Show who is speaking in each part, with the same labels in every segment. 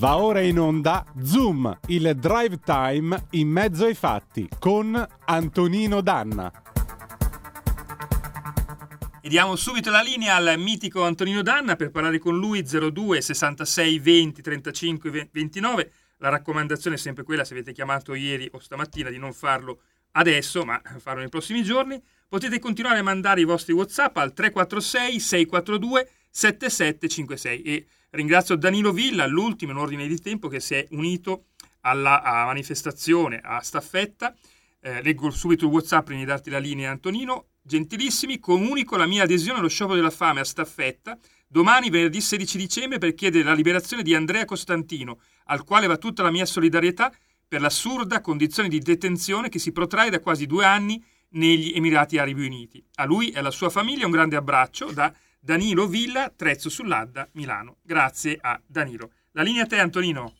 Speaker 1: Va ora in onda Zoom, il drive time in mezzo ai fatti con Antonino Danna.
Speaker 2: E diamo subito la linea al mitico Antonino Danna per parlare con lui 02 66 20 35 29. La raccomandazione è sempre quella, se avete chiamato ieri o stamattina, di non farlo adesso, ma farlo nei prossimi giorni. Potete continuare a mandare i vostri WhatsApp al 346 642 7756 e Ringrazio Danilo Villa, l'ultimo in ordine di tempo, che si è unito alla manifestazione a staffetta. Eh, leggo subito il WhatsApp prima di darti la linea, Antonino. Gentilissimi, comunico la mia adesione allo sciopero della fame a staffetta domani, venerdì 16 dicembre, per chiedere la liberazione di Andrea Costantino, al quale va tutta la mia solidarietà per l'assurda condizione di detenzione che si protrae da quasi due anni negli Emirati Arabi Uniti. A lui e alla sua famiglia un grande abbraccio da Danilo Villa, Trezzo sull'Adda, Milano. Grazie a Danilo. La linea a te, Antonino.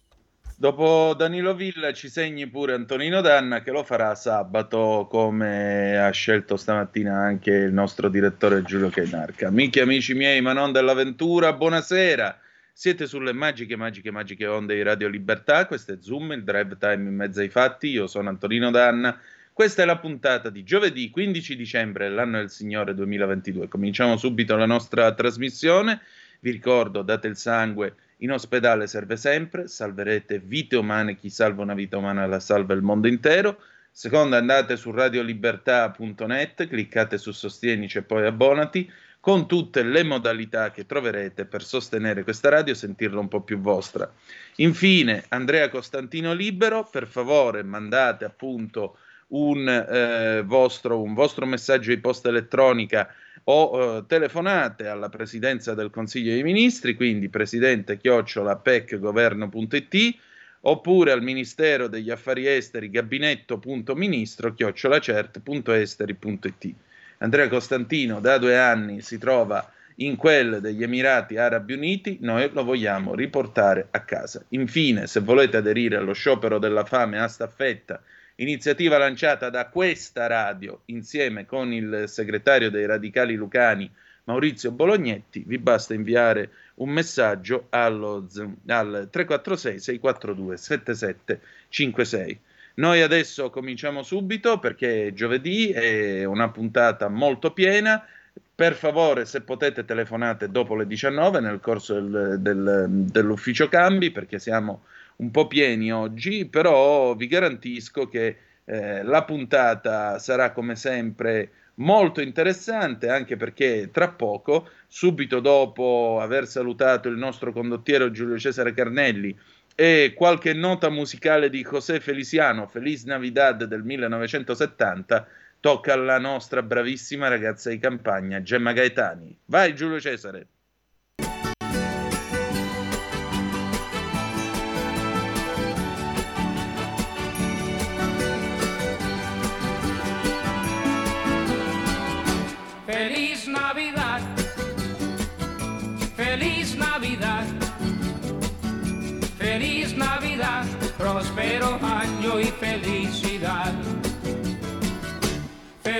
Speaker 3: Dopo Danilo Villa ci segni pure Antonino Danna che lo farà sabato come ha scelto stamattina anche il nostro direttore Giulio Cainarca. Amici amici miei, ma non dell'avventura, buonasera. Siete sulle magiche, magiche, magiche onde di Radio Libertà. Questo è Zoom, il drive time in mezzo ai fatti. Io sono Antonino Danna questa è la puntata di giovedì 15 dicembre dell'anno del Signore 2022. Cominciamo subito la nostra trasmissione. Vi ricordo, date il sangue, in ospedale serve sempre, salverete vite umane, chi salva una vita umana la salva il mondo intero. Secondo, andate su radiolibertà.net, cliccate su Sostienici e poi abbonati, con tutte le modalità che troverete per sostenere questa radio e sentirla un po' più vostra. Infine, Andrea Costantino Libero, per favore mandate appunto un, eh, vostro, un vostro messaggio di posta elettronica o eh, telefonate alla presidenza del Consiglio dei Ministri, quindi presidente chiocciola pecgoverno.it oppure al Ministero degli Affari Esteri gabinetto.ministro chiocciolacert.esteri.it. Andrea Costantino da due anni si trova in quel degli Emirati Arabi Uniti, noi lo vogliamo riportare a casa. Infine, se volete aderire allo sciopero della fame a staffetta iniziativa lanciata da questa radio insieme con il segretario dei radicali lucani Maurizio Bolognetti, vi basta inviare un messaggio allo, al 346 642 7756. Noi adesso cominciamo subito perché giovedì è una puntata molto piena. Per favore, se potete, telefonate dopo le 19 nel corso del, del, dell'ufficio cambi perché siamo un po' pieni oggi, però vi garantisco che eh, la puntata sarà come sempre molto interessante anche perché tra poco, subito dopo aver salutato il nostro condottiero Giulio Cesare Carnelli e qualche nota musicale di José Feliciano, Feliz Navidad del 1970, tocca alla nostra bravissima ragazza di campagna Gemma Gaetani. Vai Giulio Cesare!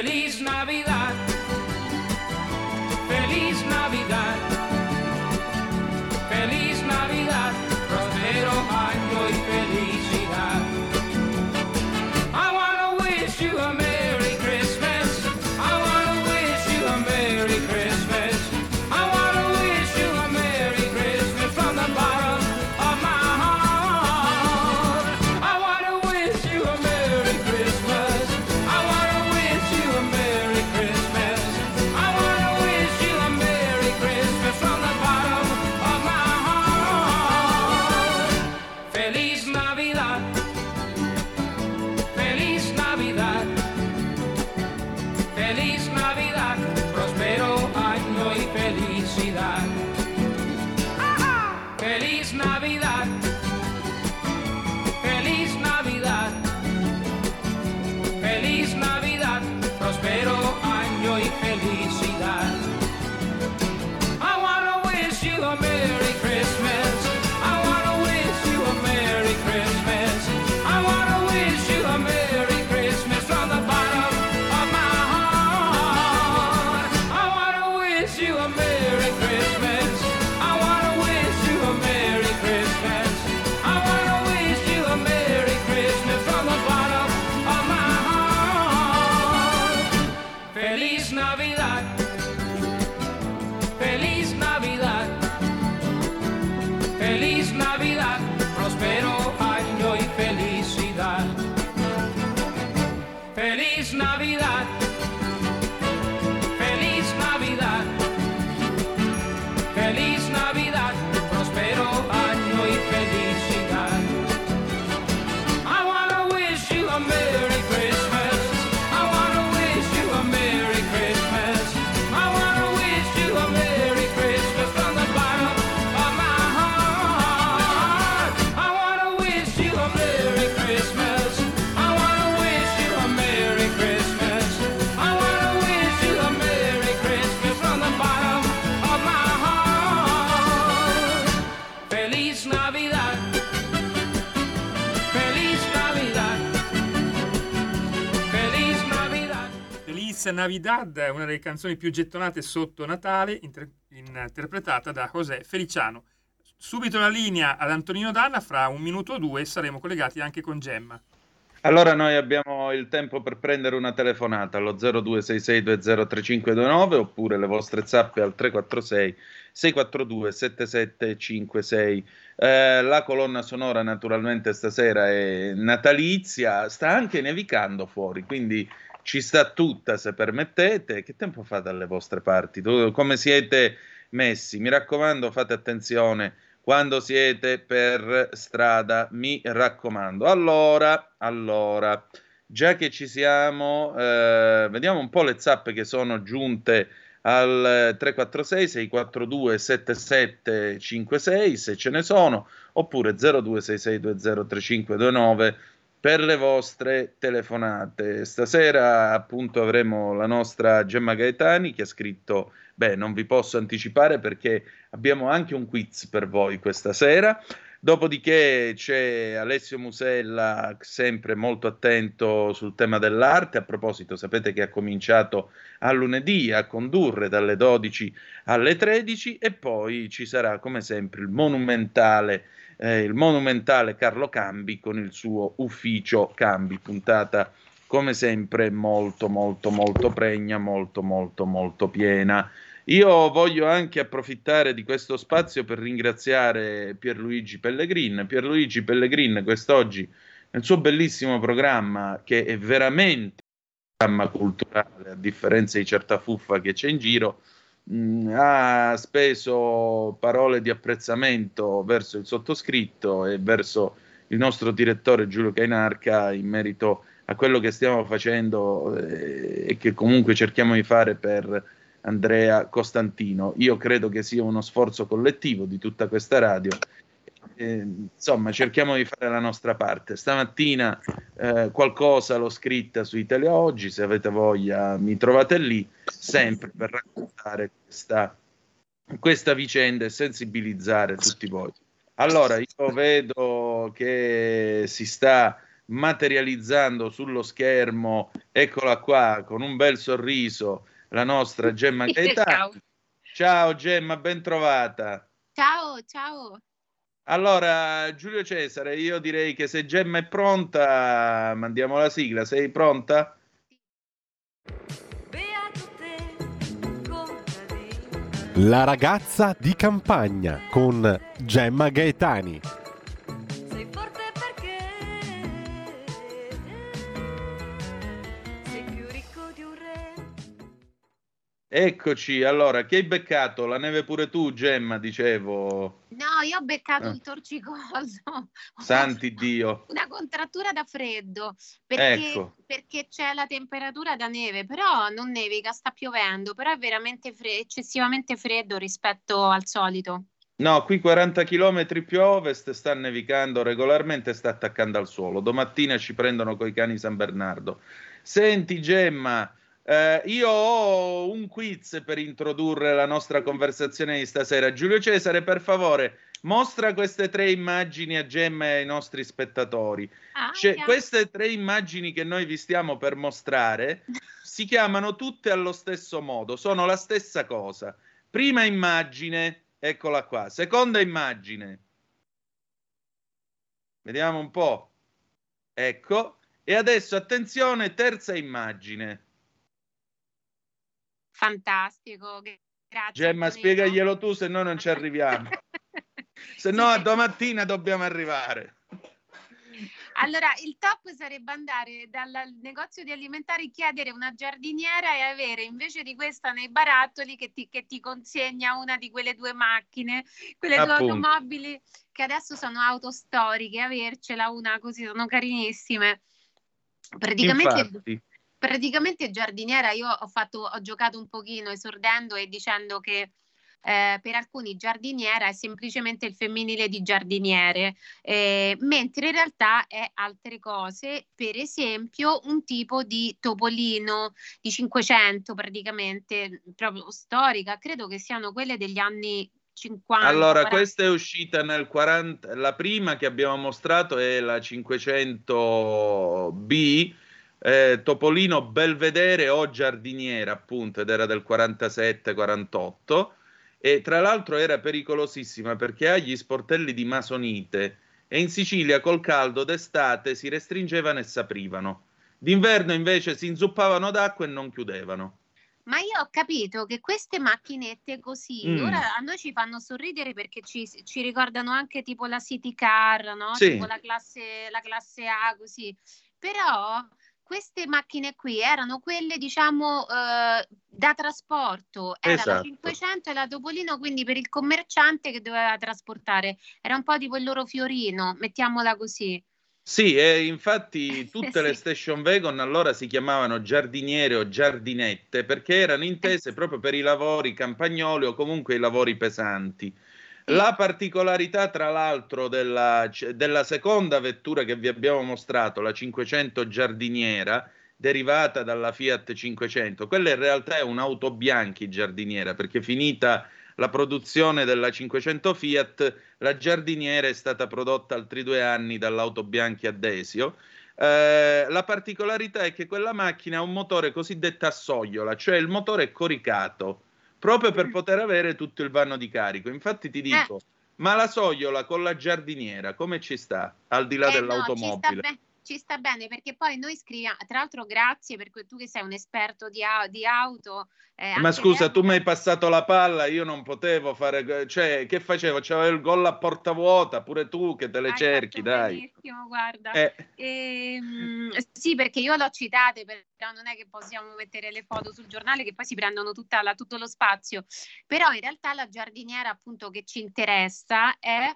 Speaker 4: Feliz Feliz Navidad,
Speaker 2: una delle canzoni più gettonate sotto Natale, inter- interpretata da José Feliciano. Subito la linea ad Antonino Danna, fra un minuto o due saremo collegati anche con Gemma.
Speaker 3: Allora noi abbiamo il tempo per prendere una telefonata allo 0266203529 oppure le vostre zappe al 346 642 7756. Eh, la colonna sonora naturalmente stasera è natalizia, sta anche nevicando fuori, quindi ci sta tutta se permettete. Che tempo fa dalle vostre parti? Come siete messi? Mi raccomando, fate attenzione quando siete per strada, mi raccomando. Allora, allora, già che ci siamo, eh, vediamo un po' le zappe che sono giunte al 346 642 7756 se ce ne sono oppure 0266203529 per le vostre telefonate. Stasera appunto avremo la nostra Gemma Gaetani che ha scritto, beh, non vi posso anticipare perché abbiamo anche un quiz per voi questa sera. Dopodiché c'è Alessio Musella, sempre molto attento sul tema dell'arte. A proposito, sapete che ha cominciato a lunedì a condurre dalle 12 alle 13 e poi ci sarà come sempre il monumentale, eh, il monumentale Carlo Cambi con il suo ufficio Cambi, puntata come sempre molto molto molto pregna, molto molto molto piena. Io voglio anche approfittare di questo spazio per ringraziare Pierluigi Pellegrin. Pierluigi Pellegrin quest'oggi nel suo bellissimo programma, che è veramente un programma culturale, a differenza di certa fuffa che c'è in giro, mh, ha speso parole di apprezzamento verso il sottoscritto e verso il nostro direttore Giulio Cainarca in merito a quello che stiamo facendo eh, e che comunque cerchiamo di fare per Andrea Costantino. Io credo che sia uno sforzo collettivo di tutta questa radio. Eh, insomma, cerchiamo di fare la nostra parte. Stamattina eh, qualcosa l'ho scritta su Italia Oggi, se avete voglia mi trovate lì, sempre per raccontare questa, questa vicenda e sensibilizzare tutti voi. Allora, io vedo che si sta materializzando sullo schermo, eccola qua, con un bel sorriso, la nostra Gemma Gaetani.
Speaker 5: Ciao.
Speaker 3: Ciao Gemma, ben trovata.
Speaker 5: Ciao, ciao.
Speaker 3: Allora, Giulio Cesare, io direi che se Gemma è pronta, mandiamo la sigla. Sei pronta?
Speaker 6: Beato te, contadino.
Speaker 1: La ragazza di campagna con Gemma Gaetani.
Speaker 3: Eccoci, allora, che hai beccato? La neve pure tu, Gemma, dicevo.
Speaker 5: No, io ho beccato
Speaker 3: Ah.
Speaker 5: il torcicoso.
Speaker 3: Santi Dio.
Speaker 5: Una contrattura da freddo perché,
Speaker 3: Ecco.
Speaker 5: perché c'è la temperatura da neve, però non nevica, sta piovendo, però è veramente fre- eccessivamente freddo rispetto al solito.
Speaker 3: No, qui 40 km più a ovest sta nevicando regolarmente, sta attaccando al suolo. Domattina ci prendono coi cani San Bernardo. Senti, Gemma, eh, io ho un quiz per introdurre la nostra conversazione di stasera. Giulio Cesare, per favore, mostra queste tre immagini a Gemma e ai nostri spettatori.
Speaker 5: Ah,
Speaker 3: Cioè,
Speaker 5: chiaro.
Speaker 3: queste tre immagini che noi vi stiamo per mostrare si chiamano tutte allo stesso modo, sono la stessa cosa. Prima immagine, eccola qua. Seconda immagine. Vediamo un po'. Ecco. E adesso attenzione, terza immagine.
Speaker 5: Fantastico, gra- grazie.
Speaker 3: Gemma, spiegaglielo tu, se no non ci arriviamo. Se no, a domattina dobbiamo arrivare.
Speaker 5: Allora, il top sarebbe andare dal negozio di alimentari, chiedere una giardiniera e avere invece di questa nei barattoli che ti, che ti consegna una di quelle due macchine, quelle due
Speaker 3: Appunto.
Speaker 5: automobili che adesso sono auto storiche, avercela una così sono carinissime. Praticamente,
Speaker 3: Infatti,
Speaker 5: praticamente giardiniera, io ho fatto, ho giocato un pochino esordendo e dicendo che eh, per alcuni giardiniera è semplicemente il femminile di giardiniere, eh, mentre in realtà è altre cose, per esempio un tipo di topolino di 500 praticamente, proprio storica, credo che siano quelle degli anni 50.
Speaker 3: Allora,
Speaker 5: 40.
Speaker 3: questa è uscita nel 40, la prima che abbiamo mostrato è la 500B, eh, Topolino Belvedere o Giardiniera, appunto, ed era del 47-48. E tra l'altro era pericolosissima perché ha gli sportelli di masonite e in Sicilia col caldo d'estate si restringevano e s'aprivano. D'inverno invece si inzuppavano d'acqua e non chiudevano.
Speaker 5: Ma io ho capito che queste macchinette così
Speaker 3: Mm.
Speaker 5: ora a noi ci fanno sorridere perché ci, ci ricordano anche tipo la City Car, no?
Speaker 3: Sì.
Speaker 5: Tipo la classe, la classe A, così. Però queste macchine qui erano quelle, diciamo, eh, da trasporto. Era la
Speaker 3: Esatto.
Speaker 5: 500 e la Topolino, quindi per il commerciante che doveva trasportare. Era un po' tipo il loro fiorino, mettiamola così.
Speaker 3: Sì, e infatti tutte le
Speaker 5: Sì.
Speaker 3: station wagon allora si chiamavano giardiniere o giardinette perché erano intese proprio per i lavori campagnoli o comunque i lavori pesanti. La particolarità, tra l'altro, della, della seconda vettura che vi abbiamo mostrato, la 500 giardiniera, derivata dalla Fiat 500, quella in realtà è un'auto bianchi giardiniera perché finita la produzione della 500 Fiat, la giardiniera è stata prodotta altri due anni dall'auto Bianchi a Desio. Eh, la particolarità è che quella macchina ha un motore cosiddetto a sogliola, cioè il motore è coricato proprio per poter avere tutto il vanno di carico. Infatti ti dico, ma la sogliola con la giardiniera come ci sta al di là
Speaker 5: Eh, no,
Speaker 3: dell'automobile?
Speaker 5: be- ci sta bene perché poi noi scriviamo, tra l'altro grazie perché tu che sei un esperto di, di auto. eh,
Speaker 3: Ma scusa,
Speaker 5: lei-
Speaker 3: tu mi hai passato la palla, io non potevo fare, cioè, che facevo? C'avevo il gol a porta vuota, pure tu che te le
Speaker 5: Hai
Speaker 3: cerchi, dai.
Speaker 5: benissimo, guarda.
Speaker 3: Eh,
Speaker 5: Ehm, sì, perché io l'ho citate, però non è che possiamo mettere le foto sul giornale che poi si prendono tutta la- tutto lo spazio. Però in realtà la giardiniera appunto che ci interessa è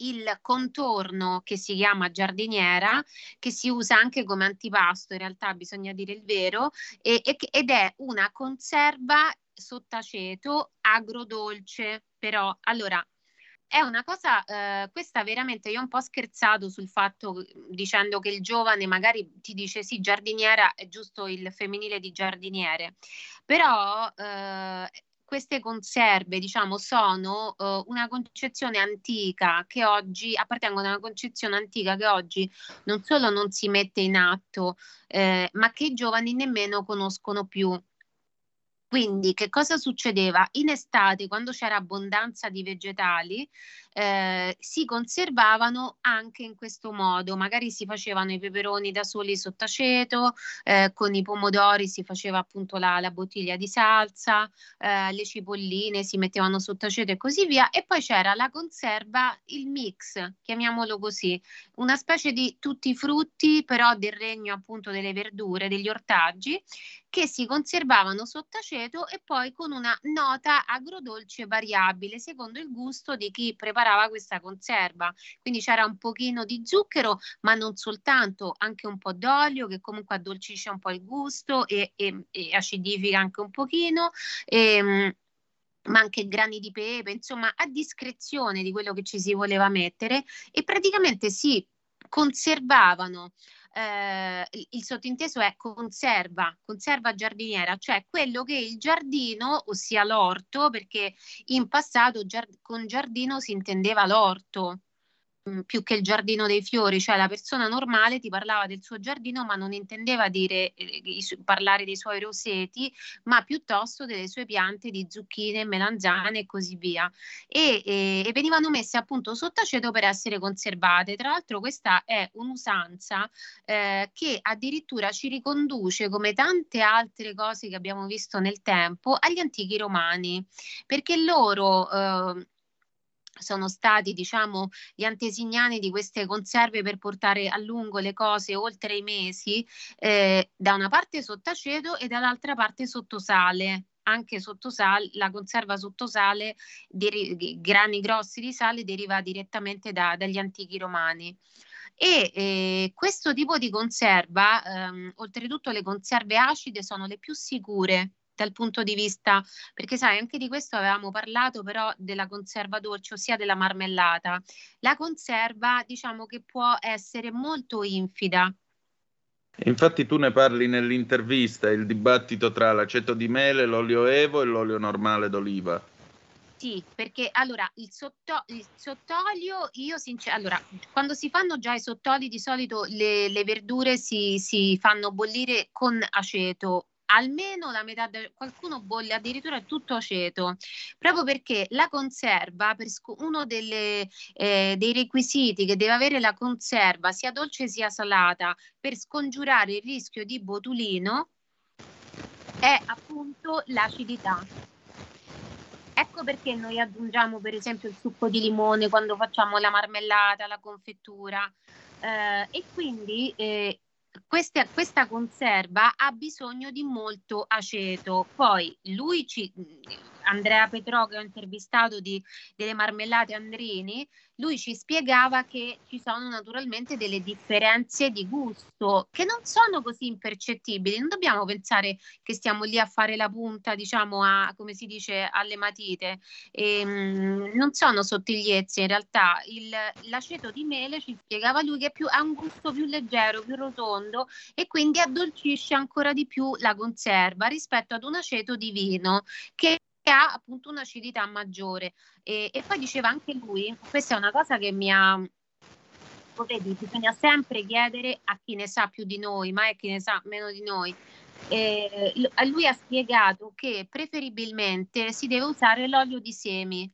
Speaker 5: il contorno che si chiama giardiniera, che si usa anche come antipasto, in realtà bisogna dire il vero, e- e ed è una conserva sottaceto agrodolce, però allora è una cosa, eh, questa veramente io ho un po' scherzato sul fatto dicendo che il giovane magari ti dice sì, giardiniera è giusto il femminile di giardiniere, però eh, queste conserve, diciamo, sono eh, una concezione antica che oggi appartengono a una concezione antica che oggi non solo non si mette in atto, eh, ma che i giovani nemmeno conoscono più. Quindi, che cosa succedeva? In estate, quando c'era abbondanza di vegetali, eh, si conservavano anche in questo modo. Magari si facevano i peperoni da soli sott'aceto, eh, con i pomodori si faceva appunto la, la bottiglia di salsa, eh, le cipolline si mettevano sott'aceto e così via. E poi c'era la conserva, il mix, chiamiamolo così, una specie di tutti i frutti, però del regno appunto delle verdure, degli ortaggi che si conservavano sott'aceto e poi con una nota agrodolce variabile secondo il gusto di chi preparava questa conserva. Quindi c'era un pochino di zucchero, ma non soltanto, anche un po' d'olio che comunque addolcisce un po' il gusto e, e- e acidifica anche un pochino. Ehm, ma anche grani di pepe, insomma, a discrezione di quello che ci si voleva mettere e praticamente si conservavano eh, il- sottinteso è conserva, conserva giardiniera, cioè quello che il giardino, ossia l'orto, perché in passato giar- con giardino si intendeva l'orto più che il giardino dei fiori, cioè la persona normale ti parlava del suo giardino, ma non intendeva dire, eh, parlare dei suoi roseti, ma piuttosto delle sue piante di zucchine, melanzane e così via. E, e- e venivano messe appunto sott'aceto per essere conservate. Tra l'altro, questa è un'usanza eh, che addirittura ci riconduce, come tante altre cose che abbiamo visto nel tempo, agli antichi romani, perché loro eh, sono stati, diciamo, gli antesignani di queste conserve per portare a lungo le cose oltre i mesi, eh, da una parte sott'aceto e dall'altra parte sottosale. Anche sottosale, la conserva sottosale, deri- grani grossi di sale, deriva direttamente da- dagli antichi romani. E eh, questo tipo di conserva, ehm, oltretutto le conserve acide, sono le più sicure dal punto di vista, perché sai, anche di questo avevamo parlato però della conserva dolce, ossia della marmellata. La conserva, diciamo che può essere molto infida.
Speaker 3: Infatti tu ne parli nell'intervista, il dibattito tra l'aceto di mele, l'olio evo e l'olio normale d'oliva.
Speaker 5: Sì, perché allora il, sotto, il sottolio, io sinceramente, allora, quando si fanno già i sottoli, di solito le, le verdure si, si fanno bollire con aceto. Almeno la metà, del- qualcuno bolle addirittura tutto aceto, proprio perché la conserva, per sco- uno delle, eh, dei requisiti che deve avere la conserva, sia dolce sia salata, per scongiurare il rischio di botulino, è appunto l'acidità. Ecco perché noi aggiungiamo per esempio il succo di limone quando facciamo la marmellata, la confettura eh, e quindi eh, questa, questa conserva ha bisogno di molto aceto. Poi lui ci, Andrea Petrò che ho intervistato di, delle marmellate Andrini, lui ci spiegava che ci sono naturalmente delle differenze di gusto che non sono così impercettibili. Non dobbiamo pensare che stiamo lì a fare la punta, diciamo, a, come si dice, alle matite. Ehm, non sono sottigliezze in realtà. Il- l'aceto di mele ci spiegava lui che più, ha un gusto più leggero, più rotondo e quindi addolcisce ancora di più la conserva rispetto ad un aceto di vino che ha appunto un'acidità maggiore. E, e poi diceva anche lui, questa è una cosa che mi ha Ecco, vedi, bisogna sempre chiedere a chi ne sa più di noi, mai a chi ne sa meno di noi. Eh, lui ha spiegato che preferibilmente si deve usare l'olio di semi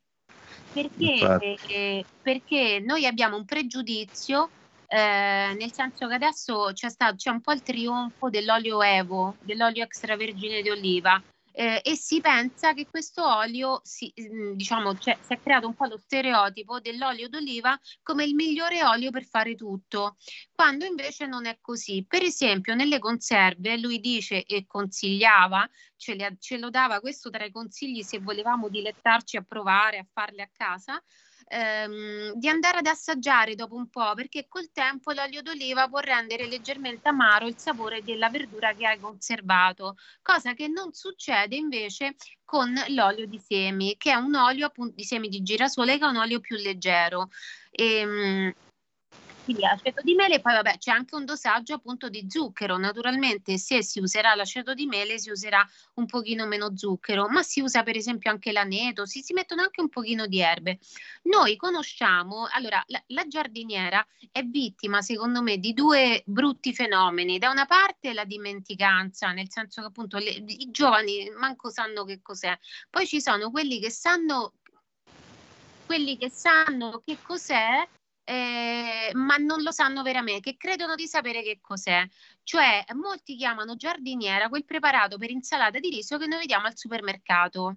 Speaker 5: perché, eh, perché noi abbiamo un pregiudizio, eh, nel senso che adesso c'è stato, c'è un po' il trionfo dell'olio Evo, dell'olio extravergine di oliva. Eh, e si pensa che questo olio, si, mm, diciamo, c'è- si è creato un po' lo stereotipo dell'olio d'oliva come il migliore olio per fare tutto, quando invece non è così. Per esempio, nelle conserve lui dice e consigliava, ce, le- ce lo dava questo tra i consigli se volevamo dilettarci a provare, a farle a casa, ehm, di andare ad assaggiare dopo un po', perché col tempo l'olio d'oliva può rendere leggermente amaro il sapore della verdura che hai conservato, cosa che non succede invece con l'olio di semi, che è un olio appunto di semi di girasole, che è un olio più leggero. Ehm, quindi aceto di mele, poi vabbè c'è anche un dosaggio appunto di zucchero. Naturalmente se si userà l'aceto di mele si userà un pochino meno zucchero, ma si usa per esempio anche l'aneto, si, si mettono anche un pochino di erbe. Noi conosciamo, allora la, la giardiniera è vittima secondo me di due brutti fenomeni. Da una parte la dimenticanza, nel senso che appunto le- i giovani manco sanno che cos'è. Poi ci sono quelli che sanno quelli che sanno che cos'è, eh, ma non lo sanno veramente, che credono di sapere che cos'è. Cioè, molti chiamano giardiniera quel preparato per insalata di riso che noi vediamo al supermercato.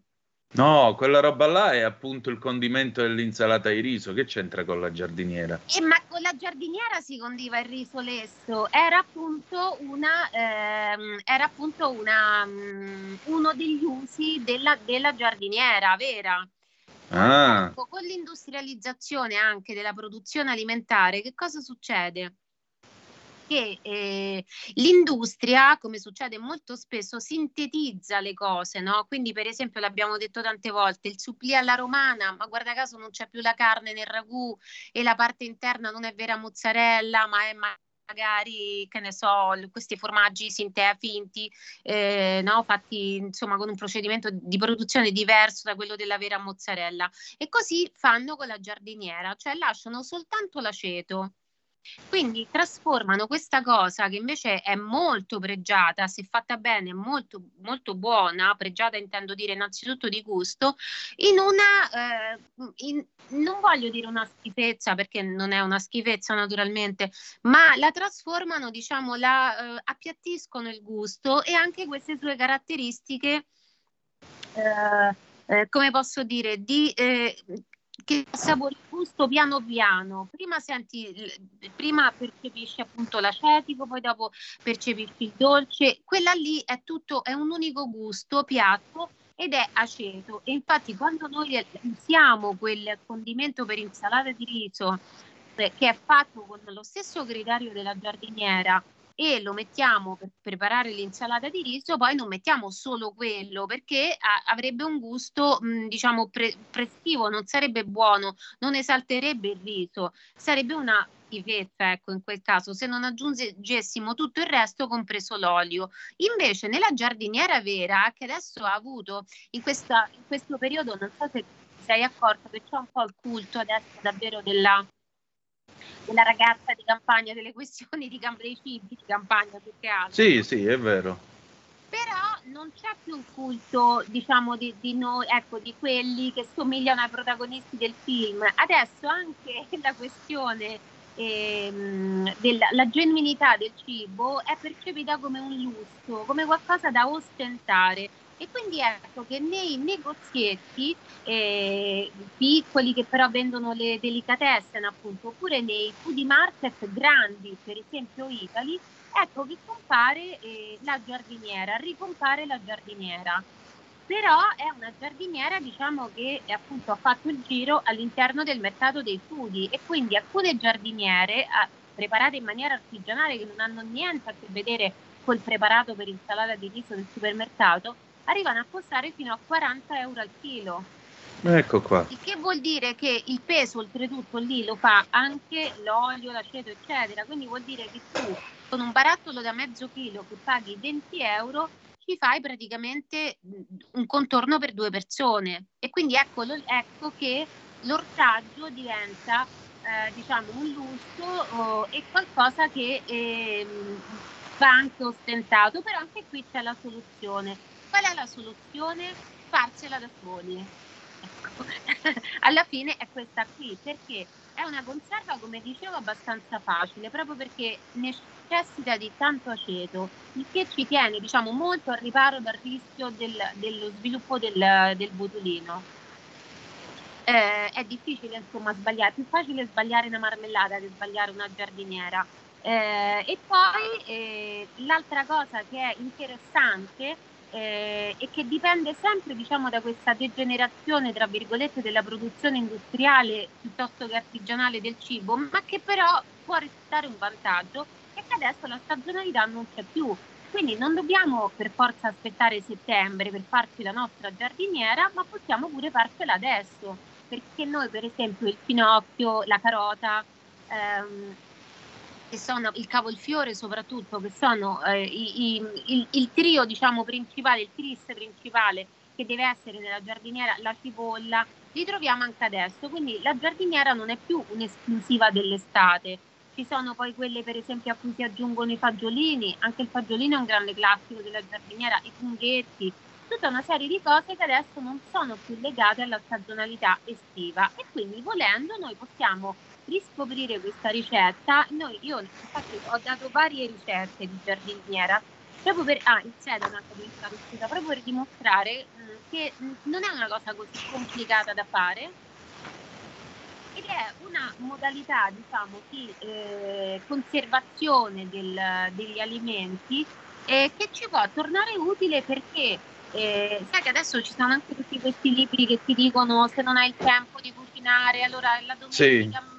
Speaker 3: No, quella roba là è appunto il condimento dell'insalata di riso. Che c'entra con la giardiniera?
Speaker 5: E ma con la giardiniera si condiva il riso lesso, era appunto una, ehm, era appunto una, mm, uno degli usi della, della giardiniera vera.
Speaker 3: Ah,
Speaker 5: Ecco, con l'industrializzazione anche della produzione alimentare, che cosa succede? Che eh, l'industria, come succede molto spesso, sintetizza le cose, no? Quindi, per esempio, l'abbiamo detto tante volte, il supplì alla romana, ma guarda caso non c'è più la carne nel ragù e la parte interna non è vera mozzarella, ma è ma- magari, che ne so, questi formaggi sinte- finti, eh, no? Fatti insomma con un procedimento di produzione diverso da quello della vera mozzarella. E così fanno con la giardiniera, cioè lasciano soltanto l'aceto. Quindi trasformano questa cosa che invece è molto pregiata, se fatta bene, molto, molto buona, pregiata intendo dire innanzitutto di gusto, in una, eh, in- non voglio dire una schifezza perché non è una schifezza naturalmente, ma la trasformano, diciamo, la eh, appiattiscono il gusto e anche queste sue caratteristiche eh, eh, come posso dire, di eh, che assapori il gusto piano piano. Prima senti, prima percepisci appunto l'acetico, poi dopo percepisci il dolce. Quella lì è tutto, è un unico gusto piatto ed è aceto. E infatti quando noi usiamo quel condimento per insalata di riso eh, che è fatto con lo stesso criterio della giardiniera e lo mettiamo per preparare l'insalata di riso, poi non mettiamo solo quello perché a- avrebbe un gusto, mh, diciamo, pre- prestivo, non sarebbe buono, non esalterebbe il riso, sarebbe una schifezza, ecco, in quel caso, se non aggiungessimo tutto il resto, compreso l'olio. Invece nella giardiniera vera, che adesso ha avuto in, questa- in questo periodo, non so se sei accorto che c'è un po' il culto adesso davvero della, della ragazza di campagna, delle questioni di camp- dei cibi di campagna più che altro.
Speaker 3: Sì, sì, è vero.
Speaker 5: Però non c'è più il culto, diciamo, di, di noi, ecco, di quelli che somigliano ai protagonisti del film. Adesso anche la questione ehm, della la genuinità del cibo è percepita come un lusso, come qualcosa da ostentare. E quindi ecco che nei negozietti eh, piccoli che però vendono le delicatessen appunto, oppure nei food market grandi, per esempio Italy, ecco che compare eh, la giardiniera, ricompare la giardiniera. Però è una giardiniera diciamo che eh, appunto ha fatto il giro all'interno del mercato dei foodie e quindi alcune giardiniere ah, preparate in maniera artigianale che non hanno niente a che vedere col preparato per insalata di riso del supermercato arrivano a costare fino a 40 euro al chilo.
Speaker 3: Ecco qua.
Speaker 5: Il che vuol dire che il peso oltretutto lì lo fa anche l'olio, l'aceto, eccetera. Quindi vuol dire che tu con un barattolo da mezzo chilo che paghi 20 euro ci fai praticamente mh, un contorno per due persone. E quindi ecco, ecco che l'ortaggio diventa eh, diciamo un lusso oh, e qualcosa che ehm, va anche ostentato, però anche qui c'è la soluzione. Qual è la soluzione? Farsela da soli. Ecco. Alla fine è questa qui, perché è una conserva, come dicevo, abbastanza facile, proprio perché necessita di tanto aceto, il che ci tiene, diciamo, molto al riparo dal rischio del- dello sviluppo del, del botulino. Eh, è difficile insomma sbagliare, è più facile sbagliare una marmellata che sbagliare una giardiniera. Eh, e poi eh, l'altra cosa che è interessante eh, e che dipende sempre diciamo, da questa degenerazione tra virgolette della produzione industriale piuttosto che artigianale del cibo, ma che però può restare un vantaggio è che adesso la stagionalità non c'è più. Quindi non dobbiamo per forza aspettare settembre per farci la nostra giardiniera, ma possiamo pure farcela adesso, perché noi per esempio il finocchio, la carota, ehm, che sono il cavolfiore soprattutto, che sono eh, i- i- il, il trio diciamo principale, il tris principale che deve essere nella giardiniera, la cipolla, li troviamo anche adesso, quindi la giardiniera non è più un'esclusiva dell'estate. Ci sono poi quelle per esempio a cui si aggiungono i fagiolini, anche il fagiolino è un grande classico della giardiniera, i funghetti, tutta una serie di cose che adesso non sono più legate alla stagionalità estiva. E quindi volendo noi possiamo riscoprire questa ricetta. Noi, io infatti ho dato varie ricette di giardiniera proprio per ah, il sedano anche proprio per dimostrare mh, che mh, non è una cosa così complicata da fare ed è una modalità diciamo di eh, conservazione del- degli alimenti eh, che ci può tornare utile perché eh, sai che adesso ci sono anche tutti questi libri che ti dicono se non hai il tempo di cucinare allora la domenica mh,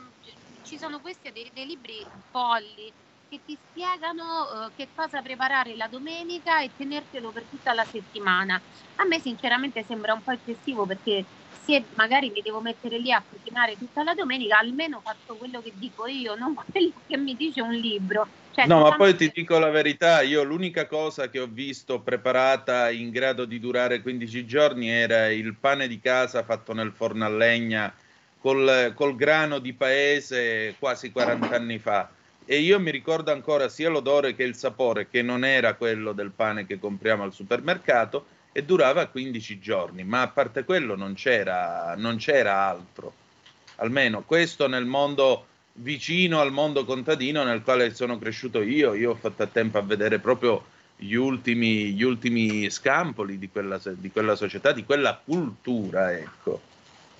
Speaker 5: ci sono questi dei, dei libri folli che ti spiegano eh, che cosa preparare la domenica e tenertelo per tutta la settimana. A me sinceramente sembra un po' eccessivo perché se magari mi devo mettere lì a cucinare tutta la domenica, almeno faccio quello che dico io, non quello che mi dice un libro. Cioè,
Speaker 3: No, ma poi ti dico la verità, io l'unica cosa che ho visto preparata in grado di durare 15 giorni era il pane di casa fatto nel forno a legna col, col grano di paese quasi 40 anni fa. E io mi ricordo ancora sia l'odore che il sapore, che non era quello del pane che compriamo al supermercato, e durava 15 giorni, ma a parte quello non c'era, non c'era altro. Almeno questo nel mondo vicino al mondo contadino nel quale sono cresciuto io. Io ho fatto a tempo a vedere proprio gli ultimi, gli ultimi scampoli di quella, di quella società, di quella cultura, ecco.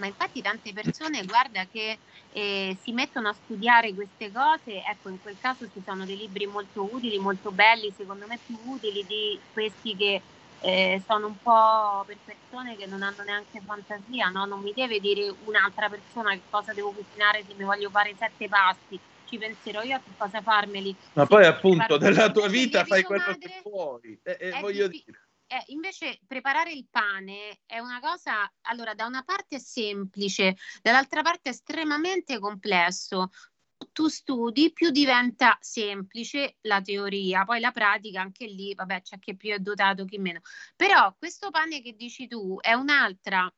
Speaker 5: Ma infatti tante persone, guarda, che eh, si mettono a studiare queste cose, ecco, in quel caso ci sono dei libri molto utili, molto belli, secondo me più utili di questi che eh, sono un po' per persone che non hanno neanche fantasia, no? Non mi deve dire un'altra persona che cosa devo cucinare se mi voglio fare sette pasti, ci penserò io a che cosa farmeli.
Speaker 3: Ma
Speaker 5: Se
Speaker 3: poi appunto della tua vita fai quello che puoi. E, e
Speaker 5: è
Speaker 3: voglio
Speaker 5: diffi-
Speaker 3: dire,
Speaker 5: eh, invece preparare il pane è una cosa, allora, da una parte è semplice, dall'altra parte è estremamente complesso. Tu studi, più diventa semplice la teoria, poi la pratica anche lì, vabbè, c'è chi più è dotato, chi meno. Però questo pane che dici tu è un'altra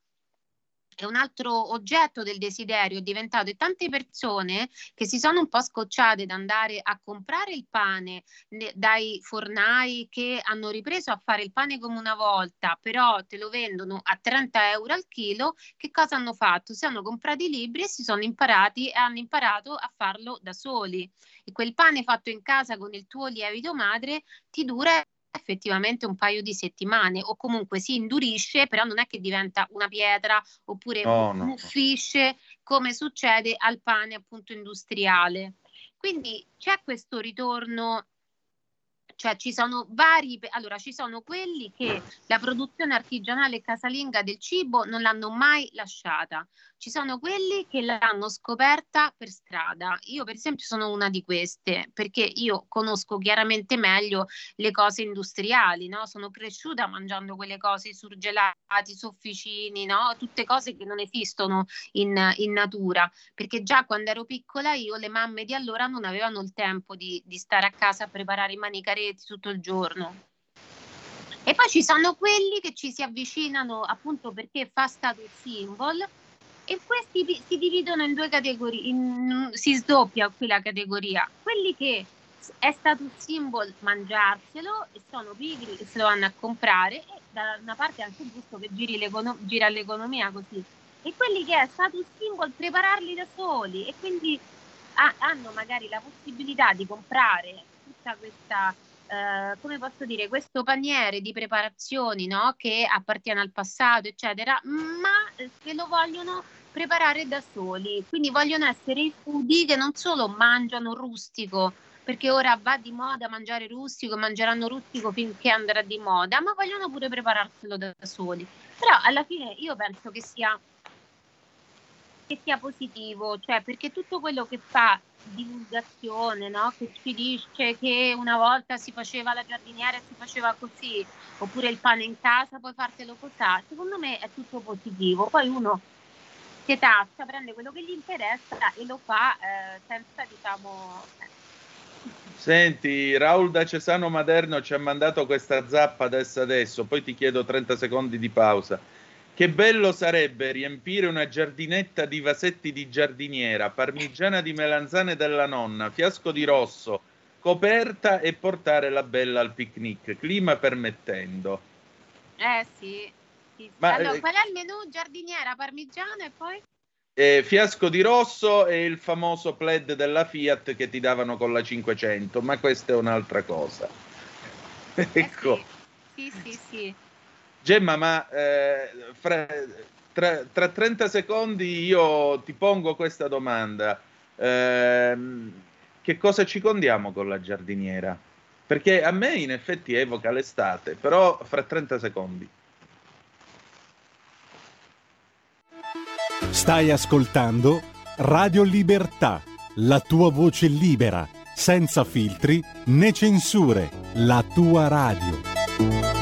Speaker 5: è un altro oggetto del desiderio, diventato e tante persone che si sono un po' scocciate da andare a comprare il pane ne- dai fornai che hanno ripreso a fare il pane come una volta, però te lo vendono a 30 euro al chilo, che cosa hanno fatto? Si sono comprati i libri e si sono imparati e hanno imparato a farlo da soli. E quel pane fatto in casa con il tuo lievito madre ti dura effettivamente un paio di settimane o comunque si indurisce, però non è che diventa una pietra oppure
Speaker 3: No, no, no.
Speaker 5: muffisce come succede al pane appunto industriale. Quindi c'è questo ritorno, cioè ci sono vari, allora ci sono quelli che la produzione artigianale casalinga del cibo non l'hanno mai lasciata, ci sono quelli che l'hanno scoperta per strada. Io per esempio sono una di queste perché io conosco chiaramente meglio le cose industriali, no? Sono cresciuta mangiando quelle cose, i surgelati, i sofficini, no? Tutte cose che non esistono in, in natura, perché già quando ero piccola io, le mamme di allora non avevano il tempo di, di stare a casa a preparare i manicaretti tutto il giorno. E poi ci sono quelli che ci si avvicinano appunto perché fa status symbol e questi si dividono in due categorie, in- si sdoppia qui la categoria. Quelli che è status symbol mangiarselo e sono pigri e se lo vanno a comprare e da una parte è anche giusto che giri gira l'economia così. E quelli che è status symbol prepararli da soli e quindi ha- hanno magari la possibilità di comprare tutta questa eh, come posso dire, questo paniere di preparazioni no? che appartiene al passato, eccetera, ma che lo vogliono preparare da soli. Quindi vogliono essere i foodie che non solo mangiano rustico, perché ora va di moda mangiare rustico, mangeranno rustico finché andrà di moda, ma vogliono pure prepararselo da soli. Però alla fine io penso che sia che sia positivo, cioè perché tutto quello che fa divulgazione, no? Che ci dice che una volta si faceva la giardiniera e si faceva così, oppure il pane in casa, puoi fartelo così, secondo me è tutto positivo. Poi uno che taccia, prende quello che gli interessa e lo fa eh, senza, diciamo...
Speaker 3: Senti, Raul da Cesano Maderno ci ha mandato questa zappa adesso adesso, poi ti chiedo 30 secondi di pausa. Che bello sarebbe riempire una giardinetta di vasetti di giardiniera, parmigiana di melanzane della nonna, fiasco di rosso, coperta e portare la bella al picnic, clima permettendo.
Speaker 5: Eh sì. sì.
Speaker 3: Ma,
Speaker 5: Allora,
Speaker 3: eh,
Speaker 5: qual è il menù? Giardiniera, parmigiano e poi?
Speaker 3: Eh, fiasco di rosso e il famoso plaid della Fiat che ti davano con la 500, ma questa è un'altra cosa.
Speaker 5: Eh
Speaker 3: ecco.
Speaker 5: sì, sì, sì, sì.
Speaker 3: Gemma, ma eh, fra- tra, tra 30 secondi io ti pongo questa domanda. Ehm, che cosa ci condiamo con la giardiniera? Perché a me in effetti evoca l'estate, però fra 30 secondi.
Speaker 1: Stai ascoltando Radio Libertà, la tua voce libera, senza filtri né censure, la tua radio.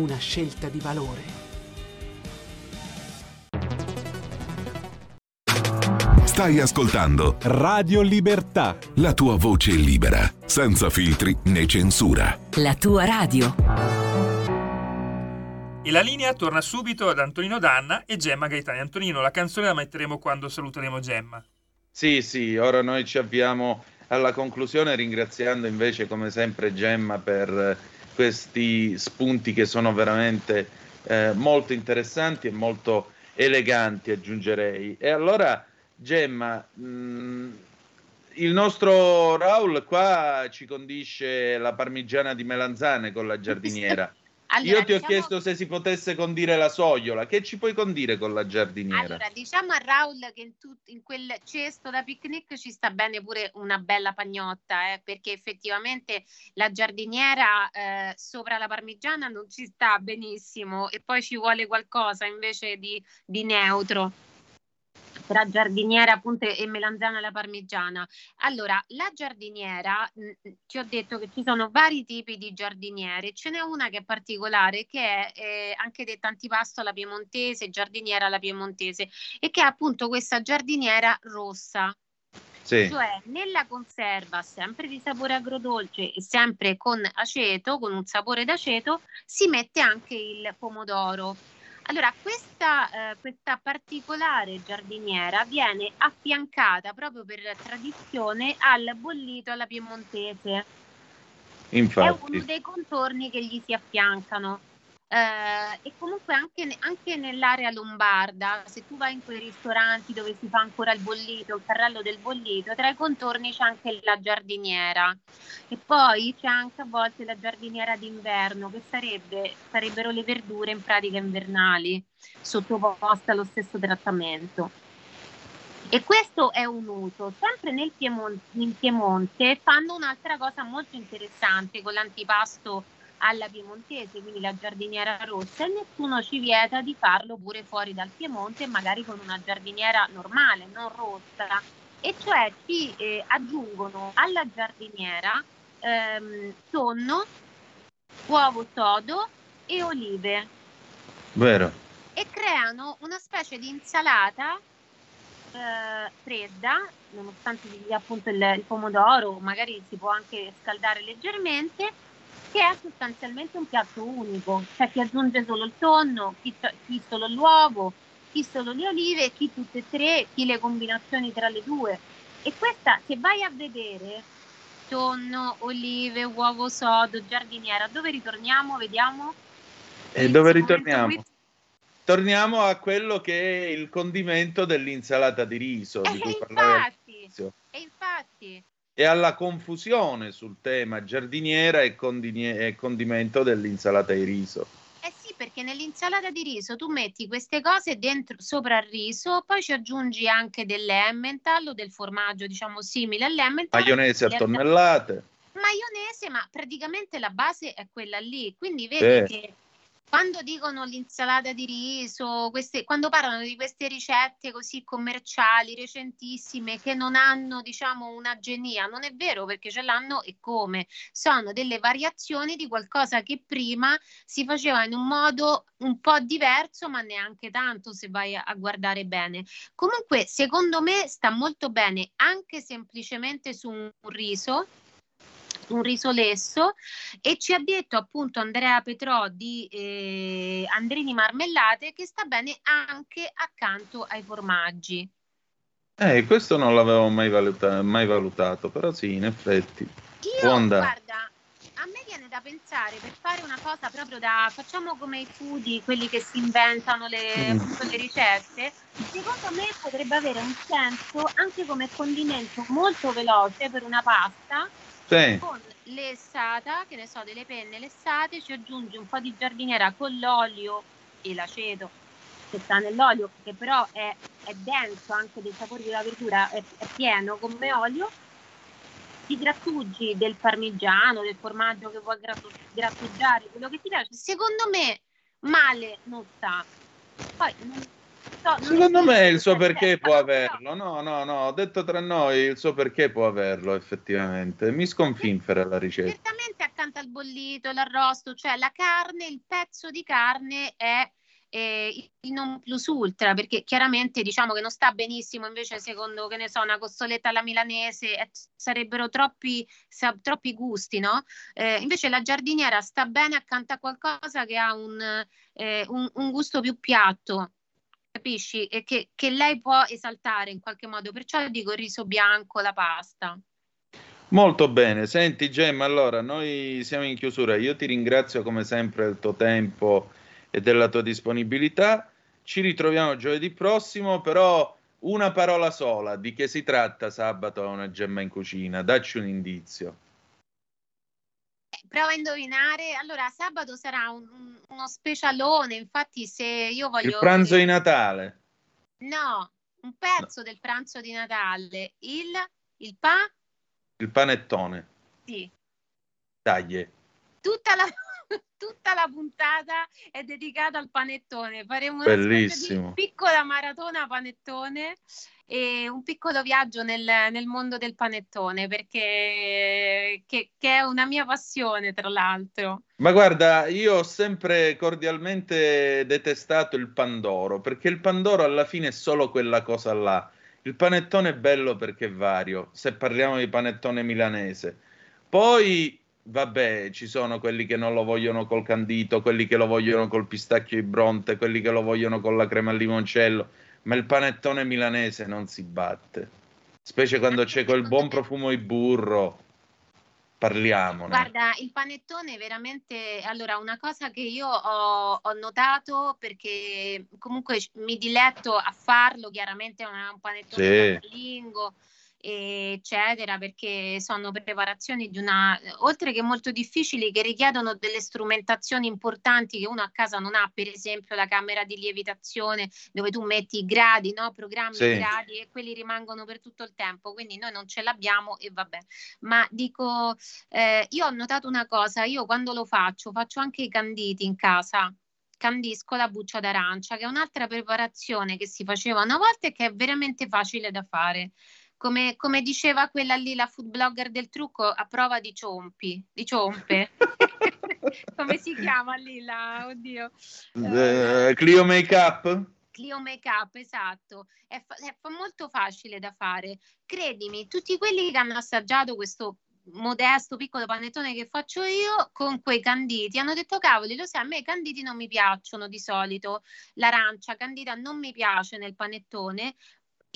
Speaker 7: una scelta di valore.
Speaker 8: Stai ascoltando
Speaker 1: Radio Libertà.
Speaker 8: la tua voce libera, senza filtri né censura.
Speaker 9: La tua radio.
Speaker 2: E la linea torna subito ad Antonino Danna e Gemma Gaetani. Antonino, la canzone la metteremo quando saluteremo Gemma.
Speaker 3: Sì, sì, ora noi ci avviamo alla conclusione ringraziando invece come sempre Gemma per eh, questi spunti che sono veramente eh, molto interessanti e molto eleganti, aggiungerei. E allora, Gemma, mh, il nostro Raul qua ci condisce la parmigiana di melanzane con la giardiniera.
Speaker 5: Allora,
Speaker 3: Io ti ho
Speaker 5: diciamo-
Speaker 3: chiesto se si potesse condire la sogliola. Che ci puoi condire con la giardiniera?
Speaker 5: Allora, diciamo a Raul che in, tut- in quel cesto da picnic ci sta bene pure una bella pagnotta, eh, perché effettivamente la giardiniera eh, sopra la parmigiana non ci sta benissimo e poi ci vuole qualcosa invece di, di neutro tra giardiniera appunto e melanzana alla parmigiana. Allora, la giardiniera, mh, ti ho detto che ci sono vari tipi di giardiniere, ce n'è una che è particolare che è eh, anche detta antipasto alla piemontese, giardiniera alla piemontese e che è appunto questa giardiniera rossa.
Speaker 3: Sì.
Speaker 5: Cioè, nella conserva, sempre di sapore agrodolce e sempre con aceto, con un sapore d'aceto, si mette anche il pomodoro. Allora, questa, eh, questa particolare giardiniera viene affiancata proprio per tradizione al bollito alla piemontese. È uno
Speaker 3: Infatti.
Speaker 5: dei contorni che gli si affiancano. Eh, e comunque anche, anche nell'area lombarda, se tu vai in quei ristoranti dove si fa ancora il bollito, il carrello del bollito, tra i contorni c'è anche la giardiniera. E poi c'è anche a volte la giardiniera d'inverno, che sarebbe, sarebbero le verdure in pratica invernali, sottoposte allo stesso trattamento. E questo è un uso. Sempre nel Piemon- in Piemonte fanno un'altra cosa molto interessante con l'antipasto alla piemontese, quindi la giardiniera rossa, e nessuno ci vieta di farlo pure fuori dal Piemonte, magari con una giardiniera normale, non rossa. E cioè ci eh, aggiungono alla giardiniera ehm, tonno, uovo sodo e olive
Speaker 3: Vero.
Speaker 5: e creano una specie di insalata eh, fredda, nonostante appunto il, il pomodoro, magari si può anche scaldare leggermente, che è sostanzialmente un piatto unico, cioè chi aggiunge solo il tonno, chi, chi solo l'uovo, chi solo le olive, chi tutte e tre, chi le combinazioni tra le due. E questa, se vai a vedere tonno, olive, uovo sodo, giardiniera, dove ritorniamo? Vediamo.
Speaker 3: E dove ritorniamo?
Speaker 5: momento
Speaker 3: Torniamo a quello che è il condimento dell'insalata di riso di
Speaker 5: E
Speaker 3: cui parlavi
Speaker 5: infatti, e infatti,
Speaker 3: e alla confusione sul tema giardiniera e, condine- e condimento dell'insalata di riso.
Speaker 5: eh sì, perché nell'insalata di riso tu metti queste cose dentro, sopra il riso, poi ci aggiungi anche dell'emmental o del formaggio, diciamo simile all'emmental.
Speaker 3: Maionese a tonnellate.
Speaker 5: maionese, ma praticamente la base è quella lì. Quindi vedi
Speaker 3: Sì.
Speaker 5: che quando dicono l'insalata di riso, queste, quando parlano di queste ricette così commerciali, recentissime, che non hanno, diciamo, una genia, non è vero perché ce l'hanno e come? Sono delle variazioni di qualcosa che prima si faceva in un modo un po' diverso, ma neanche tanto se vai a, a guardare bene. Comunque, secondo me sta molto bene anche semplicemente su un riso un riso lesso e ci ha detto appunto Andrea Petrò di eh, Andrini Marmellate che sta bene anche accanto ai formaggi.
Speaker 3: Eh, questo non l'avevo mai, valuta- mai valutato, però sì, in effetti.
Speaker 5: Io, guarda, a me viene da pensare per fare una cosa proprio da facciamo come i foodie, quelli che si inventano le,
Speaker 3: Mm.
Speaker 5: le ricette. Secondo me potrebbe avere un senso anche come condimento molto veloce per una pasta
Speaker 3: Sì,
Speaker 5: con lessata, che ne so, delle penne lessate, ci aggiungi un po' di giardiniera con l'olio e l'aceto che sta nell'olio, che però è, è denso anche dei sapori della verdura, è, è pieno come olio. Ti grattugi del parmigiano, del formaggio che vuoi grattu- grattugiare, quello che ti piace. Secondo me male non sta. Poi non so,
Speaker 3: secondo me il suo perché può averlo. No, no, no, detto tra noi, il suo perché può averlo effettivamente. Mi sconfinfera la ricetta.
Speaker 5: Certamente accanto al bollito, l'arrosto, cioè la carne, il pezzo di carne è eh, il non plus ultra, perché chiaramente diciamo che non sta benissimo, invece secondo che ne so, una costoletta alla milanese eh, sarebbero troppi, sa- troppi gusti, no? Eh, invece la giardiniera sta bene accanto a qualcosa che ha un, eh, un- un gusto più piatto. Capisci? E che, che lei può esaltare in qualche modo, perciò dico riso bianco, la pasta.
Speaker 3: Molto bene, senti Gemma, allora noi siamo in chiusura, io ti ringrazio come sempre del tuo tempo e della tua disponibilità, ci ritroviamo giovedì prossimo, però una parola sola, di che si tratta sabato a una Gemma in cucina, dacci un indizio.
Speaker 5: Prova a indovinare. Allora, sabato sarà un- un- uno specialone. Infatti, se io voglio.
Speaker 3: Il pranzo di Natale.
Speaker 5: No, un pezzo del pranzo di Natale. Il, il pa?
Speaker 3: Il panettone.
Speaker 5: Sì.
Speaker 3: Taglie.
Speaker 5: Tutta la, tutta la puntata è dedicata al panettone. Faremo una piccola maratona panettone e un piccolo viaggio nel, nel mondo del panettone perché che, che è una mia passione, tra l'altro.
Speaker 3: Ma guarda, io ho sempre cordialmente detestato il Pandoro, perché il Pandoro alla fine è solo quella cosa là. Il panettone è bello perché è vario, se parliamo di panettone milanese. Poi, vabbè, ci sono quelli che non lo vogliono col candito, quelli che lo vogliono col pistacchio di Bronte, quelli che lo vogliono con la crema al limoncello, ma il panettone milanese non si batte. Specie quando c'è quel buon profumo di burro. Parliamone.
Speaker 5: Guarda, il panettone veramente, allora, una cosa che io ho, ho notato perché comunque mi diletto a farlo, chiaramente è un panettone
Speaker 3: Sì.
Speaker 5: casalingo, eccetera, perché sono preparazioni di una, oltre che molto difficili, che richiedono delle strumentazioni importanti che uno a casa non ha, per esempio la camera di lievitazione dove tu metti i gradi, no? Programmi
Speaker 3: Sì.
Speaker 5: gradi e quelli rimangono per tutto il tempo, quindi noi non ce l'abbiamo e vabbè. Ma dico, eh, io ho notato una cosa, io quando lo faccio, faccio anche i canditi in casa. Candisco la buccia d'arancia, che è un'altra preparazione che si faceva una volta e che è veramente facile da fare. Come, come diceva quella lì, la food blogger del trucco, a prova di ciompi, di ciompe. come si chiama lì la, oddio.
Speaker 3: Eh, Clio Makeup?
Speaker 5: Clio Makeup, esatto, è, fa- è molto facile da fare. Credimi, tutti quelli che hanno assaggiato questo modesto piccolo panettone che faccio io con quei canditi hanno detto cavoli, lo sai, a me i canditi non mi piacciono di solito, l'arancia candita non mi piace nel panettone.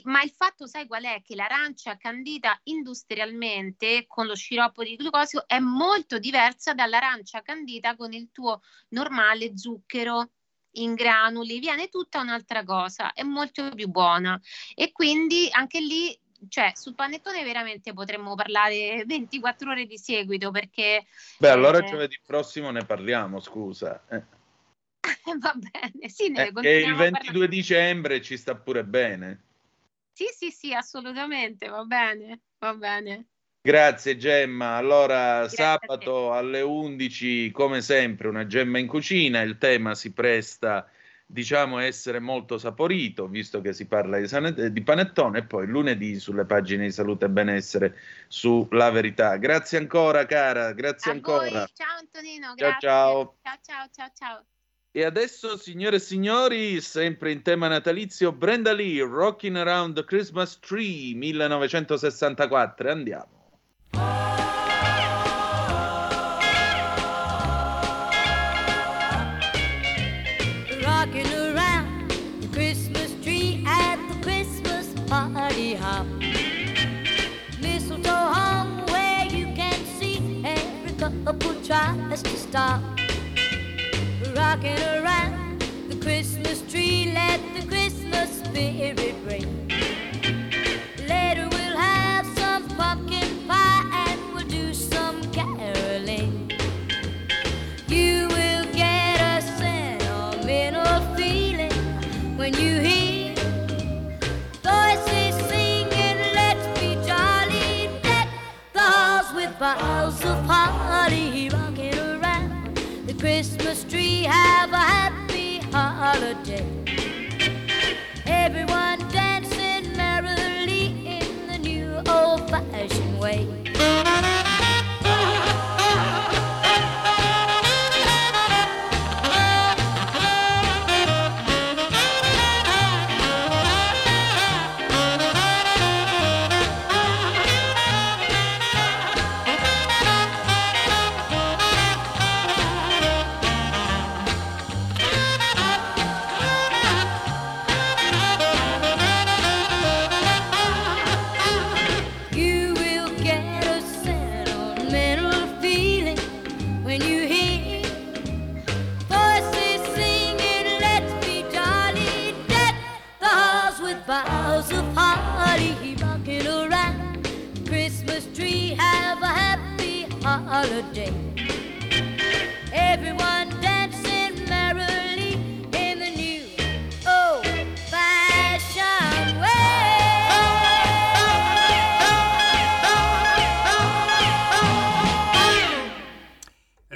Speaker 5: Ma il fatto, sai qual è? Che l'arancia candita industrialmente con lo sciroppo di glucosio è molto diversa dall'arancia candita con il tuo normale zucchero in granuli, viene tutta un'altra cosa, è molto più buona. E quindi anche lì, cioè, sul panettone veramente potremmo parlare 24 ore di seguito perché
Speaker 3: Beh, allora
Speaker 5: Eh.
Speaker 3: giovedì prossimo ne parliamo, scusa. Eh,
Speaker 5: va bene, sì, ne
Speaker 3: eh, che il
Speaker 5: continuiamo a parlare.
Speaker 3: 22 dicembre ci sta pure bene.
Speaker 5: Sì, sì, sì, assolutamente, va bene, va bene.
Speaker 3: Grazie Gemma. Allora,
Speaker 5: Grazie
Speaker 3: sabato alle 11, come sempre, una gemma in cucina. Il tema si presta, diciamo, a essere molto saporito, visto che si parla di, sane- di panettone. E poi lunedì sulle pagine di salute e benessere su La Verità. Grazie ancora, cara. Grazie
Speaker 5: A
Speaker 3: ancora.
Speaker 5: voi, ciao Antonino,
Speaker 3: Ciao,
Speaker 5: grazie.
Speaker 3: ciao.
Speaker 5: Ciao, ciao, ciao, ciao.
Speaker 3: E adesso, signore e signori, sempre in tema natalizio, Brenda Lee, Rocking Around the Christmas Tree 1964. Andiamo.
Speaker 6: Rocking around the Christmas tree at the Christmas party hop. Mistletoe hung where you can see every couple tries to stop. Rocking around the Christmas tree, let the Christmas spirit ring. Christmas tree. Have a happy holiday.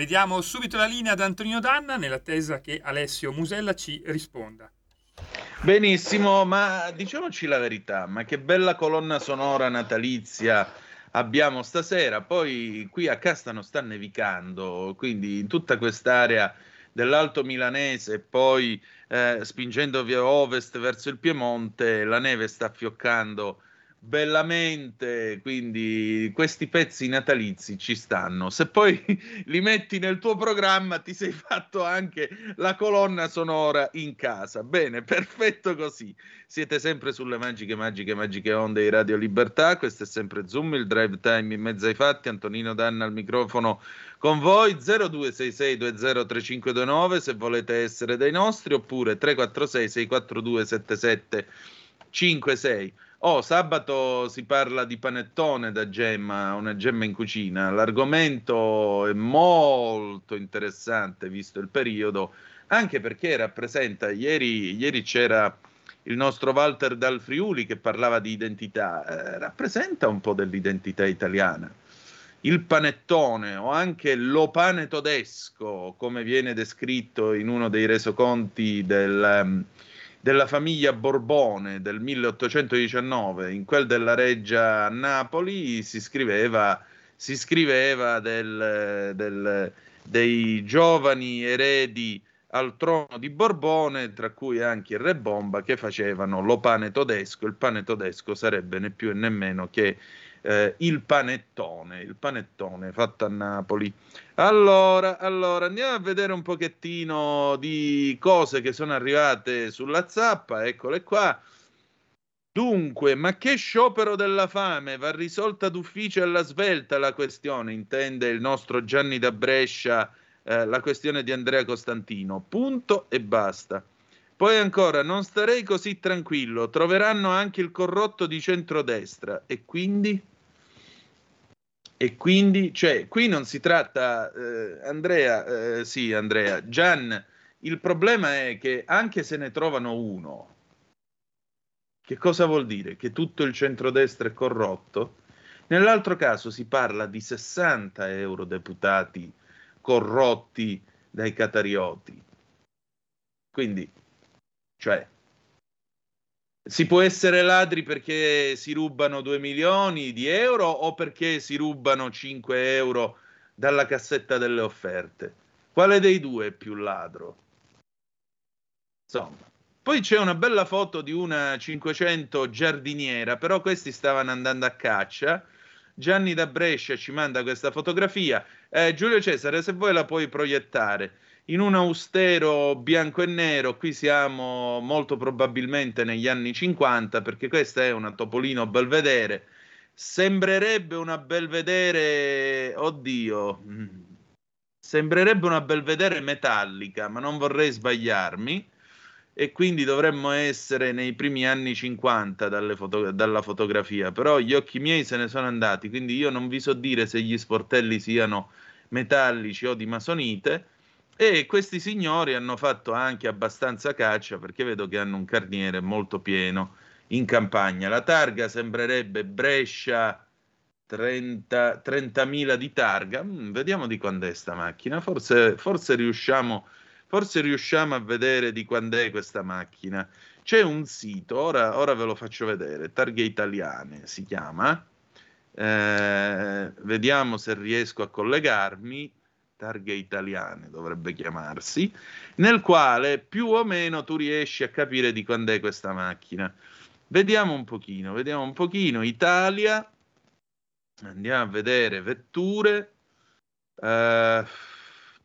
Speaker 2: Diamo subito la linea ad Antonino Danna nell'attesa che Alessio Musella ci risponda.
Speaker 3: Benissimo, ma diciamoci la verità, ma che bella colonna sonora natalizia abbiamo stasera. Poi qui a Castano sta nevicando, quindi in tutta quest'area dell'Alto Milanese e poi eh, spingendo via ovest verso il Piemonte, la neve sta fioccando bellamente, quindi questi pezzi natalizi ci stanno. Se poi li metti nel tuo programma, ti sei fatto anche la colonna sonora in casa. Bene, perfetto così. Siete sempre sulle magiche, magiche, magiche onde di Radio Libertà. Questo è sempre Zoom, il drive time in mezzo ai fatti. Antonino Danna al microfono con voi 0266203529 se volete essere dei nostri oppure 346 642 7756 Oh, sabato si parla di panettone da Gemma, una Gemma in cucina. L'argomento è molto interessante visto il periodo, anche perché rappresenta, ieri, ieri c'era il nostro Walter Dal Friuli che parlava di identità, eh, rappresenta un po' dell'identità italiana. Il panettone o anche lo pane tedesco, come viene descritto in uno dei resoconti del... Um, della famiglia Borbone del 1819, in quel della Reggia Napoli si scriveva, si scriveva del, del, dei giovani eredi al trono di Borbone, tra cui anche il re Bomba, che facevano lo pane tedesco. Il pane tedesco sarebbe né più né meno che eh, il panettone, il panettone fatto a Napoli. Allora, allora, andiamo a vedere un pochettino di cose che sono arrivate sulla zappa, eccole qua. Dunque, ma che sciopero della fame? Va risolta d'ufficio alla svelta la questione, intende il nostro Gianni da Brescia, eh, la questione di Andrea Costantino. Punto e basta. Poi ancora, non starei così tranquillo, troveranno anche il corrotto di centrodestra e quindi... E quindi, cioè, qui non si tratta, eh, Andrea, eh, sì, Andrea, Gian, il problema è che anche se ne trovano uno, che cosa vuol dire? Che tutto il centrodestra è corrotto? Nell'altro caso si parla di 60 eurodeputati corrotti dai catarioti. Quindi, cioè, si può essere ladri perché si rubano 2 milioni di euro o perché si rubano 5 euro dalla cassetta delle offerte? Quale dei due è più ladro? Insomma. Poi c'è una bella foto di una 500 giardiniera, però questi stavano andando a caccia. Gianni da Brescia ci manda questa fotografia. Eh, Giulio Cesare, se vuoi la puoi proiettare in un austero bianco e nero, qui siamo molto probabilmente negli anni 50, perché questa è una Topolino Belvedere. Sembrerebbe una Belvedere, oddio, sembrerebbe una Belvedere metallica, ma non vorrei sbagliarmi. E quindi dovremmo essere nei primi anni 50 foto- dalla fotografia. Però gli occhi miei se ne sono andati, quindi io non vi so dire se gli sportelli siano metallici o di masonite e questi signori hanno fatto anche abbastanza caccia perché vedo che hanno un carniere molto pieno in campagna. La targa sembrerebbe Brescia 30, 30.000 di targa. Mm, vediamo di quando è sta macchina. Forse, forse, riusciamo, forse riusciamo a vedere di quando è questa macchina. C'è un sito, ora, ora ve lo faccio vedere, Targhe Italiane si chiama. Eh, vediamo se riesco a collegarmi targhe italiane dovrebbe chiamarsi, nel quale più o meno tu riesci a capire di quando è questa macchina. Vediamo un pochino, vediamo un pochino. Italia, andiamo a vedere vetture, eh,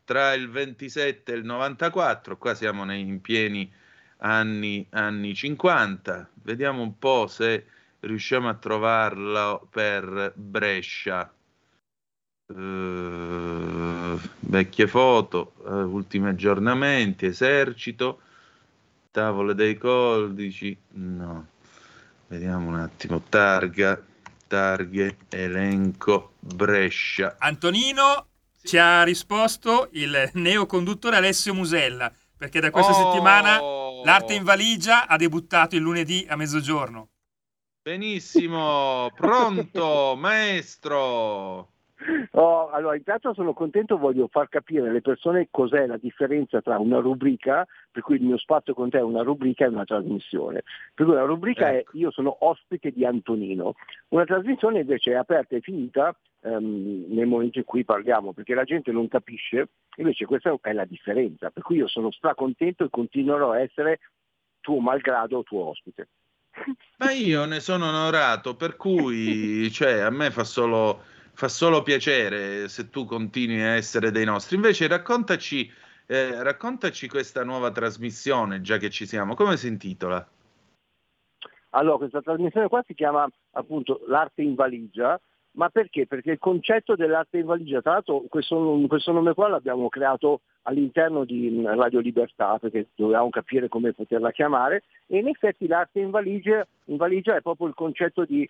Speaker 3: tra il 27 e il 94, qua siamo nei, in pieni anni, anni 50, vediamo un po' se riusciamo a trovarlo per Brescia. Uh, vecchie foto, uh, ultimi aggiornamenti, esercito, tavole dei codici, no, vediamo un attimo, targa, targhe, elenco, Brescia.
Speaker 2: Antonino ci ha risposto il neoconduttore Alessio Musella, perché da questa oh! settimana l'arte in valigia ha debuttato il lunedì a mezzogiorno.
Speaker 3: Benissimo, pronto, maestro.
Speaker 9: Oh, allora, intanto sono contento, voglio far capire alle persone cos'è la differenza tra una rubrica, per cui il mio spazio con te è una rubrica e una trasmissione. Per cui la rubrica
Speaker 3: Ecco.
Speaker 9: è io sono ospite di Antonino, una trasmissione invece è aperta e finita ehm, nel momento in cui parliamo, perché la gente non capisce, invece questa è la differenza, per cui io sono stracontento e continuerò a essere tuo malgrado tuo ospite.
Speaker 3: Ma io ne sono onorato, per cui cioè, a me fa solo, fa solo piacere se tu continui a essere dei nostri. Invece raccontaci, eh, raccontaci questa nuova trasmissione, già che ci siamo. Come si intitola?
Speaker 9: Allora, questa trasmissione qua si chiama appunto l'arte in valigia, ma perché? Perché il concetto dell'arte in valigia, tra l'altro questo, questo nome qua l'abbiamo creato all'interno di mh, Radio Libertà, perché dovevamo capire come poterla chiamare, e in effetti l'arte in valigia, in valigia è proprio il concetto di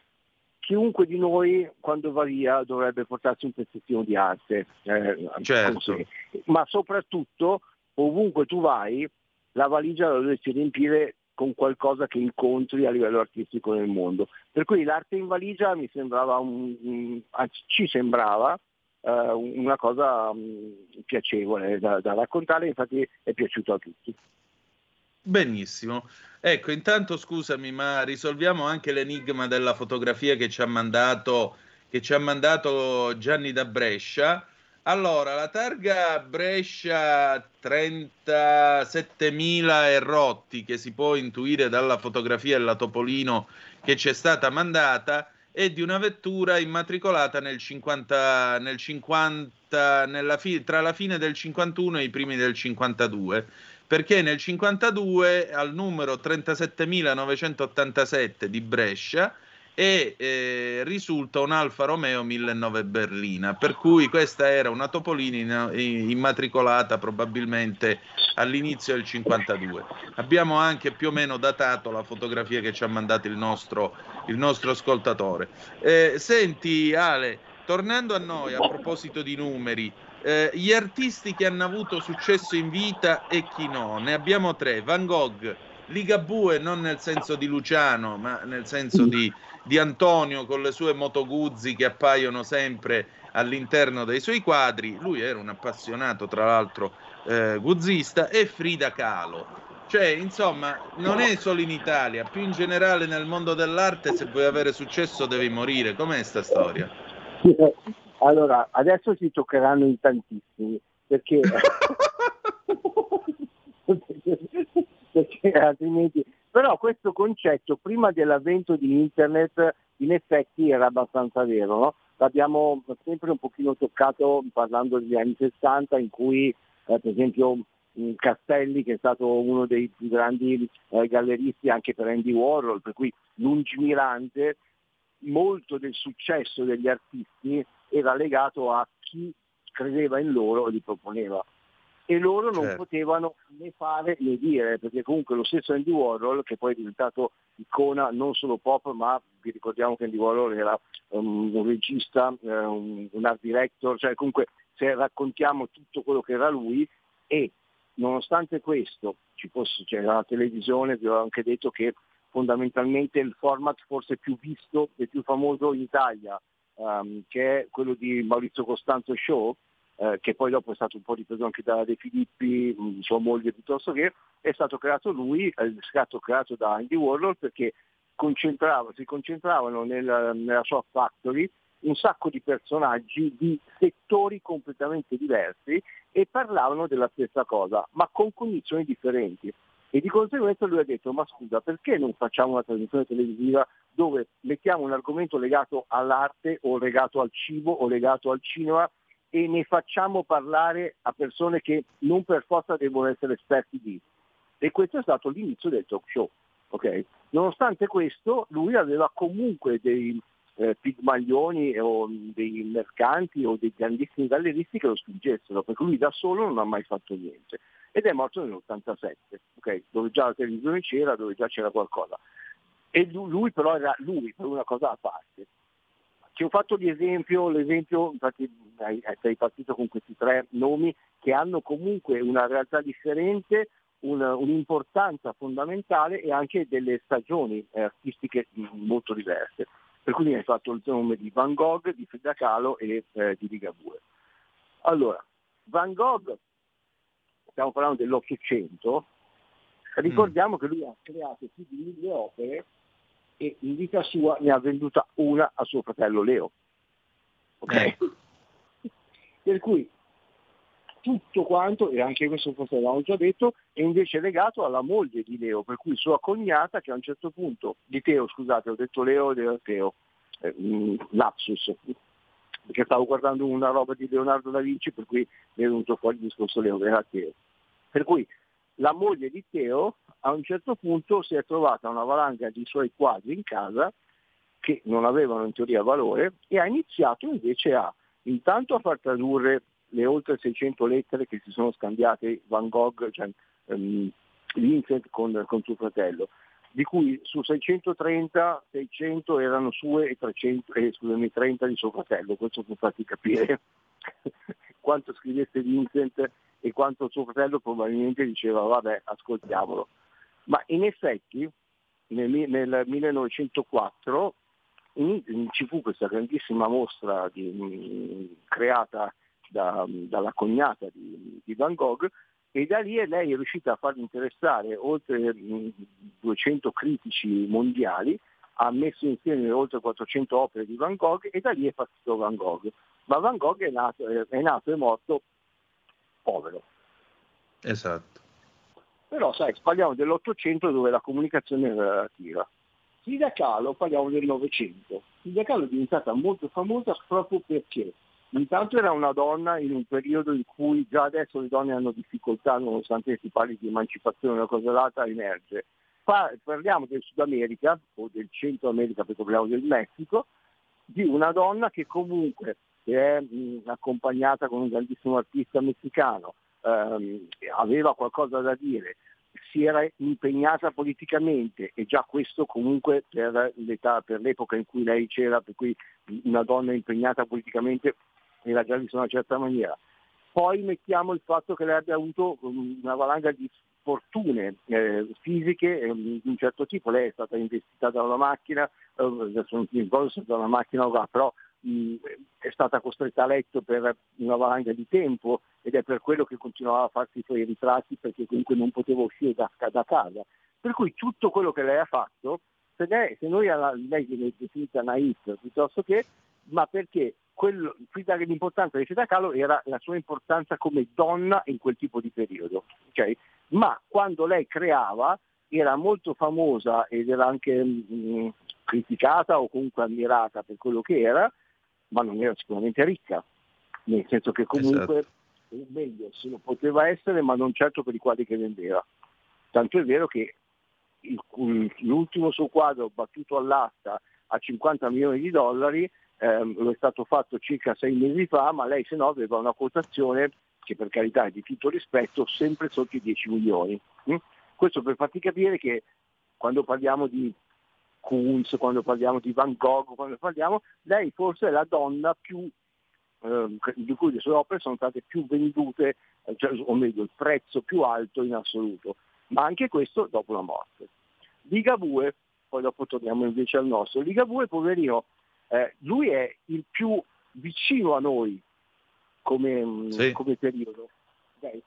Speaker 9: chiunque di noi quando va via dovrebbe portarsi un pezzettino di arte eh,
Speaker 3: Certo.
Speaker 9: ma soprattutto ovunque tu vai la valigia la dovresti riempire con qualcosa che incontri a livello artistico nel mondo. Per cui l'arte in valigia mi sembrava un, anzi, ci sembrava eh, una cosa mm, piacevole da, da raccontare, infatti è piaciuto a tutti.
Speaker 3: Benissimo. Ecco, intanto scusami, ma risolviamo anche l'enigma della fotografia che ci ha mandato, ci ha mandato Gianni da Brescia. Allora, la targa Brescia 37.000 e rotti, che si può intuire dalla fotografia e la Topolino che ci è stata mandata, è di una vettura immatricolata nel 50, nel 50 nella fi- tra la fine del 51 e i primi del 52 perché nel 52 al numero 37.987 di Brescia e eh, risulta un Alfa Romeo 1009 berlina, per cui questa era una Topolini in- immatricolata probabilmente all'inizio del 52. Abbiamo anche più o meno datato la fotografia che ci ha mandato il nostro, il nostro ascoltatore. Eh, senti Ale, tornando a noi a proposito di numeri, eh, gli artisti che hanno avuto successo in vita e chi no, ne abbiamo tre, Van Gogh, Ligabue non nel senso di Luciano, ma nel senso di, di Antonio con le sue Moto Guzzi che appaiono sempre all'interno dei suoi quadri, lui era un appassionato tra l'altro eh, guzzista, e Frida Kahlo. Cioè, insomma, non è solo in Italia, più in generale nel mondo dell'arte, se vuoi avere successo devi morire. Com'è sta storia?
Speaker 9: Allora, adesso si toccheranno in tantissimi, perché, perché altrimenti... Però questo concetto, prima dell'avvento di internet, in effetti era abbastanza vero, no? L'abbiamo sempre un pochino toccato parlando degli anni 60, in cui, eh, per esempio, mh, Castelli, che è stato uno dei più grandi eh, galleristi anche per Andy Warhol, per cui lungimirante, molto del successo degli artisti era legato a chi credeva in loro e li proponeva. E loro non
Speaker 3: Certo.
Speaker 9: potevano né fare né dire, perché comunque lo stesso Andy Warhol, che poi è diventato icona non solo pop, ma vi ricordiamo che Andy Warhol era um, un regista, eh, un, art director, cioè comunque se raccontiamo tutto quello che era lui e nonostante questo ci fosse, c'era la televisione, vi ho anche detto che fondamentalmente il format forse più visto e più famoso in Italia, ehm, che è quello di Maurizio Costanzo Show, eh, che poi dopo è stato un po' ripreso anche da De Filippi, mh, sua moglie piuttosto che, è stato creato lui, è stato creato da Andy Warhol perché concentrava, si concentravano nel- nella sua factory un sacco di personaggi di settori completamente diversi e parlavano della stessa cosa, ma con cognizioni differenti. E di conseguenza lui ha detto, ma scusa, perché non facciamo una trasmissione televisiva dove mettiamo un argomento legato all'arte o legato al cibo o legato al cinema e ne facciamo parlare a persone che non per forza devono essere esperti di. E questo è stato l'inizio del talk show. ok? Nonostante questo, lui aveva comunque dei eh, pigmaglioni o dei mercanti o dei grandissimi galleristi che lo spingessero, perché lui da solo non ha mai fatto niente. Ed è morto nell'87, ok? dove già la televisione c'era, dove già c'era qualcosa. E lui, lui però era lui, per una cosa a parte. Ci ho fatto l'esempio, l'esempio infatti hai- sei partito con questi tre nomi che hanno comunque una realtà differente, un- un'importanza fondamentale e anche delle stagioni eh, artistiche mh, molto diverse. Per cui mi hai fatto il nome di Van Gogh, di Frida Kahlo e eh, di Ligabue. Allora, Van Gogh, stiamo parlando dell'Ottocento, ricordiamo che lui ha creato più di mille opere e in vita sua ne ha venduta una a suo fratello Leo. Ok? Per cui tutto quanto, e anche questo forse l'abbiamo già detto, è invece legato alla moglie di Leo, per cui sua cognata che a un certo punto, di Teo scusate, ho detto Leo era Teo, eh, mm, lapsus, perché stavo guardando una roba di Leonardo da Vinci per cui mi è venuto fuori il discorso Leo, era Teo. Per cui la moglie di Teo a un certo punto si è trovata una valanga di suoi quadri in casa che non avevano in teoria valore e ha iniziato invece a intanto a far tradurre le oltre 600 lettere che si sono scambiate Van Gogh, cioè ehm, Vincent con, con suo fratello, di cui su 630, 600 erano sue e 300, eh, scusami, 30 di suo fratello, questo per farti capire quanto scrivesse Vincent e quanto suo fratello probabilmente diceva vabbè ascoltiamolo. Ma in effetti nel, nel 1904 in- in- ci fu questa grandissima mostra di- mh, creata da- dalla cognata di, di Van Gogh e da lì lei è riuscita a far interessare oltre mh, 200 critici mondiali, ha messo insieme oltre 400 opere di Van Gogh e da lì è partito Van Gogh. Ma Van Gogh è nato, è nato e morto povero.
Speaker 3: Esatto.
Speaker 9: Però sai, parliamo dell'Ottocento dove la comunicazione era relativa. Frida Kahlo parliamo del Novecento. Frida Kahlo è diventata molto famosa proprio perché intanto era una donna in un periodo in cui già adesso le donne hanno difficoltà, nonostante si parli di emancipazione, una cosa data. Pa- parliamo del Sud America o del Centro America perché parliamo del Messico, di una donna che comunque è accompagnata con un grandissimo artista messicano, ehm, aveva qualcosa da dire, si era impegnata politicamente e già questo comunque per, per l'epoca in cui lei c'era, per cui una donna impegnata politicamente era già vista in una certa maniera. Poi mettiamo il fatto che lei abbia avuto um, una valanga di fortune eh, fisiche eh, di un certo tipo, lei è stata investita da una macchina, eh, adesso non mi ricordo se da una macchina però mh, è stata costretta a letto per una valanga di tempo ed è per quello che continuava a farsi i suoi ritratti perché comunque non poteva uscire da, da casa. Per cui tutto quello che lei ha fatto, se, lei, se noi alla, lei viene definita naif piuttosto che, ma perché quello, l'importanza di Frida Kahlo era la sua importanza come donna in quel tipo di periodo. ok? Ma quando lei creava era molto famosa ed era anche mh, criticata o comunque ammirata per quello che era, ma non era sicuramente ricca, nel senso che comunque, o meglio, se lo poteva essere, ma non certo per i quadri che vendeva. Tanto è vero che il- l'ultimo suo quadro battuto all'asta a 50 milioni di dollari ehm, lo è stato fatto circa sei mesi fa, ma lei se no aveva una quotazione che per carità è di tutto rispetto sempre sotto i 10 milioni. mm? Questo per farti capire che quando parliamo di Kunz, quando parliamo di Van Gogh, quando parliamo, lei forse è la donna più ehm, di cui le sue opere sono state più vendute, eh, cioè, o meglio il prezzo più alto in assoluto, ma anche questo dopo la morte. Ligabue, poi dopo torniamo invece al nostro, Ligabue poverino, eh, lui è il più vicino a noi come, mm,
Speaker 3: Sì.
Speaker 9: come periodo. ok?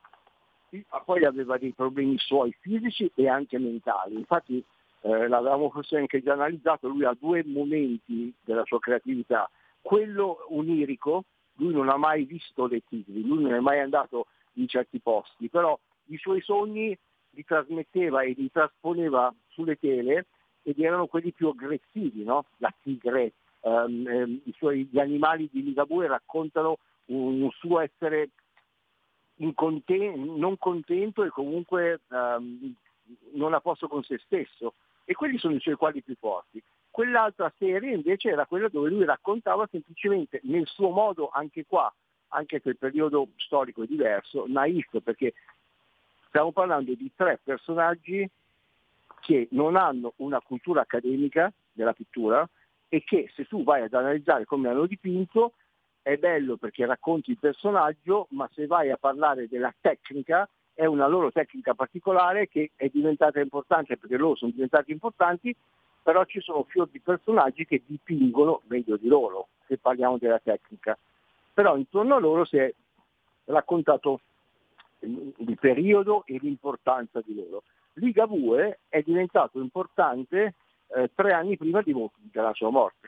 Speaker 9: Sì, ma Poi aveva dei problemi suoi fisici e anche mentali, infatti eh, l'avevamo forse anche già analizzato, lui ha due momenti della sua creatività, quello onirico, lui non ha mai visto le tigri, lui non è mai andato in certi posti, però i suoi sogni li trasmetteva e li trasponeva sulle tele ed erano quelli più aggressivi, no? la tigre, ehm, ehm, i suoi, gli animali di Ligabue raccontano un, un suo essere inconten- non contento e comunque ehm, non a posto con se stesso. E quelli sono i suoi quadri più forti. Quell'altra serie invece era quella dove lui raccontava semplicemente nel suo modo, anche qua, anche se il periodo storico è diverso, naif, perché stiamo parlando di tre personaggi che non hanno una cultura accademica della pittura e che se tu vai ad analizzare come hanno dipinto è bello perché racconti il personaggio, ma se vai a parlare della tecnica è una loro tecnica particolare che è diventata importante perché loro sono diventati importanti però ci sono fior di personaggi che dipingono meglio di loro, se parliamo della tecnica. Però intorno a loro si è raccontato il periodo e l'importanza di loro. Ligabue è diventato importante eh, tre anni prima di della sua morte,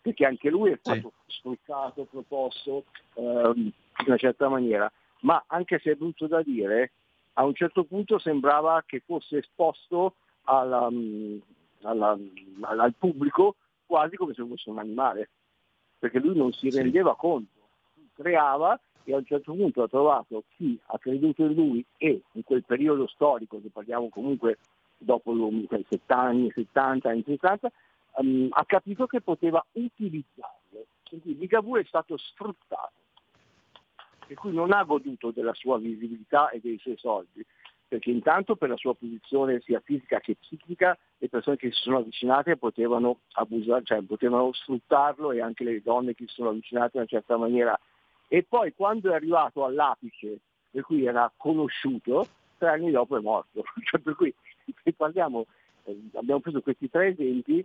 Speaker 9: perché anche lui è stato sfruttato, proposto ehm, in una certa maniera, ma anche se è brutto da dire, a un certo punto sembrava che fosse esposto alla, mm, alla- al al pubblico quasi come se fosse un animale, perché lui non si rendeva conto, creava e a un certo punto ha trovato chi ha creduto in lui e in quel periodo storico, che parliamo comunque dopo i 70 anni, 70 anni 60, ehm, ha capito che poteva utilizzarlo. Quindi Ligabue è stato sfruttato, per cui non ha goduto della sua visibilità e dei suoi soldi, perché intanto per la sua posizione sia fisica che psichica le persone che si sono avvicinate potevano abusare, cioè potevano sfruttarlo e anche le donne che si sono avvicinate in una certa maniera. E poi quando è arrivato all'apice, per cui era conosciuto, tre anni dopo è morto. Cioè, per cui se parliamo, eh, abbiamo preso questi tre esempi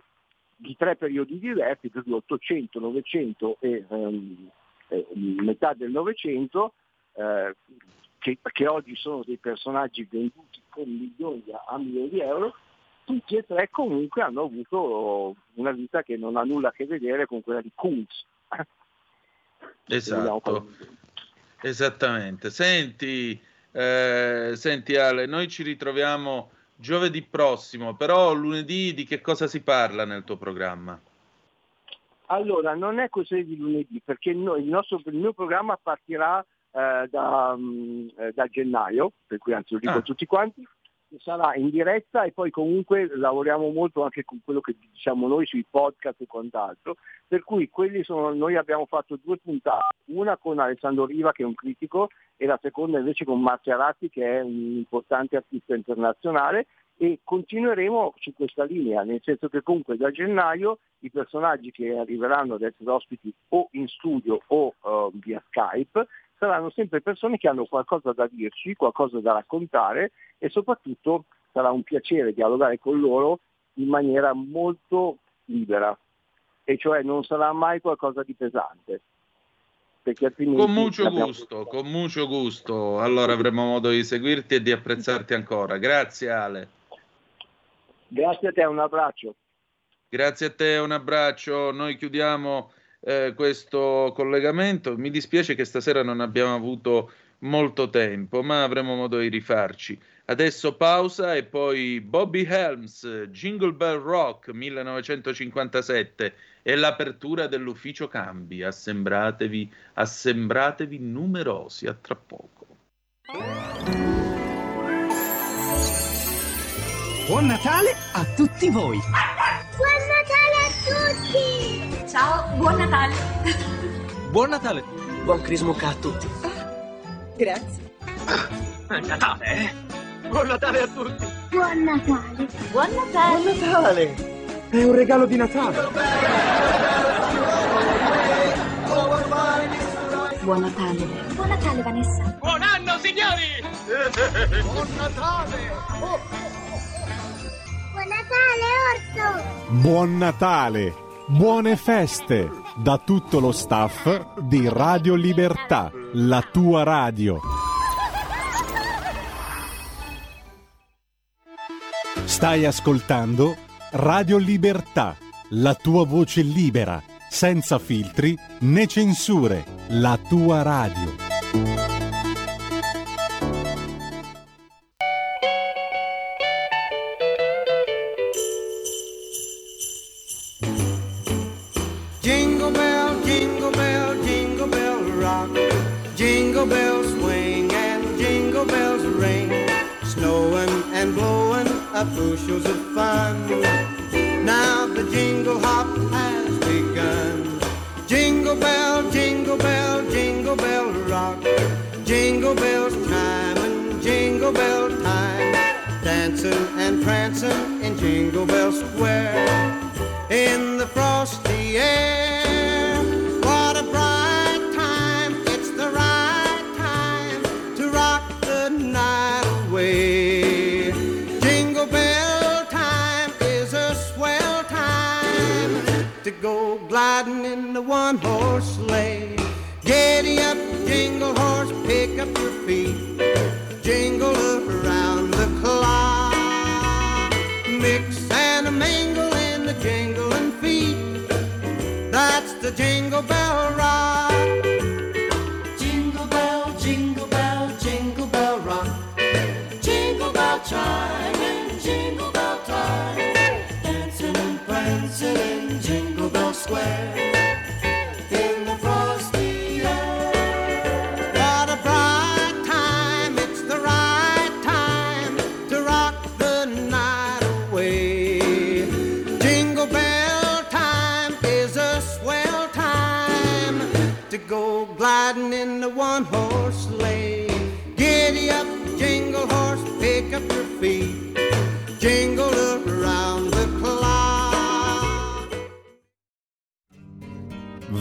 Speaker 9: di tre periodi diversi, per cui 800, 900 e ehm, eh, metà del Novecento, eh, che, che oggi sono dei personaggi venduti con milioni a milioni di euro, tutti e tre comunque hanno avuto una vita che non ha nulla a che vedere con quella di Kunz.
Speaker 3: Esatto, esattamente. Senti, eh, senti Ale, noi ci ritroviamo giovedì prossimo, però lunedì di che cosa si parla nel tuo programma?
Speaker 9: Allora, non è così di lunedì, perché noi- il, nostro, il mio programma partirà eh, da, mm, eh, da gennaio, per cui anzi lo dico
Speaker 3: Ah.
Speaker 9: a tutti quanti, sarà in diretta e poi comunque lavoriamo molto anche con quello che diciamo noi sui podcast e quant'altro, per cui quelli sono, noi abbiamo fatto due puntate, una con Alessandro Riva che è un critico e la seconda invece con Marzia Ratti che è un importante artista internazionale e continueremo su questa linea, nel senso che comunque da gennaio i personaggi che arriveranno ad essere ospiti o in studio o eh, via Skype saranno sempre persone che hanno qualcosa da dirci, qualcosa da raccontare e soprattutto sarà un piacere dialogare con loro in maniera molto libera e cioè non sarà mai qualcosa di pesante.
Speaker 3: Con mucho gusto, con mucho gusto. Allora avremo modo di seguirti e di apprezzarti ancora. Grazie Ale.
Speaker 9: Grazie a te, un abbraccio.
Speaker 3: Grazie a te, un abbraccio. Noi chiudiamo eh, questo collegamento. Mi dispiace che stasera non abbiamo avuto molto tempo, ma avremo modo di rifarci. Adesso pausa e poi Bobby Helms, Jingle Bell Rock 1957 e l'apertura dell'ufficio cambi. Assembratevi, assembratevi numerosi. A tra poco.
Speaker 10: Buon Natale a tutti voi!
Speaker 6: Buon Natale a tutti!
Speaker 11: Ciao, buon Natale!
Speaker 10: Buon Natale! Buon Crismucca a tutti!
Speaker 11: Grazie.
Speaker 10: È Natale, eh? Buon Natale a tutti!
Speaker 6: Buon Natale!
Speaker 11: Buon Natale!
Speaker 10: Buon Natale! È un regalo di Natale!
Speaker 11: Buon Natale!
Speaker 6: Buon Natale Vanessa!
Speaker 10: Buon anno, signori! Buon Natale!
Speaker 6: Buon Natale Orso!
Speaker 1: Buon Natale, buone feste da tutto lo staff di Radio Libertà, la tua radio. Stai ascoltando Radio Libertà, la tua voce libera, senza filtri né censure, la tua radio.
Speaker 12: Up bushels of fun. Now the jingle hop has begun. Jingle bell, jingle bell, jingle bell rock. Jingle bells time and jingle bell time. Dancing and prancing in Jingle Bell Square in the frosty air. One horse sleigh. Giddy up, jingle horse, pick up your feet. Jingle around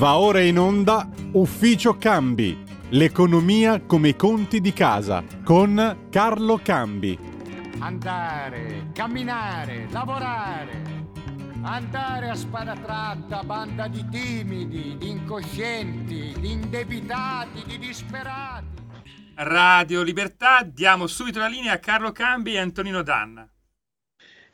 Speaker 1: Va ora in onda Ufficio Cambi, l'economia come i conti di casa, con Carlo Cambi.
Speaker 13: Andare, camminare, lavorare. Andare a spada tratta, banda di timidi, di incoscienti, di indebitati, di disperati.
Speaker 2: Radio Libertà, diamo subito la linea a Carlo Cambi e Antonino Danna.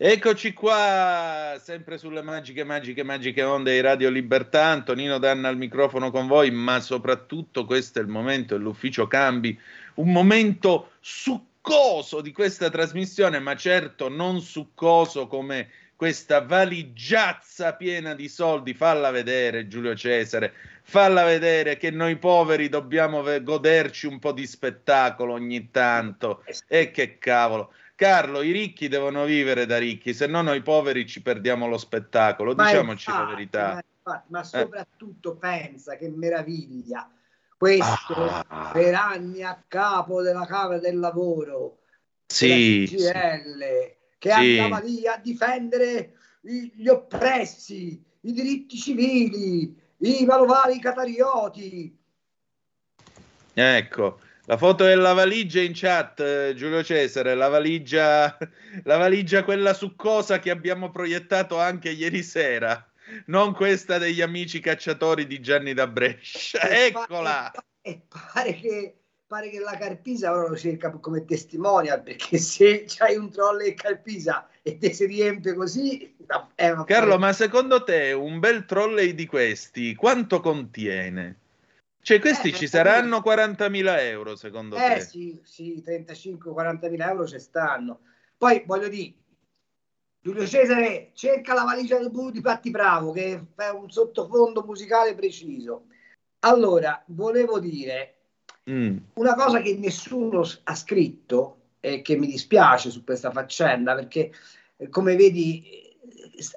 Speaker 3: Eccoci qua, sempre sulle magiche, magiche, magiche onde di Radio Libertà. Antonino Danna al microfono con voi, ma soprattutto questo è il momento dell'ufficio cambi, un momento succoso di questa trasmissione, ma certo non succoso come questa valigiazza piena di soldi. Falla vedere, Giulio Cesare, falla vedere che noi poveri dobbiamo goderci un po' di spettacolo ogni tanto. E che cavolo. Carlo, i ricchi devono vivere da ricchi, se no noi poveri ci perdiamo lo spettacolo,
Speaker 14: Ma
Speaker 3: diciamoci la
Speaker 14: infatti,
Speaker 3: verità.
Speaker 14: Ma, infatti, ma
Speaker 3: Eh.
Speaker 14: soprattutto pensa che meraviglia questo
Speaker 3: Ah.
Speaker 14: per anni a capo della Camera del Lavoro,
Speaker 3: Sì,
Speaker 14: CGL, che
Speaker 3: Sì.
Speaker 14: andava lì a difendere gli oppressi, i diritti civili, i malovali catarioti.
Speaker 3: Ecco, la foto della valigia in chat, eh, Giulio Cesare, la valigia, la valigia quella succosa che abbiamo proiettato anche ieri sera, non questa degli amici cacciatori di Gianni da Brescia.
Speaker 14: E
Speaker 3: Eccola!
Speaker 14: E pare che, pare che la Carpisa ora lo cerca come testimonial, perché se c'hai un trolley in Carpisa e te si riempie così, è una
Speaker 3: Carlo, ma secondo te un bel trolley di questi quanto contiene? Cioè, questi
Speaker 14: Eh,
Speaker 3: ci saranno 40.000 euro, secondo
Speaker 14: Eh
Speaker 3: te?
Speaker 14: sì, sì, 35-40 mila euro ci stanno. Poi voglio dire, Giulio Cesare cerca la valigia del blu di Patti Bravo che fa un sottofondo musicale preciso. Allora, volevo dire
Speaker 3: Mm.
Speaker 14: una cosa che nessuno ha scritto e che mi dispiace su questa faccenda perché eh, come vedi eh,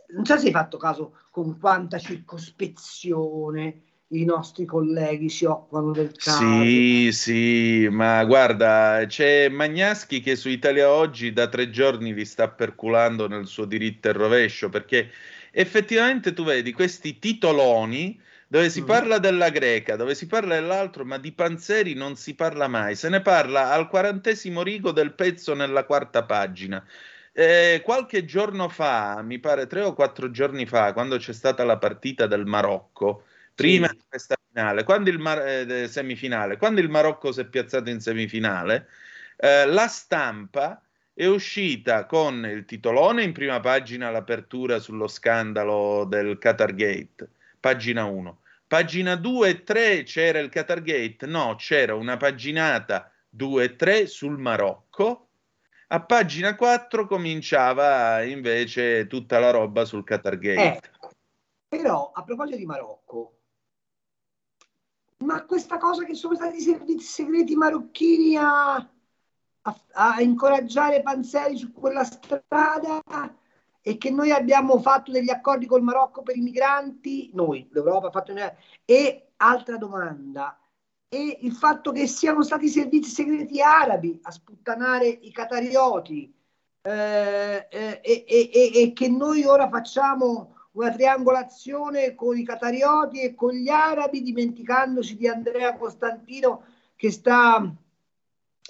Speaker 14: non so se hai fatto caso con quanta circospezione i nostri colleghi si occupano del caso.
Speaker 3: Sì, sì, ma guarda, c'è Magnaschi che su Italia Oggi da tre giorni li sta perculando nel suo diritto e rovescio, perché effettivamente tu vedi questi titoloni dove si
Speaker 14: Mm.
Speaker 3: parla della greca, dove si parla dell'altro, ma di Panzeri non si parla mai, se ne parla al quarantesimo rigo del pezzo nella quarta pagina. Eh, qualche giorno fa, mi pare tre o quattro giorni fa, quando c'è stata la partita del Marocco, prima di questa finale, quando il Mar- eh, semifinale, quando il Marocco si è piazzato in semifinale, eh, la stampa è uscita con il titolone in prima pagina l'apertura sullo scandalo del Qatar Gate, pagina 1. Pagina 2 e 3 c'era il Qatar Gate, no, c'era una paginata 2 e 3 sul Marocco. A pagina 4 cominciava invece tutta la roba sul Qatar Gate.
Speaker 14: Ecco, però a proposito di Marocco, ma questa cosa che sono stati i servizi segreti marocchini a, a- a incoraggiare Panzeri su quella strada e che noi abbiamo fatto degli accordi col Marocco per i migranti, noi, l'Europa ha fatto e altra domanda, e il fatto che siano stati i servizi segreti arabi a sputtanare i catarioti eh, eh, e, e- e- e che noi ora facciamo una triangolazione con i catarioti e con gli arabi, dimenticandoci di Andrea Costantino che sta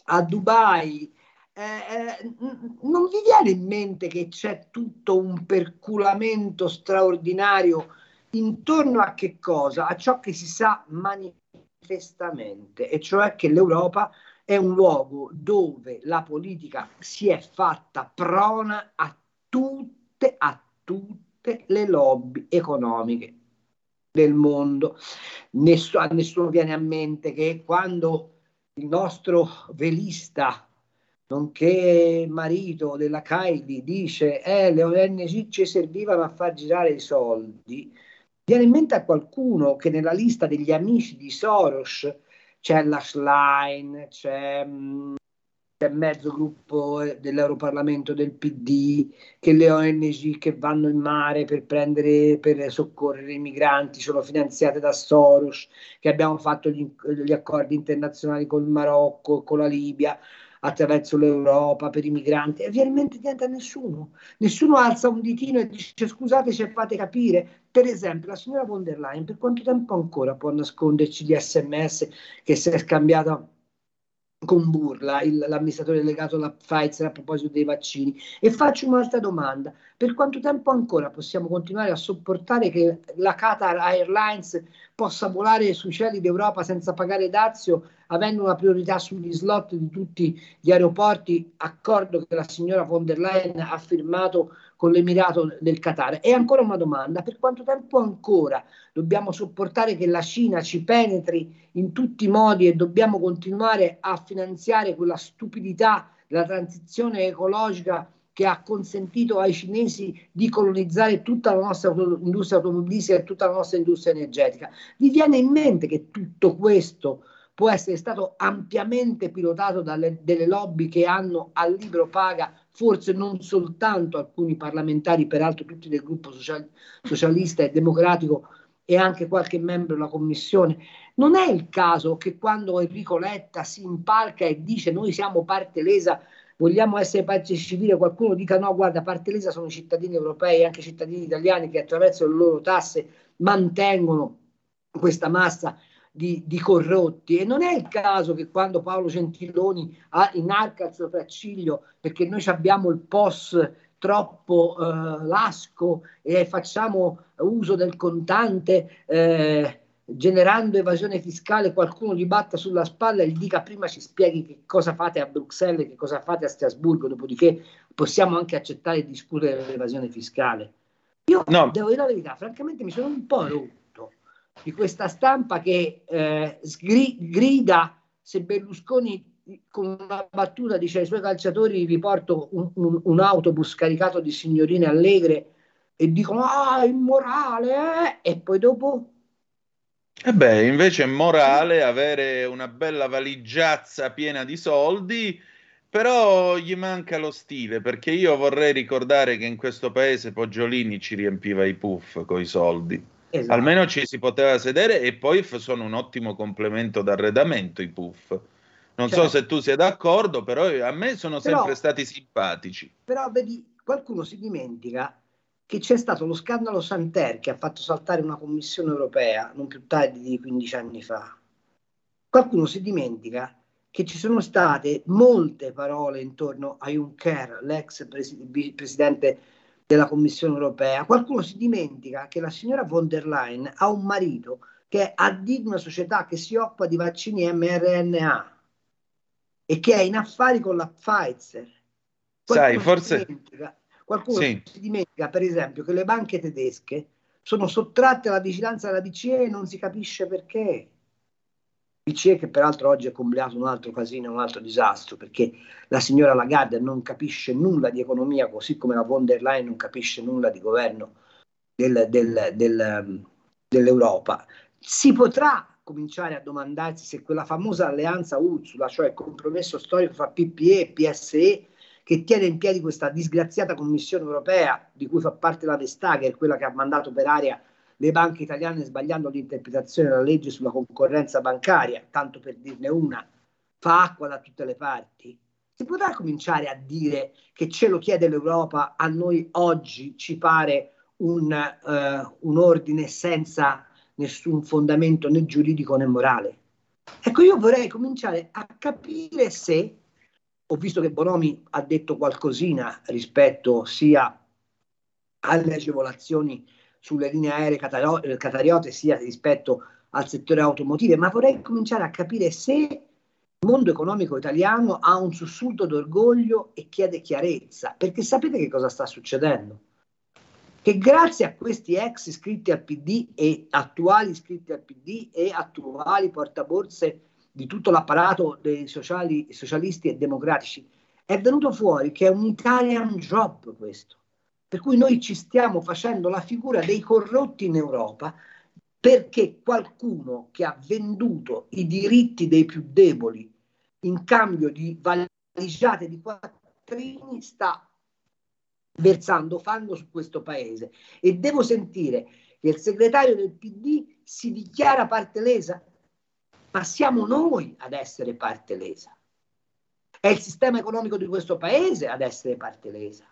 Speaker 14: a Dubai. Eh, eh, non vi viene in mente che c'è tutto un perculamento straordinario intorno a che cosa? A ciò che si sa manifestamente, e cioè che l'Europa è un luogo dove la politica si è fatta prona a tutte, a tutte le lobby economiche del mondo. Ness- a nessuno viene a mente che quando il nostro velista, nonché marito della Kylie, dice eh, le ONG ci servivano a far girare i soldi, viene in mente a qualcuno che nella lista degli amici di Soros c'è la Schlein, c'è, mh, c'è mezzo gruppo dell'Europarlamento del PD, che le ONG che vanno in mare per prendere, per soccorrere i migranti sono finanziate da Soros, che abbiamo fatto gli, gli accordi internazionali con il Marocco, con la Libia attraverso l'Europa per i migranti e viene in mente niente a nessuno. Nessuno alza un ditino e dice scusate se fate capire. Per esempio, la signora von der Leyen per quanto tempo ancora può nasconderci gli sms che si è scambiata con Burla, il, l'amministratore delegato alla Pfizer a proposito dei vaccini. E faccio un'altra domanda: per quanto tempo ancora possiamo continuare a sopportare che la Qatar Airlines possa volare sui cieli d'Europa senza pagare dazio, avendo una priorità sugli slot di tutti gli aeroporti, accordo che la signora von der Leyen ha firmato con l'Emirato del Qatar? E ancora una domanda: per quanto tempo ancora dobbiamo sopportare che la Cina ci penetri in tutti i modi e dobbiamo continuare a finanziare quella stupidità della transizione ecologica che ha consentito ai cinesi di colonizzare tutta la nostra industria automobilistica e tutta la nostra industria energetica. Vi viene in mente che tutto questo può essere stato ampiamente pilotato dalle lobby che hanno al libro paga, forse non soltanto alcuni parlamentari, peraltro tutti del gruppo social- socialista e democratico e anche qualche membro della commissione. Non è il caso che quando Enrico Letta si impalca e dice noi siamo parte lesa, vogliamo essere parte civile, qualcuno dica no, guarda, parte lesa sono i cittadini europei anche i cittadini italiani che attraverso le loro tasse mantengono questa massa di, di corrotti. E non è il caso che quando Paolo Gentiloni ha inarca il sopracciglio perché noi abbiamo il POS troppo eh, lasco e facciamo uso del contante eh, generando evasione fiscale, qualcuno gli batta sulla spalla e gli dica prima ci spieghi che cosa fate a Bruxelles e che cosa fate a Strasburgo, dopodiché possiamo anche accettare di discutere dell'evasione fiscale. Io
Speaker 3: No.
Speaker 14: devo dire la verità, francamente mi sono un po' rotto di questa stampa che eh, sgri- grida se Berlusconi con una battuta dice ai suoi calciatori vi porto un, un- un autobus caricato di signorine allegre e dicono ah immorale eh?" e poi dopo
Speaker 3: E beh, invece è morale avere una bella valigiazza piena di soldi, però gli manca lo stile, perché io vorrei ricordare che in questo paese Poggiolini ci riempiva i puff con i soldi.
Speaker 14: Esatto.
Speaker 3: Almeno ci si poteva sedere e poi f- sono un ottimo complemento d'arredamento i puff. Non so
Speaker 14: Certo.
Speaker 3: se tu sia d'accordo, però a me sono
Speaker 14: Però-
Speaker 3: sempre stati simpatici.
Speaker 14: Però vedi, qualcuno si dimentica che c'è stato lo scandalo Santer che ha fatto saltare una commissione europea non più tardi di 15 anni fa. Qualcuno si dimentica che ci sono state molte parole intorno a Juncker, l'ex bi- presidente della Commissione europea. Qualcuno si dimentica che la signora von der Leyen ha un marito che di una società che si occupa di vaccini mRNA e che è in affari con la Pfizer.
Speaker 3: Sai,
Speaker 14: Qualcuno si
Speaker 3: forse-
Speaker 14: dimentica- qualcuno
Speaker 3: Sì.
Speaker 14: si dimentica, per esempio, che le banche tedesche sono sottratte alla vigilanza della BCE e non si capisce perché. BCE che peraltro oggi è combinato un altro casino, un altro disastro, perché la signora Lagarde non capisce nulla di economia, così come la von der Leyen non capisce nulla di governo del- del- del, um, dell'Europa. Si potrà cominciare a domandarsi se quella famosa alleanza Ursula, cioè il compromesso storico fra PPE e PSE, che tiene in piedi questa disgraziata Commissione europea, di cui fa parte la Vestager, quella che ha mandato per aria le banche italiane sbagliando l'interpretazione della legge sulla concorrenza bancaria, tanto per dirne una, fa acqua da tutte le parti. Si potrà cominciare a dire che ce lo chiede l'Europa, a noi oggi ci pare un, eh, un ordine senza nessun fondamento né giuridico né morale. Ecco, io vorrei cominciare a capire se, ho visto che Bonomi ha detto qualcosina rispetto sia alle agevolazioni sulle linee aeree qatariote sia rispetto al settore automotive, ma vorrei cominciare a capire se il mondo economico italiano ha un sussulto d'orgoglio e chiede chiarezza, perché sapete che cosa sta succedendo? Che grazie a questi ex iscritti al PD e attuali iscritti al PD e attuali portaborse di tutto l'apparato dei sociali- socialisti e democratici, è venuto fuori che è un Italian job questo. Per cui noi ci stiamo facendo la figura dei corrotti in Europa perché qualcuno che ha venduto i diritti dei più deboli in cambio di valigiate di quattrini sta versando fango su questo paese e devo sentire che il segretario del PD si dichiara parte lesa, ma siamo noi ad essere parte lesa. È il sistema economico di questo paese ad essere parte lesa.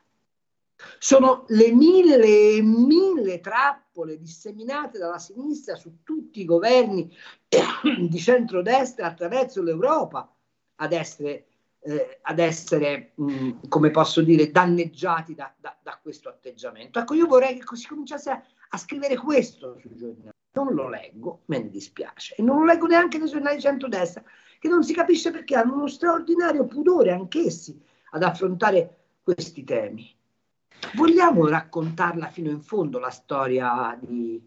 Speaker 14: Sono le mille e mille trappole disseminate dalla sinistra su tutti i governi di centrodestra attraverso l'Europa ad essere, eh, ad essere mh, come posso dire, danneggiati da, da- da questo atteggiamento. Ecco, io vorrei che si cominciasse a, a scrivere questo sui giornali. Non lo leggo, me ne dispiace, e non lo leggo neanche nei giornali di centrodestra, che non si capisce perché hanno uno straordinario pudore anch'essi ad affrontare questi temi. Vogliamo raccontarla fino in fondo la storia di,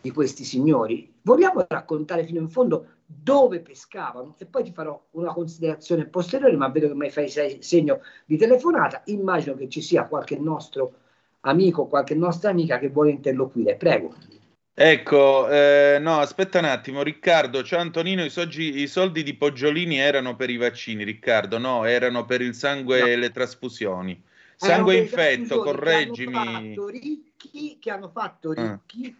Speaker 14: di questi signori? Vogliamo raccontare fino in fondo dove pescavano? E poi ti farò una considerazione posteriore, ma vedo che mi fai se- segno di telefonata. Immagino che ci sia qualche nostro amico, qualche nostra amica che vuole interloquire. Prego.
Speaker 3: Ecco, eh, no, aspetta un attimo, Riccardo, ciao Antonino, i, soggi- i soldi di Poggiolini erano per i vaccini, Riccardo, no, erano per il sangue e le trasfusioni. Sangue infetto, correggimi.
Speaker 14: Che hanno fatto ricchi, che hanno fatto
Speaker 3: Ah.
Speaker 14: ricchi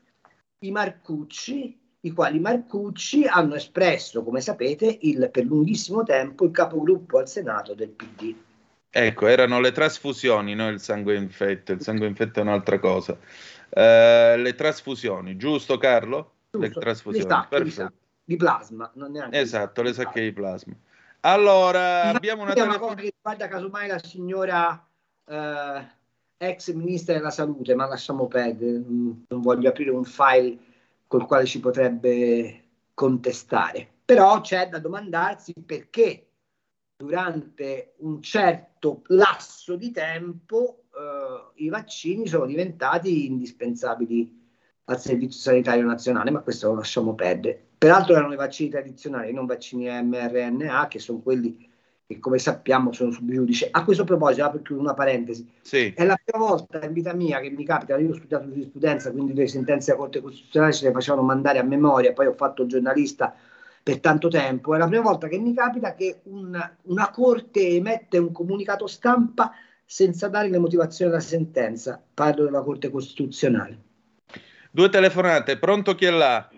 Speaker 14: i Marcucci, i quali Marcucci hanno espresso, come sapete, il, per lunghissimo tempo il capogruppo al Senato del PD.
Speaker 3: Ecco, erano le trasfusioni, non il sangue infetto. Il sangue infetto è un'altra cosa. Eh, le trasfusioni, giusto Carlo? Le
Speaker 14: Giusto,
Speaker 3: trasfusioni,
Speaker 14: le sacche di,
Speaker 3: perfetto.
Speaker 14: sa- di plasma, non neanche
Speaker 3: Esatto, le sacche di plasma. Allora, abbiamo una
Speaker 14: una cosa che riguarda casomai la signora eh, ex ministra della salute, ma lasciamo perdere, non voglio aprire un file col quale ci potrebbe contestare. Però c'è da domandarsi perché durante un certo lasso di tempo eh, i vaccini sono diventati indispensabili al Servizio Sanitario Nazionale, ma questo lo lasciamo perdere. Peraltro erano i vaccini tradizionali, non vaccini mRNA, che sono quelli che come sappiamo sono sub giudice. A questo proposito, apro una parentesi,
Speaker 3: Sì.
Speaker 14: è la prima volta in vita mia che mi capita, io ho studiato giurisprudenza, quindi le sentenze della Corte Costituzionale ce le facevano mandare a memoria, poi ho fatto il giornalista per tanto tempo, è la prima volta che mi capita che una, una Corte emette un comunicato stampa senza dare le motivazioni della sentenza, parlo della Corte Costituzionale.
Speaker 3: Due telefonate, pronto chi è là?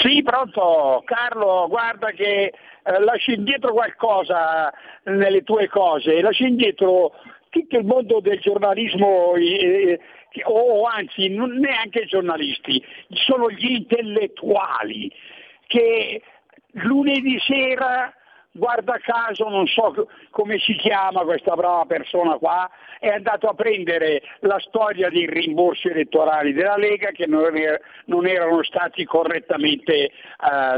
Speaker 15: Sì, pronto. Carlo, guarda che eh, lasci indietro qualcosa nelle tue cose, lasci indietro tutto il mondo del giornalismo, eh, che- o anzi non neanche i giornalisti, sono gli intellettuali che lunedì sera, guarda caso, non so co- come si chiama questa brava persona qua, è andato a prendere la storia dei rimborsi elettorali della Lega che non, er- erano stati correttamente eh,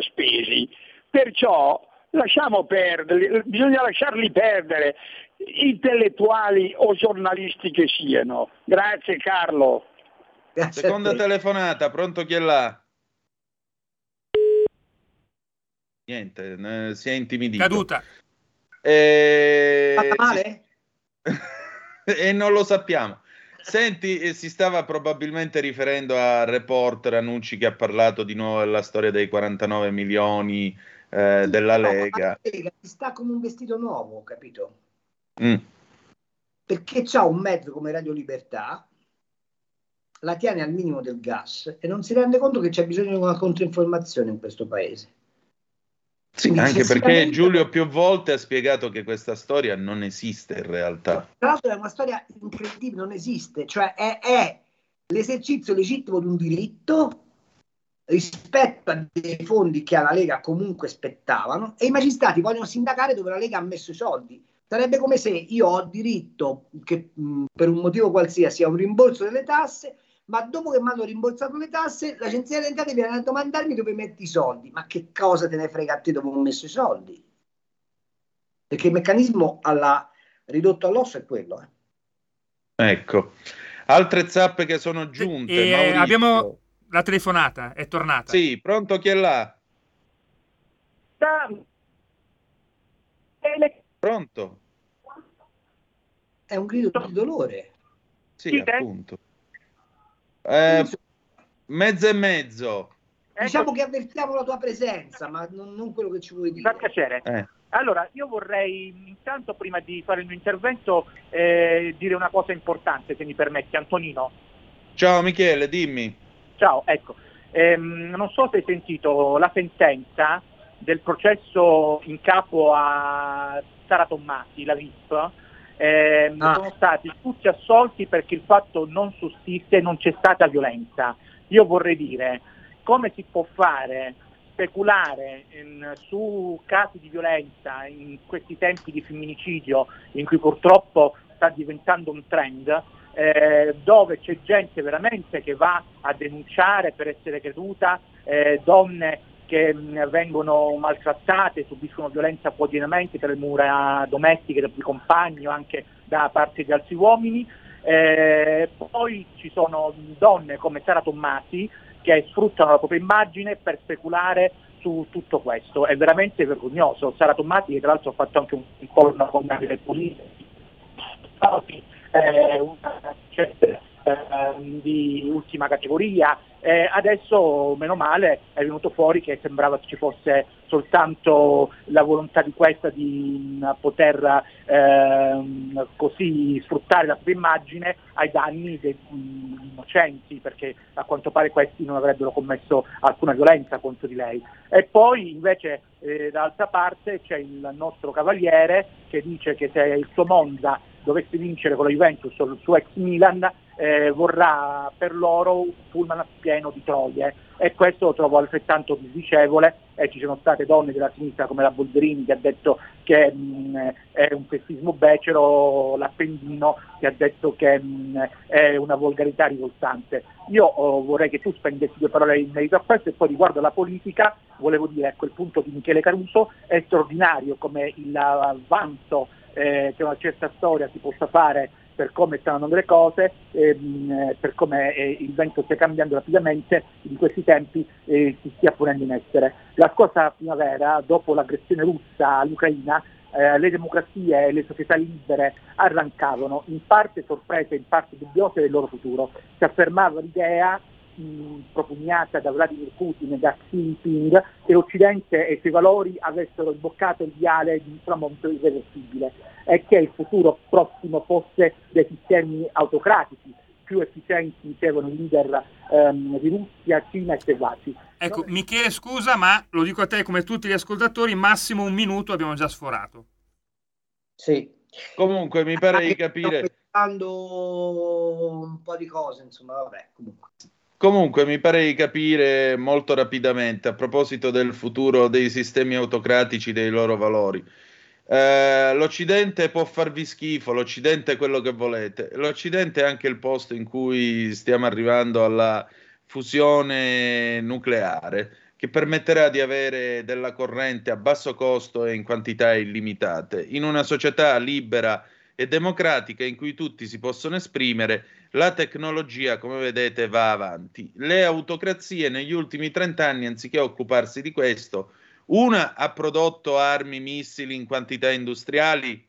Speaker 15: spesi. Perciò lasciamo perdere, bisogna lasciarli perdere, intellettuali o giornalisti che siano. Grazie Carlo.
Speaker 3: Seconda telefonata, pronto chi è là? Niente, eh, si è intimidito.
Speaker 2: Caduta.
Speaker 3: Si-
Speaker 14: male?
Speaker 3: e non lo sappiamo. Senti, eh, si stava probabilmente riferendo a Reporter Annucci che ha parlato di nuovo della storia dei 49 milioni eh, della Lega.
Speaker 14: Lega ti sta come un vestito nuovo, capito?
Speaker 3: Mm.
Speaker 14: Perché c'ha un mezzo come Radio Libertà, la tiene al minimo del gas e non si rende conto che c'è bisogno di una controinformazione in questo paese.
Speaker 3: Sì, anche perché Giulio più volte ha spiegato che questa storia non esiste in realtà.
Speaker 14: Tra l'altro è una storia incredibile, non esiste, cioè è, è l'esercizio legittimo di un diritto rispetto a dei fondi che alla Lega comunque spettavano e i magistrati vogliono sindacare dove la Lega ha messo i soldi. Sarebbe come se io ho diritto che mh, per un motivo qualsiasi a un rimborso delle tasse, ma dopo che mi hanno rimborsato le tasse, l'agenzia delle entrate viene a domandarmi dove metti i soldi. Ma che cosa te ne frega a te dopo che ho messo i soldi? Perché il meccanismo alla ridotto all'osso è quello. eh.
Speaker 3: Ecco. Altre zappe che sono giunte.
Speaker 2: E
Speaker 3: Maurizio.
Speaker 2: abbiamo la telefonata, è tornata.
Speaker 3: Sì, pronto chi è là? Pronto?
Speaker 14: È un grido di dolore.
Speaker 3: Sì, appunto. Eh, mezzo e mezzo.
Speaker 14: Diciamo che avvertiamo la tua presenza, ma non, non quello che ci vuoi
Speaker 16: Mi fa
Speaker 14: dire.
Speaker 16: piacere.
Speaker 3: Eh.
Speaker 16: Allora, io vorrei intanto, prima di fare il mio intervento, eh, dire una cosa importante, se mi permetti, Antonino.
Speaker 3: Ciao Michele, dimmi.
Speaker 16: Ciao, ecco. Ehm, non so se hai sentito la sentenza del processo in capo a Sara Tommasi, la VIP. Ehm,
Speaker 14: Ah.
Speaker 16: Sono stati tutti assolti perché il fatto non sussiste e non c'è stata violenza. Io vorrei dire, come si può fare speculare in- su casi di violenza in questi tempi di femminicidio in cui purtroppo sta diventando un trend, eh, dove c'è gente veramente che va a denunciare per essere creduta, eh, donne che vengono maltrattate, subiscono violenza quotidianamente tra le mura domestiche, dai compagni o anche da parte di altri uomini. Eh, poi ci sono donne come Sara Tommasi che sfruttano la propria immagine per speculare su tutto questo. È veramente vergognoso. Sara Tommasi, che tra l'altro ha fatto anche un, un po' una condanna del politica, eh, ehm, di ultima categoria. Eh, adesso, meno male, è venuto fuori che sembrava ci fosse soltanto la volontà di questa di mh, poter ehm, così sfruttare la propria immagine ai danni degli innocenti, perché a quanto pare questi non avrebbero commesso alcuna violenza contro di lei. E poi invece eh, dall'altra parte c'è il nostro cavaliere che dice che se il suo Monza dovesse vincere con la Juventus o il suo ex Milan eh, vorrà per loro un pullman pieno di troie. E questo lo trovo altrettanto disdicevole. E ci sono state donne della sinistra come la Bolderini che ha detto che mh, è un sessismo becero, l'Appendino che ha detto che mh, è una volgarità rivoltante. Io oh, vorrei che tu spendessi due parole in merito a questo e poi riguardo alla politica volevo dire a quel punto di Michele Caruso. È straordinario come il avanzo eh, che una certa storia si possa fare per come stanno andando le cose, ehm, eh, per come eh, il vento stia cambiando rapidamente, in questi tempi eh, si stia ponendo in essere. La scorsa primavera, dopo l'aggressione russa all'Ucraina, eh, le democrazie e le società libere arrancavano, in parte sorprese, in parte dubbiose del loro futuro. Si affermava l'idea mh, propugnata da Vladimir Putin e da Xi Jinping che l'Occidente e i suoi valori avessero imboccato il viale di un tramonto irreversibile e che il futuro prossimo fosse dei sistemi autocratici più efficienti, dicevano i leader ehm, di Russia, Cina e seguaci.
Speaker 2: Ecco, Michele, scusa, ma lo dico a te come a tutti gli ascoltatori, massimo un minuto abbiamo già sforato.
Speaker 14: Sì.
Speaker 3: Comunque mi pare di
Speaker 14: Sto
Speaker 3: capire.
Speaker 14: pensando un po' di cose, insomma, vabbè, comunque.
Speaker 3: Comunque mi pare di capire molto rapidamente a proposito del futuro dei sistemi autocratici, dei loro valori. Eh, L'Occidente può farvi schifo, l'Occidente è quello che volete. L'Occidente è anche il posto in cui stiamo arrivando alla fusione nucleare, che permetterà di avere della corrente a basso costo e in quantità illimitate. In una società libera e democratica in cui tutti si possono esprimere, la tecnologia, come vedete, va avanti. Le autocrazie negli ultimi 30 anni, anziché occuparsi di questo, una ha prodotto armi, missili in quantità industriali,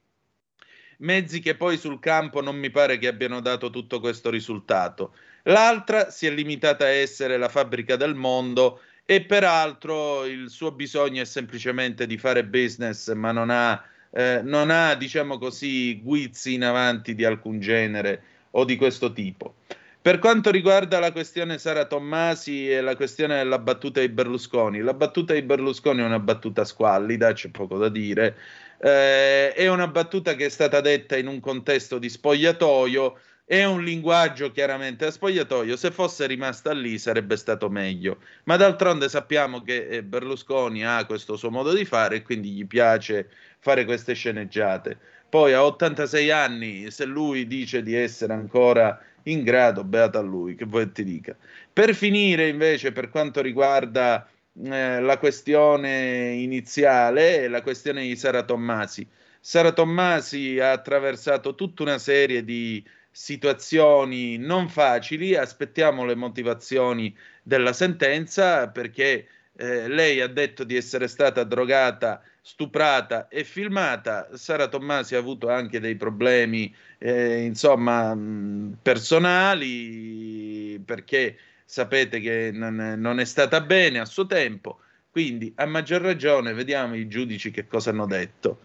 Speaker 3: mezzi che poi sul campo non mi pare che abbiano dato tutto questo risultato. L'altra si è limitata a essere la fabbrica del mondo e peraltro il suo bisogno è semplicemente di fare business, ma non ha, eh, non ha diciamo così, guizzi in avanti di alcun genere o di questo tipo. Per quanto riguarda la questione Sara Tommasi e la questione della battuta di Berlusconi, la battuta di Berlusconi è una battuta squallida, c'è poco da dire, eh, è una battuta che è stata detta in un contesto di spogliatoio, è un linguaggio chiaramente a spogliatoio, se fosse rimasta lì sarebbe stato meglio, ma d'altronde sappiamo che eh, Berlusconi ha questo suo modo di fare e quindi gli piace fare queste sceneggiate. Poi a 86 anni, se lui dice di essere ancora in grado, beata a lui, che vuoi ti dica. Per finire, invece, per quanto riguarda eh, la questione iniziale, la questione di Sara Tommasi. Sara Tommasi ha attraversato tutta una serie di situazioni non facili, aspettiamo le motivazioni della sentenza perché eh, lei ha detto di essere stata drogata, stuprata e filmata. Sara Tommasi ha avuto anche dei problemi, eh, insomma, mh, personali perché sapete che non, non è stata bene a suo tempo. Quindi, a maggior ragione, vediamo i giudici che cosa hanno detto.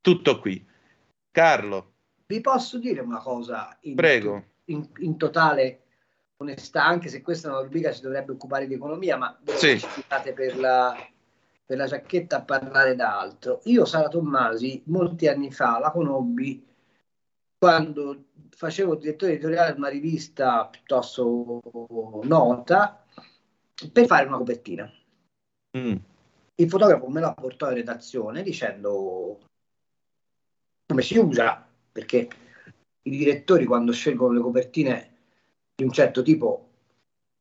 Speaker 3: Tutto qui. Carlo.
Speaker 14: Vi posso dire una cosa in,
Speaker 3: Prego.
Speaker 14: in, in totale onestà, anche se questa è una rubrica si dovrebbe occupare di economia, ma
Speaker 3: Sì.
Speaker 14: state per la, per la giacchetta a parlare d'altro. Io, Sara Tommasi, molti anni fa la conobbi quando facevo direttore editoriale di una rivista piuttosto nota per fare una copertina.
Speaker 3: Mm.
Speaker 14: Il fotografo me la portò in redazione dicendo come si usa, perché i direttori quando scelgono le copertine di un certo tipo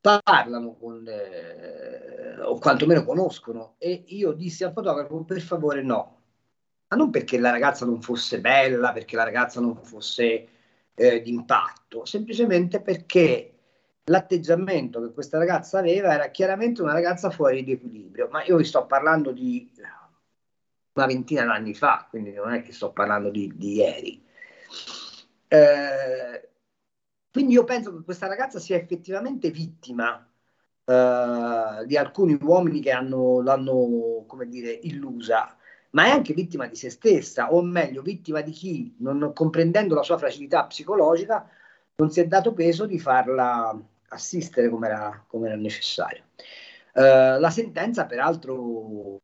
Speaker 14: parlano con eh, o quantomeno conoscono. E io dissi al fotografo per favore no. Ma non perché la ragazza non fosse bella perché la ragazza non fosse eh, d'impatto semplicemente perché l'atteggiamento che questa ragazza aveva era chiaramente una ragazza fuori di equilibrio. Ma io vi sto parlando di una ventina d'anni fa quindi non è che sto parlando di, di ieri. Eh, quindi io penso che questa ragazza sia effettivamente vittima eh, di alcuni uomini che hanno, l'hanno, come dire, illusa, ma è anche vittima di se stessa, o meglio, vittima di chi, non comprendendo la sua fragilità psicologica, non si è dato peso di farla assistere come era, come era necessario. Eh, la sentenza, peraltro,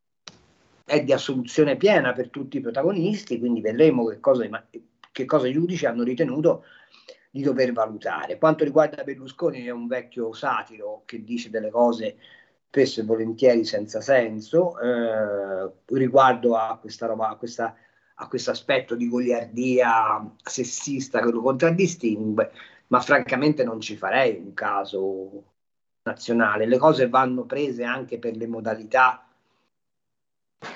Speaker 14: è di assoluzione piena per tutti i protagonisti, quindi vedremo che cosa, che cosa i giudici hanno ritenuto di dover valutare. Quanto riguarda Berlusconi, è un vecchio satiro che dice delle cose spesso e volentieri senza senso eh, riguardo a questa roba, a questa a questo aspetto di goliardia sessista che lo contraddistingue, ma francamente non ci farei un caso nazionale. Le cose vanno prese anche per le modalità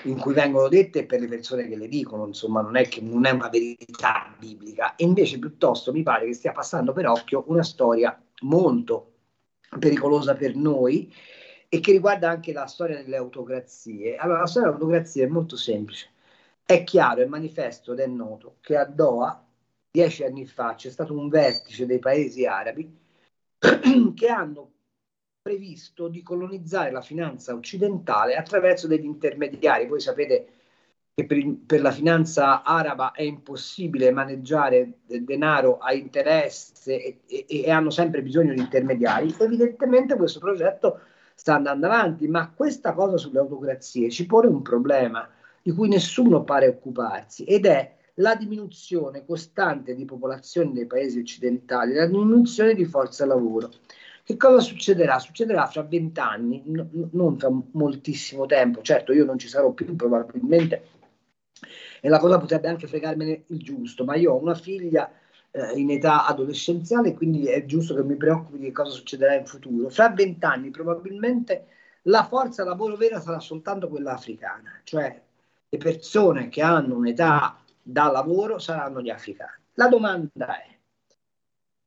Speaker 14: in cui vengono dette per le persone che le dicono, insomma, non è che non è una verità biblica. E invece piuttosto mi pare che stia passando per occhio una storia molto pericolosa per noi e che riguarda anche la storia delle autocrazie. Allora, la storia delle autocrazie è molto semplice. È chiaro, è manifesto ed è noto che a Doha, dieci anni fa, c'è stato un vertice dei paesi arabi che hanno previsto di colonizzare la finanza occidentale attraverso degli intermediari. Voi sapete che per, per la finanza araba è impossibile maneggiare de- denaro a interesse e, e- e hanno sempre bisogno di intermediari. Evidentemente questo progetto sta andando avanti, ma questa cosa sulle autocrazie ci pone un problema di cui nessuno pare occuparsi ed è la diminuzione costante di popolazione dei paesi occidentali, la diminuzione di forza lavoro. Che cosa succederà? Succederà fra vent'anni, n- non fra moltissimo tempo. Certo, io non ci sarò più probabilmente e la cosa potrebbe anche fregarmene il giusto, ma io ho una figlia eh, in età adolescenziale, quindi è giusto che mi preoccupi di cosa succederà in futuro. Fra vent'anni probabilmente la forza lavoro vera sarà soltanto quella africana, cioè le persone che hanno un'età da lavoro saranno gli africani. La domanda è,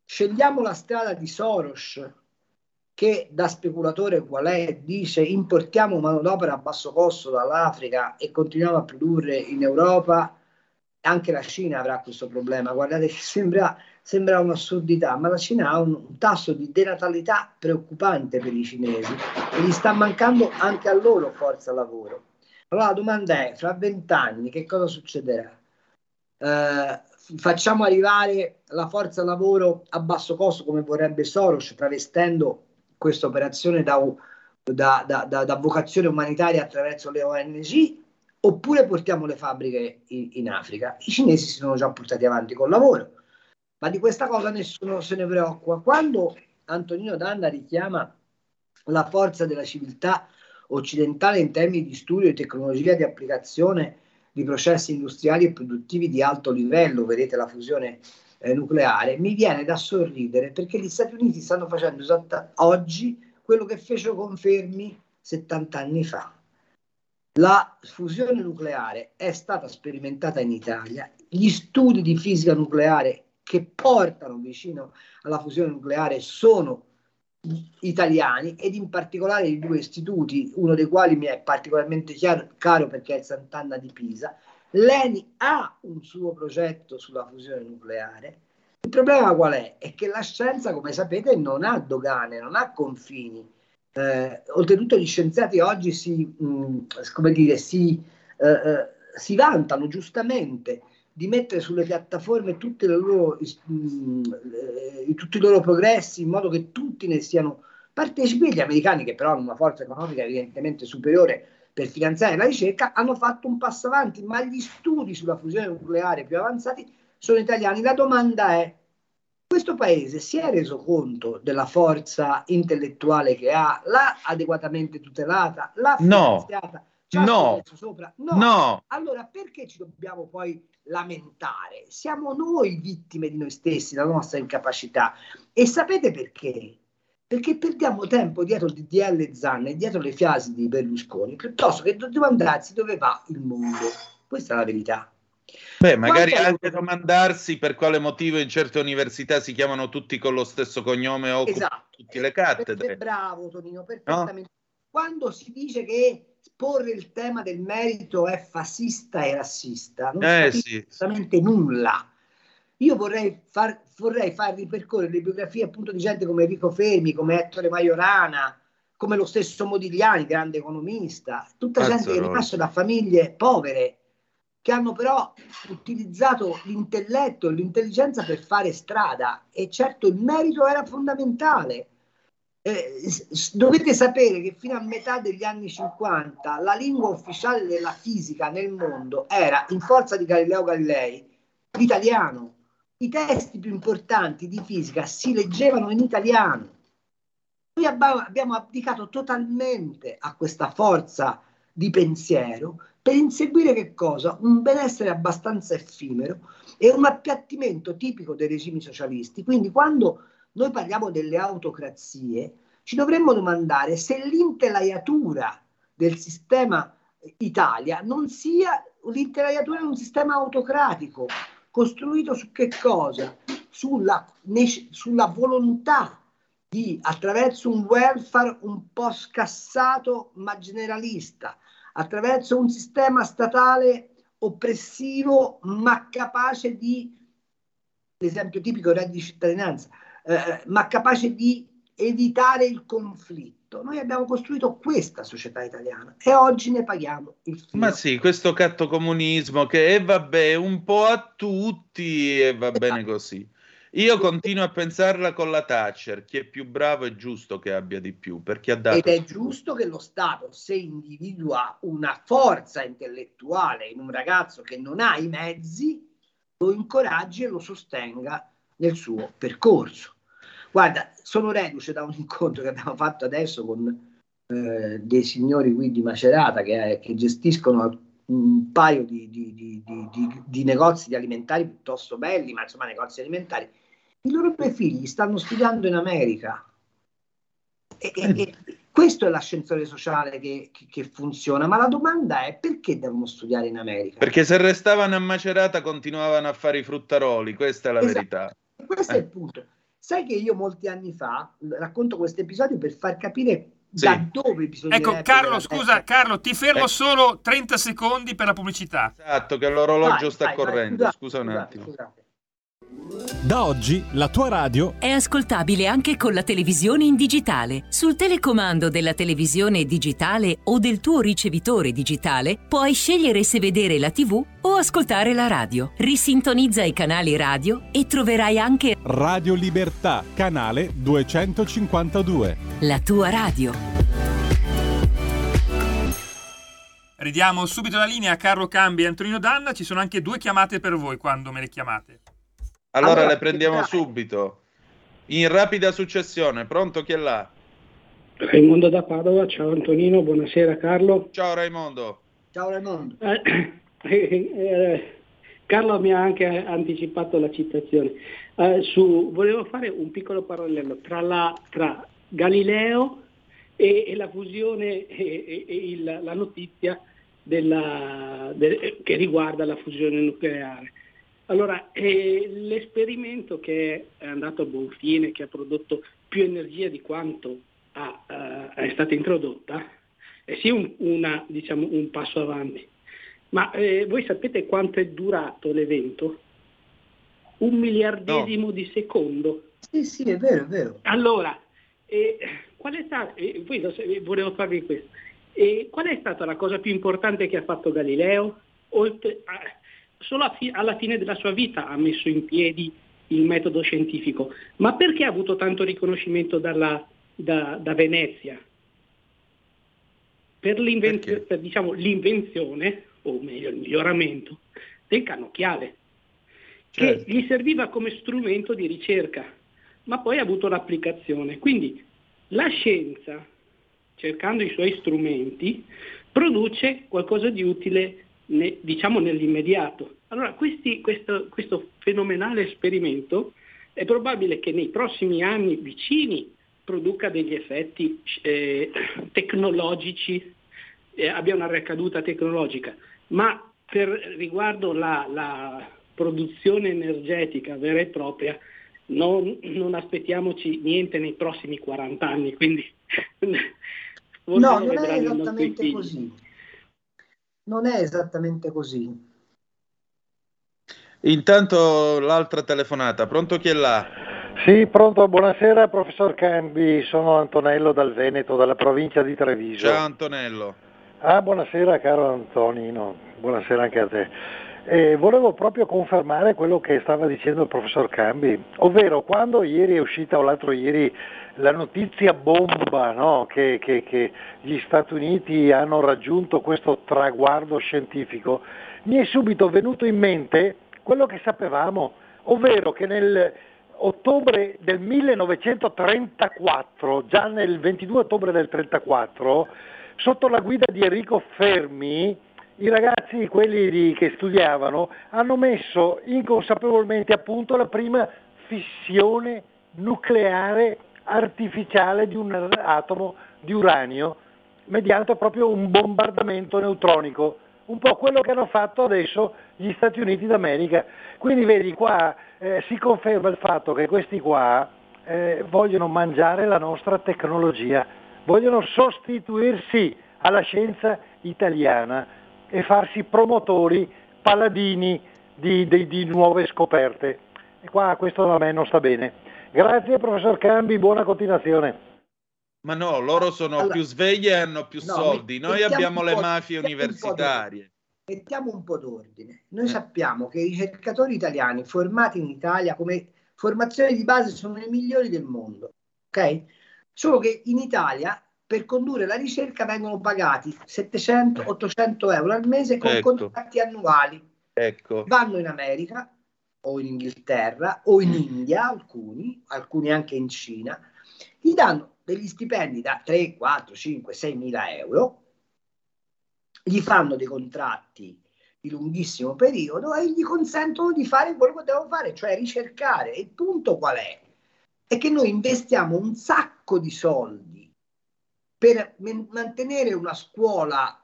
Speaker 14: scegliamo la strada di Soros che da speculatore qual è dice importiamo manodopera a basso costo dall'Africa e continuiamo a produrre in Europa, anche la Cina avrà questo problema. Guardate sembra, sembra un'assurdità, ma la Cina ha un, un tasso di denatalità preoccupante per i cinesi e gli sta mancando anche a loro forza lavoro. Allora la domanda è, fra vent'anni che cosa succederà? Eh, facciamo arrivare la forza lavoro a basso costo come vorrebbe Soros, travestendo questa operazione da, da- da- da- vocazione umanitaria attraverso le ONG, oppure portiamo le fabbriche in, in Africa. I cinesi si sono già portati avanti col lavoro, ma di questa cosa nessuno se ne preoccupa. Quando Antonino Danna richiama la forza della civiltà occidentale in termini di studio, di tecnologia, di applicazione di processi industriali e produttivi di alto livello, vedete la fusione eh, nucleare, mi viene da sorridere perché gli Stati Uniti stanno facendo esatta- oggi quello che fecero con Fermi 70 anni fa. La fusione nucleare è stata sperimentata in Italia, gli studi di fisica nucleare che portano vicino alla fusione nucleare sono italiani ed in particolare di due istituti, uno dei quali mi è particolarmente chiaro- caro perché è il Sant'Anna di Pisa. L'ENI ha un suo progetto sulla fusione nucleare. Il problema qual è? È che la scienza, come sapete, non ha dogane, non ha confini. Eh, oltretutto gli scienziati oggi si, mh, come dire, si, eh, eh, si vantano giustamente di mettere sulle piattaforme loro, mh, eh, tutti i loro progressi in modo che tutti ne siano partecipi. Gli americani, che però hanno una forza economica evidentemente superiore per finanziare la ricerca, hanno fatto un passo avanti, ma gli studi sulla fusione nucleare più avanzati sono italiani. La domanda è, questo paese si è reso conto della forza intellettuale che ha, l'ha adeguatamente tutelata, l'ha
Speaker 3: No.
Speaker 14: finanziata,
Speaker 3: No.
Speaker 14: scommesso sopra?
Speaker 3: No.
Speaker 14: Allora perché ci dobbiamo poi lamentare? Siamo noi vittime di noi stessi, della nostra incapacità. E sapete perché? Perché perdiamo tempo dietro il DDL Zan e dietro le frasi di Berlusconi, piuttosto che domandarsi dove va il mondo. Questa è la verità.
Speaker 3: Beh, magari
Speaker 14: Quanto-
Speaker 3: anche domandarsi per quale motivo in certe università si chiamano tutti con lo stesso cognome o
Speaker 14: Esatto.
Speaker 3: tutte le cattedre.
Speaker 14: bravo Tonino, perfettamente. Quando si dice che porre il tema del merito è fascista e razzista, non
Speaker 3: Eh,
Speaker 14: si
Speaker 3: sì.
Speaker 14: assolutamente nulla. Io vorrei far, vorrei far ripercorrere le biografie appunto di gente come Enrico Fermi, come Ettore Majorana, come lo stesso Modigliani, grande economista, tutta gente che
Speaker 3: Cazzaroli.
Speaker 14: nasce da famiglie povere, che hanno però utilizzato l'intelletto e l'intelligenza per fare strada e certo il merito era fondamentale. Eh, dovete sapere che fino a metà degli anni 50 la lingua ufficiale della fisica nel mondo era, in forza di Galileo Galilei, l'italiano. I testi più importanti di fisica si leggevano in italiano. Noi abbiamo abdicato totalmente a questa forza di pensiero per inseguire che cosa? Un benessere abbastanza effimero e un appiattimento tipico dei regimi socialisti. Quindi quando noi parliamo delle autocrazie, ci dovremmo domandare se l'intelaiatura del sistema Italia non sia l'intelaiatura di un sistema autocratico, costruito su che cosa? Sulla, sulla volontà di, attraverso un welfare un po' scassato ma generalista, attraverso un sistema statale oppressivo ma capace di, l'esempio tipico reddito di cittadinanza, eh, ma capace di evitare il conflitto. Noi abbiamo costruito questa società italiana e oggi ne paghiamo il filo.
Speaker 3: Ma sì, questo cattocomunismo che e vabbè, un po' a tutti e va bene così. Io continuo a pensarla con la Thatcher, chi è più bravo è giusto che abbia di più, perché ha dato
Speaker 14: Ed è giusto che lo Stato, se individua una forza intellettuale in un ragazzo che non ha i mezzi, lo incoraggi e lo sostenga nel suo percorso. Guarda, sono reduce da un incontro che abbiamo fatto adesso con eh, dei signori qui di Macerata che, che gestiscono un paio di, di- di- di- negozi di alimentari piuttosto belli, ma insomma negozi alimentari. I loro due figli stanno studiando in America. E, e- e questo è l'ascensore sociale che, che- che funziona, ma la domanda è perché devono studiare in America?
Speaker 3: Perché se restavano a Macerata continuavano a fare i fruttaroli, questa è la
Speaker 14: Esatto.
Speaker 3: verità.
Speaker 14: Questo
Speaker 3: Eh.
Speaker 14: è il punto. Sai che io molti anni fa racconto questo episodio per far capire
Speaker 3: Sì.
Speaker 14: da dove bisogna
Speaker 2: Ecco, Carlo, scusa, Carlo, ti fermo solo 30 secondi per la pubblicità.
Speaker 3: Esatto, che l'orologio
Speaker 2: Vai,
Speaker 3: sta
Speaker 2: vai, vai,
Speaker 3: correndo.
Speaker 2: scusate,
Speaker 3: Scusa un attimo.
Speaker 1: Da oggi la tua radio
Speaker 17: È ascoltabile anche con la televisione in digitale. Sul telecomando della televisione digitale o del tuo ricevitore digitale puoi scegliere se vedere la TV o ascoltare la radio. Risintonizza i canali radio e troverai anche
Speaker 1: Radio Libertà, canale 252.
Speaker 17: la tua radio.
Speaker 2: Ridiamo subito la linea a Carlo Cambi e Antonino Danna. Ci sono anche due chiamate per voi quando me le chiamate.
Speaker 3: Allora,
Speaker 2: Allora,
Speaker 3: le prendiamo
Speaker 2: dai.
Speaker 3: subito. In rapida successione, pronto chi è là?
Speaker 18: Raimondo da Padova, ciao Antonino, buonasera Carlo.
Speaker 3: Ciao Raimondo.
Speaker 14: Ciao Raimondo.
Speaker 18: Eh, eh, Carlo mi ha anche anticipato la citazione. Eh, su- volevo fare un piccolo parallelo tra, la- tra Galileo e, e la fusione e, e- e il- la notizia della- de- che riguarda la fusione nucleare. Allora, eh, l'esperimento che è andato a buon fine, che ha prodotto più energia di quanto ha, eh, è stata introdotta, è sì un, una, diciamo, un passo avanti. Ma eh, voi sapete quanto è durato l'evento? Un miliardesimo di secondo.
Speaker 14: Sì, sì, è vero, è vero.
Speaker 18: Allora, eh, qual è stata, eh, lo volevo farvi questo, qual è stata la cosa più importante che ha fatto Galileo? Oltre a- solo fi- alla fine della sua vita ha messo in piedi il metodo scientifico, ma perché ha avuto tanto riconoscimento dalla- da, da Venezia? Per, l'invenzio- per, diciamo, l'invenzione, o meglio il miglioramento, del cannocchiale, che gli serviva come strumento di ricerca, ma poi ha avuto l'applicazione. Quindi la scienza, cercando i suoi strumenti, produce qualcosa di utile, ne- diciamo, nell'immediato. Allora, questi- questo, questo fenomenale esperimento è probabile che nei prossimi anni vicini produca degli effetti eh, tecnologici, eh, abbia una ricaduta tecnologica, ma per riguardo la, la produzione energetica vera e propria non, non aspettiamoci niente nei prossimi 40 anni, quindi
Speaker 14: No, non è esattamente così. Non è esattamente così.
Speaker 3: Intanto l'altra telefonata, pronto chi è là?
Speaker 19: Sì, pronto, buonasera professor Cambi, sono Antonello dal Veneto, dalla provincia di Treviso.
Speaker 3: Ciao Antonello.
Speaker 19: Ah, buonasera caro Antonino, buonasera anche a te. Eh, volevo proprio confermare quello che stava dicendo il professor Cambi, ovvero quando ieri è uscita o l'altro ieri la notizia bomba no? che, che- che gli Stati Uniti hanno raggiunto questo traguardo scientifico, mi è subito venuto in mente quello che sapevamo, ovvero che nel ottobre del 1934, già nel 22 ottobre del 1934, sotto la guida di Enrico Fermi, i ragazzi, quelli di- che studiavano, hanno messo inconsapevolmente a punto la prima fissione nucleare artificiale di un atomo di uranio mediante proprio un bombardamento neutronico, un po' quello che hanno fatto adesso gli Stati Uniti d'America. Quindi vedi qua eh, si conferma il fatto che questi qua eh, vogliono mangiare la nostra tecnologia, vogliono sostituirsi alla scienza italiana e farsi promotori, paladini di, di- di nuove scoperte. E qua questo a me non sta bene. Grazie professor Cambi, buona continuazione.
Speaker 3: Ma no, loro sono
Speaker 14: Allora-
Speaker 3: più svegli e hanno più
Speaker 14: No,
Speaker 3: soldi. Noi abbiamo le mafie
Speaker 14: un
Speaker 3: universitarie.
Speaker 14: Mettiamo un po' d'ordine. Noi
Speaker 3: Eh.
Speaker 14: sappiamo che i ricercatori italiani formati in Italia come formazione di base sono i migliori del mondo, ok? Solo che in Italia per condurre la ricerca vengono pagati 700-800 euro al mese con
Speaker 3: Ecco.
Speaker 14: contratti annuali.
Speaker 3: Ecco.
Speaker 14: Vanno in America o in Inghilterra o in India, alcuni, alcuni anche in Cina, gli danno degli stipendi da 3, 4, 5, 6 mila euro, gli fanno dei contratti di lunghissimo periodo e gli consentono di fare quello che devono fare, cioè ricercare. Il punto qual è? È che noi investiamo un sacco di soldi per mantenere una scuola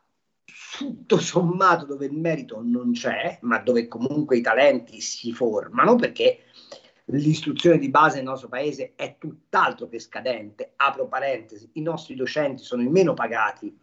Speaker 14: tutto sommato dove il merito non c'è, ma dove comunque i talenti si formano, perché l'istruzione di base nel nostro paese è tutt'altro che scadente. Apro parentesi, i nostri docenti sono i meno pagati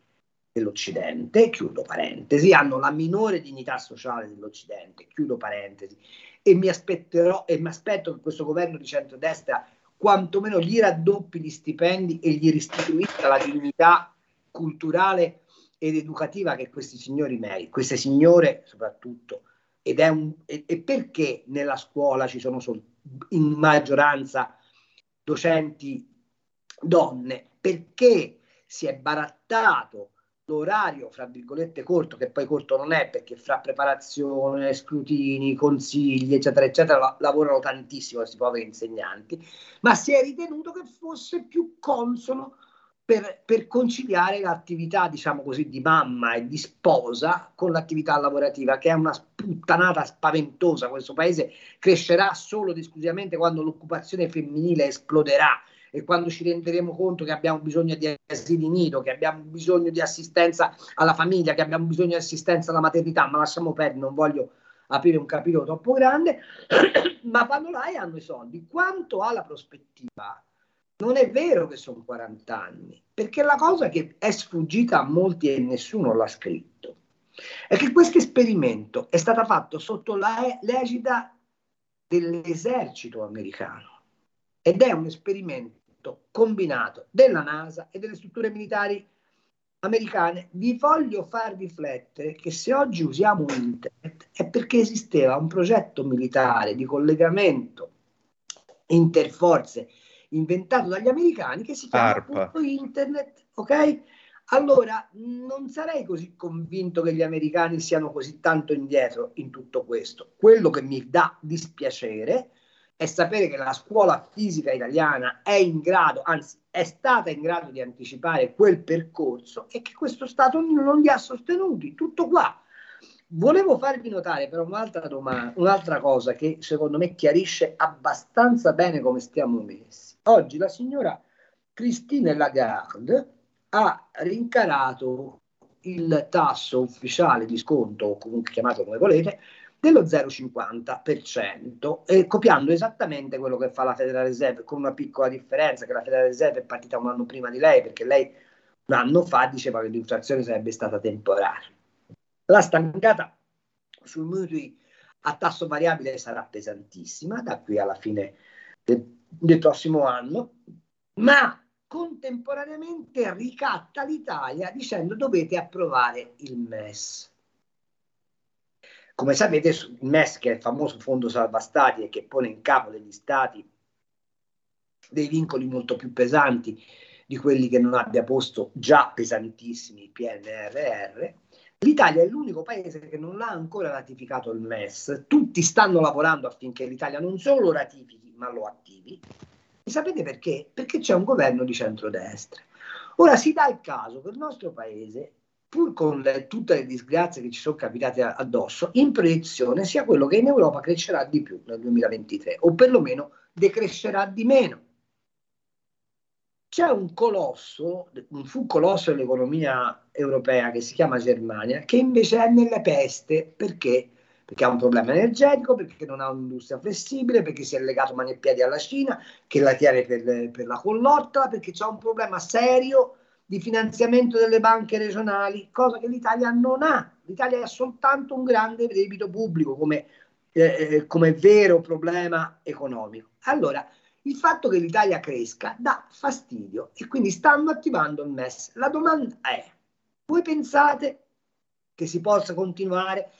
Speaker 14: dell'Occidente, chiudo parentesi, hanno la minore dignità sociale dell'Occidente, chiudo parentesi, e mi aspetterò e mi aspetto che questo governo di centrodestra quantomeno gli raddoppi gli stipendi e gli restituisca la dignità culturale ed educativa che questi signori meritano, queste signore soprattutto. Ed è un, e, e perché nella scuola ci sono sol- in maggioranza docenti donne? Perché si è barattato l'orario, fra virgolette, corto, che poi corto non è perché fra preparazione, scrutini, consigli, eccetera, eccetera, la- lavorano tantissimo questi poveri insegnanti, ma si è ritenuto che fosse più consono per, per conciliare l'attività, diciamo così, di mamma e di sposa con l'attività lavorativa, che è una sputtanata spaventosa. Questo paese crescerà solo ed esclusivamente quando l'occupazione femminile esploderà e quando ci renderemo conto che abbiamo bisogno di asili nido, che abbiamo bisogno di assistenza alla famiglia, che abbiamo bisogno di assistenza alla maternità, ma lasciamo perdere, non voglio aprire un capitolo troppo grande, ma là e hanno i soldi. Quanto alla prospettiva, non è vero che sono 40 anni, perché la cosa che è sfuggita a molti e nessuno l'ha scritto è che questo esperimento è stato fatto sotto l'egida dell'esercito americano ed è un esperimento combinato della NASA e delle strutture militari americane. Vi voglio far riflettere che se oggi usiamo internet è perché esisteva un progetto militare di collegamento interforze inventato dagli americani che si chiama
Speaker 3: ARPA.
Speaker 14: internet, ok? Allora, non sarei così convinto che gli americani siano così tanto indietro in tutto questo. Quello che mi dà dispiacere è sapere che la scuola fisica italiana è in grado, anzi è stata in grado di anticipare quel percorso e che questo Stato non li ha sostenuti. Tutto qua. Volevo farvi notare però un'altra, domanda, un'altra cosa che secondo me chiarisce abbastanza bene come stiamo messi. Oggi la signora Christine Lagarde ha rincarato il tasso ufficiale di sconto, o comunque chiamato come volete, dello 0,50%, eh, copiando esattamente quello che fa la Federal Reserve, con una piccola differenza, che la Federal Reserve è partita un anno prima di lei, perché lei un anno fa diceva che l'inflazione sarebbe stata temporanea. La stangata sui mutui a tasso variabile sarà pesantissima da qui alla fine del, del prossimo anno, ma contemporaneamente ricatta l'Italia dicendo dovete approvare il MES. Come sapete, il MES, che è il famoso fondo salva stati e che pone in capo degli stati dei vincoli molto più pesanti di quelli che non abbia posto già pesantissimi il PNRR, l'Italia è l'unico paese che non l'ha ancora ratificato il MES. Tutti stanno lavorando affinché l'Italia non solo lo ratifichi, ma lo attivi. E sapete perché? Perché c'è un governo di centrodestra. Ora si dà il caso che il nostro paese pur con le, tutte le disgrazie che ci sono capitate addosso, in proiezione sia quello che in Europa crescerà di più nel 2023 o perlomeno decrescerà di meno. C'è un colosso, un fu colosso dell'economia europea che si chiama Germania, che invece è nelle peste perché? Perché ha un problema energetico, perché non ha un'industria flessibile, perché si è legato mani e piedi alla Cina, che la tiene per, per la collottola, perché c'è un problema serio di finanziamento delle banche regionali, cosa che l'Italia non ha. L'Italia ha soltanto un grande debito pubblico come, eh, come vero problema economico. Allora, il fatto che l'Italia cresca dà fastidio e quindi stanno attivando il MES. La domanda è, voi pensate che si possa continuare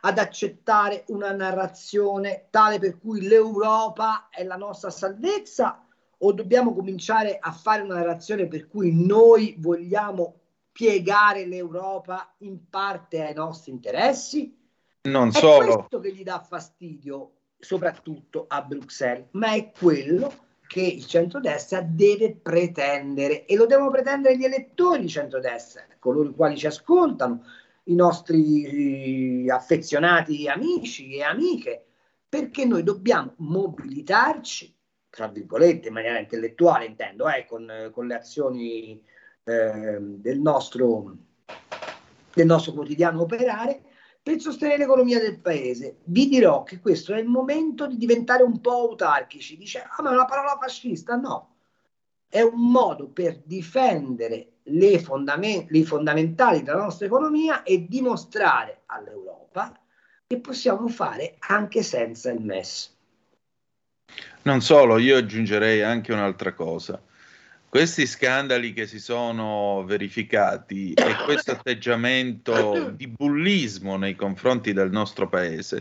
Speaker 14: ad accettare una narrazione tale per cui l'Europa è la nostra salvezza o dobbiamo cominciare a fare una narrazione per cui noi vogliamo piegare l'Europa in parte ai nostri interessi?
Speaker 3: Non
Speaker 14: è
Speaker 3: solo.
Speaker 14: questo che gli dà fastidio soprattutto a Bruxelles, ma è quello che il centrodestra deve pretendere e lo devono pretendere gli elettori centrodestra, coloro i quali ci ascoltano, i nostri affezionati amici e amiche, perché noi dobbiamo mobilitarci tra virgolette, in maniera intellettuale intendo, eh, con, con, le azioni eh, del, nostro, del nostro quotidiano operare, per sostenere l'economia del paese. Vi dirò che questo è il momento di diventare un po' autarchici. Dice, ah, ma è una parola fascista? No, è un modo per difendere le, fondament- le fondamentali della nostra economia e dimostrare all'Europa che possiamo fare anche senza il MES.
Speaker 3: Non solo, io aggiungerei anche un'altra cosa. Questi scandali che si sono verificati e questo atteggiamento di bullismo nei confronti del nostro paese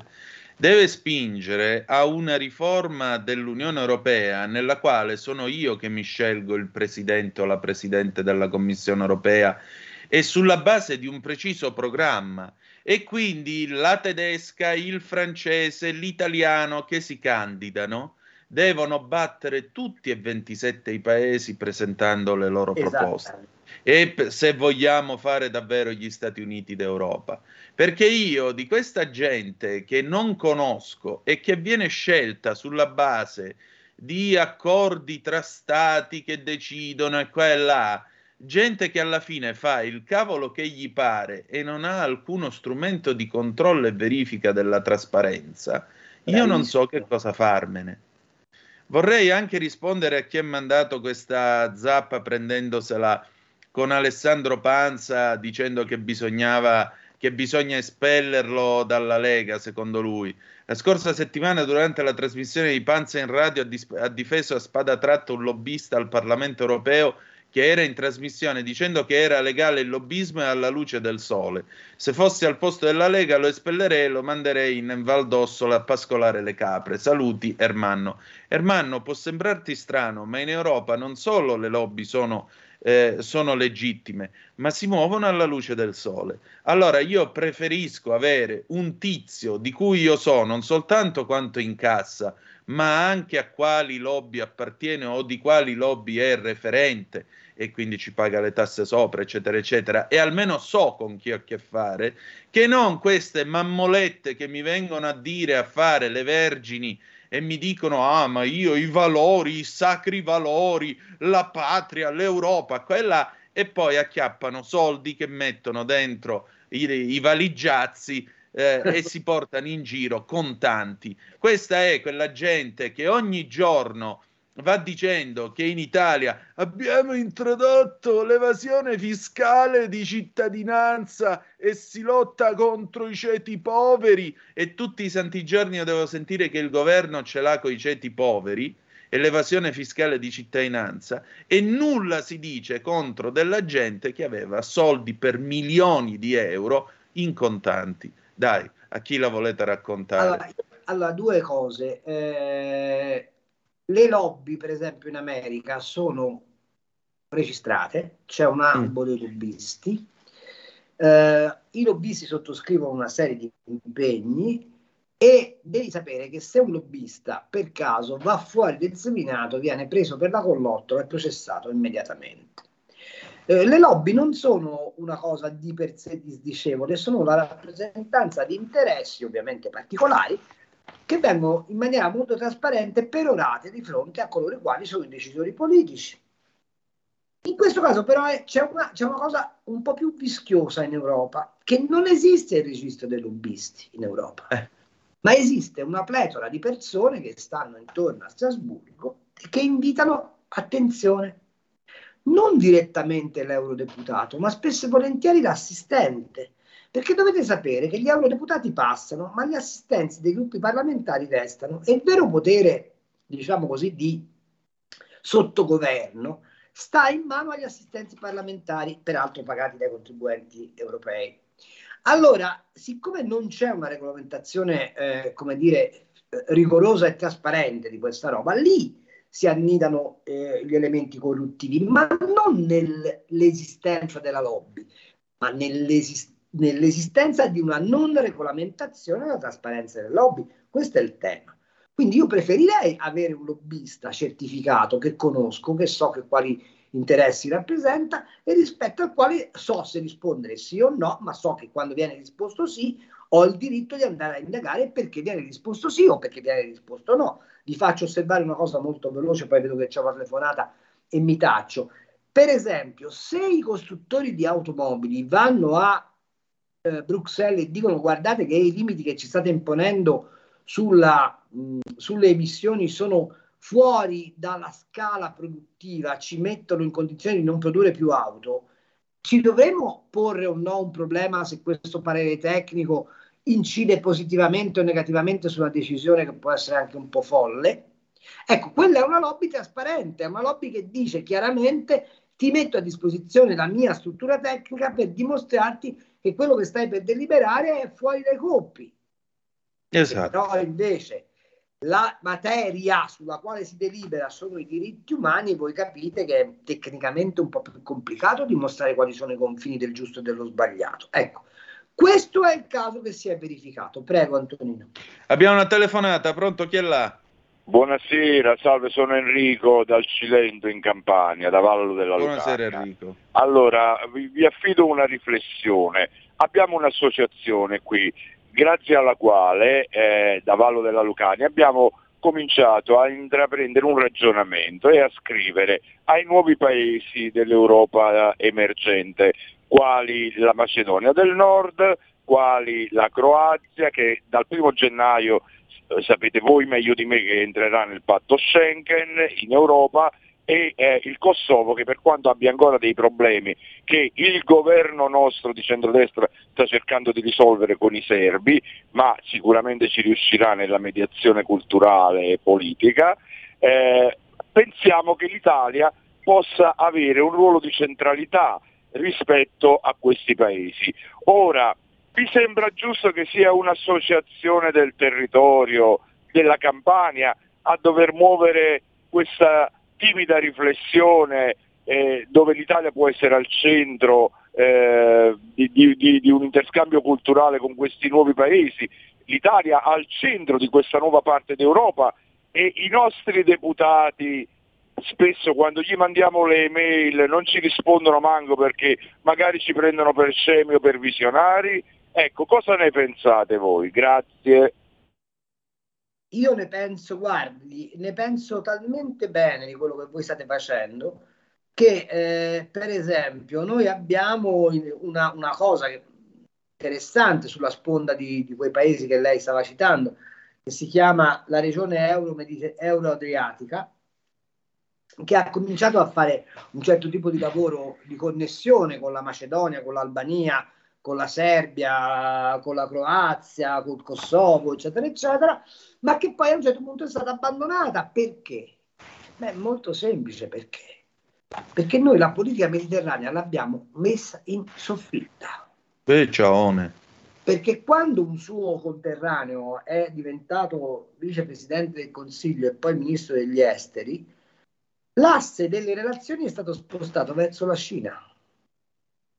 Speaker 3: deve spingere a una riforma dell'Unione Europea nella quale sono io che mi scelgo il presidente o la presidente della Commissione Europea e sulla base di un preciso programma e quindi la tedesca, il francese, l'italiano che si candidano devono battere tutti e 27 i paesi presentando le loro
Speaker 14: Esatto.
Speaker 3: proposte. E se vogliamo fare davvero gli Stati Uniti d'Europa. Perché io di questa gente che non conosco e che viene scelta sulla base di accordi tra stati che decidono e qua e là, gente che alla fine fa il cavolo che gli pare e non ha alcuno strumento di controllo e verifica della trasparenza, io non so che cosa farmene. Vorrei anche rispondere a chi ha mandato questa zappa prendendosela con Alessandro Panza dicendo che bisognava che bisogna espellerlo dalla Lega, secondo lui. La scorsa settimana, durante la trasmissione di Panza in radio, ha, dis- ha difeso a spada tratta un lobbista al Parlamento europeo che era in trasmissione dicendo che era legale il lobbismo e alla luce del sole. Se fossi al posto della Lega lo espellerei e lo manderei in Val d'Ossola a pascolare le capre. Saluti, Ermanno. Ermanno, può sembrarti strano, ma in Europa non solo le lobby sono eh, sono legittime, ma si muovono alla luce del sole. Allora io preferisco avere un tizio di cui io so non soltanto quanto incassa, ma anche a quali lobby appartiene o di quali lobby è referente e quindi ci paga le tasse sopra, eccetera, eccetera, e almeno so con chi ho a che fare, che non queste mammolette che mi vengono a dire a fare le vergini e mi dicono: Ah, ma io i valori, i sacri valori, la patria, l'Europa, quella, e poi acchiappano soldi che mettono dentro i, i valigiazzi eh, e si portano in giro contanti. Questa è quella gente che ogni giorno va dicendo che in Italia abbiamo introdotto l'evasione fiscale di cittadinanza e si lotta contro i ceti poveri e tutti i santi giorni io devo sentire che il governo ce l'ha con i ceti poveri e l'evasione fiscale di cittadinanza e nulla si dice contro della gente che aveva soldi per milioni di euro in contanti. Dai, a chi la volete raccontare?
Speaker 14: Allora, allora, due cose. Eh, le lobby, per esempio, in America sono registrate, c'è un albo dei lobbisti. Eh, I lobbisti sottoscrivono una serie di impegni e devi sapere che se un lobbista per caso va fuori del seminato viene preso per la collottola e processato immediatamente. Eh, le lobby non sono una cosa di per sé disdicevole, sono la rappresentanza di interessi ovviamente particolari che vengono in maniera molto trasparente perorate di fronte a coloro i quali sono i decisori politici. In questo caso però è- c'è, una, c'è una cosa un po' più vischiosa in Europa, che non esiste il registro dei lobbisti in Europa, ma esiste una pletora di persone che stanno intorno a Strasburgo e che invitano attenzione, non direttamente l'eurodeputato, ma spesso e volentieri l'assistente. Perché dovete sapere che gli eurodeputati passano, ma gli assistenti dei gruppi parlamentari restano e il vero potere, diciamo così, di sottogoverno sta in mano agli assistenti parlamentari, peraltro pagati dai contribuenti europei. Allora, siccome non c'è una regolamentazione, eh, come dire, eh, rigorosa e trasparente di questa roba, lì si annidano eh, gli elementi corruttivi, ma non nell'esistenza della lobby, ma nell'esistenza nell'esistenza di una non regolamentazione della trasparenza delle lobby. Questo è il tema. Quindi io preferirei avere un lobbista certificato che conosco, che so che quali interessi rappresenta e rispetto al quale so se rispondere sì o no, ma so che quando viene risposto sì ho il diritto di andare a indagare perché viene risposto sì o perché viene risposto no. Vi faccio osservare una cosa molto veloce, poi vedo che c'è una telefonata e mi taccio. Per esempio, se i costruttori di automobili vanno a eh, Bruxelles e dicono guardate che i limiti che ci state imponendo sulla, mh, sulle emissioni sono fuori dalla scala produttiva, ci mettono in condizioni di non produrre più auto, ci dovremmo porre o no un problema se questo parere tecnico incide positivamente o negativamente su una decisione che può essere anche un po' folle? Ecco, quella è una lobby trasparente, è una lobby che dice chiaramente ti metto a disposizione la mia struttura tecnica per dimostrarti che quello che stai per deliberare è fuori dai coppi.
Speaker 3: Esatto.
Speaker 14: Però invece la materia sulla quale si delibera sono i diritti umani, voi capite che è tecnicamente un po' più complicato dimostrare quali sono i confini del giusto e dello sbagliato. Ecco, questo è il caso che si è verificato. Prego Antonino.
Speaker 3: Abbiamo una telefonata, pronto? Chi è là?
Speaker 20: Buonasera, salve, sono Enrico dal Cilento in Campania, da Vallo della
Speaker 3: Buonasera
Speaker 20: Lucania.
Speaker 3: Enrico.
Speaker 20: Allora, vi, vi affido una riflessione. Abbiamo un'associazione qui, grazie alla quale eh, da Vallo della Lucania abbiamo cominciato a intraprendere un ragionamento e a scrivere ai nuovi paesi dell'Europa emergente, quali la Macedonia del Nord, quali la Croazia, che dal primo gennaio sapete voi meglio di me che entrerà nel patto Schengen in Europa e eh, il Kosovo che per quanto abbia ancora dei problemi che il governo nostro di centrodestra sta cercando di risolvere con i serbi, ma sicuramente ci riuscirà nella mediazione culturale e politica, eh, pensiamo che l'Italia possa avere un ruolo di centralità rispetto a questi paesi. Ora, vi sembra giusto che sia un'associazione del territorio della Campania a dover muovere questa timida riflessione eh, dove l'Italia può essere al centro eh, di, di- di- un interscambio culturale con questi nuovi paesi, l'Italia al centro di questa nuova parte d'Europa e i nostri deputati spesso quando gli mandiamo le email non ci rispondono manco perché magari ci prendono per scemi o per visionari. Ecco, cosa ne pensate voi? Grazie.
Speaker 14: Io ne penso, guardi, ne penso talmente bene di quello che voi state facendo che, eh, per esempio, noi abbiamo una, una cosa interessante sulla sponda di, di quei paesi che lei stava citando, che si chiama la regione Euro-Adriatica, che ha cominciato a fare un certo tipo di lavoro di connessione con la Macedonia, con l'Albania, con la Serbia, con la Croazia, col Kosovo, eccetera, eccetera, ma che poi a un certo punto è stata abbandonata. Perché? Beh, è molto semplice perché. Perché noi la politica mediterranea l'abbiamo messa in soffitta.
Speaker 3: Beh, ciaone.
Speaker 14: Perché quando un suo conterraneo è diventato vicepresidente del Consiglio e poi ministro degli esteri, l'asse delle relazioni è stato spostato verso la Cina.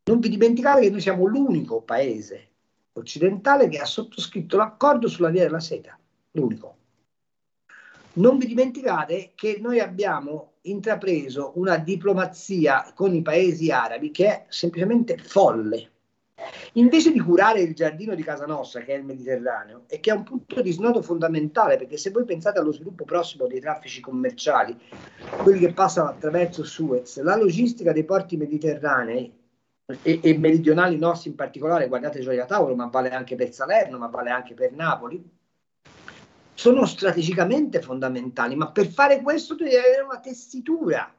Speaker 14: Non vi dimenticate che noi siamo l'unico paese occidentale che ha sottoscritto l'accordo sulla via della seta, l'unico. Non vi dimenticate che noi abbiamo intrapreso una diplomazia con i paesi arabi che è semplicemente folle. Invece di curare il giardino di casa nostra, che è il Mediterraneo, e che è un punto di snodo fondamentale, perché se voi pensate allo sviluppo prossimo dei traffici commerciali, quelli che passano attraverso Suez, la logistica dei porti mediterranei e, e meridionali nostri in particolare, guardate Gioia Tauro, ma vale anche per Salerno, ma vale anche per Napoli, sono strategicamente fondamentali, ma per fare questo devi avere una tessitura.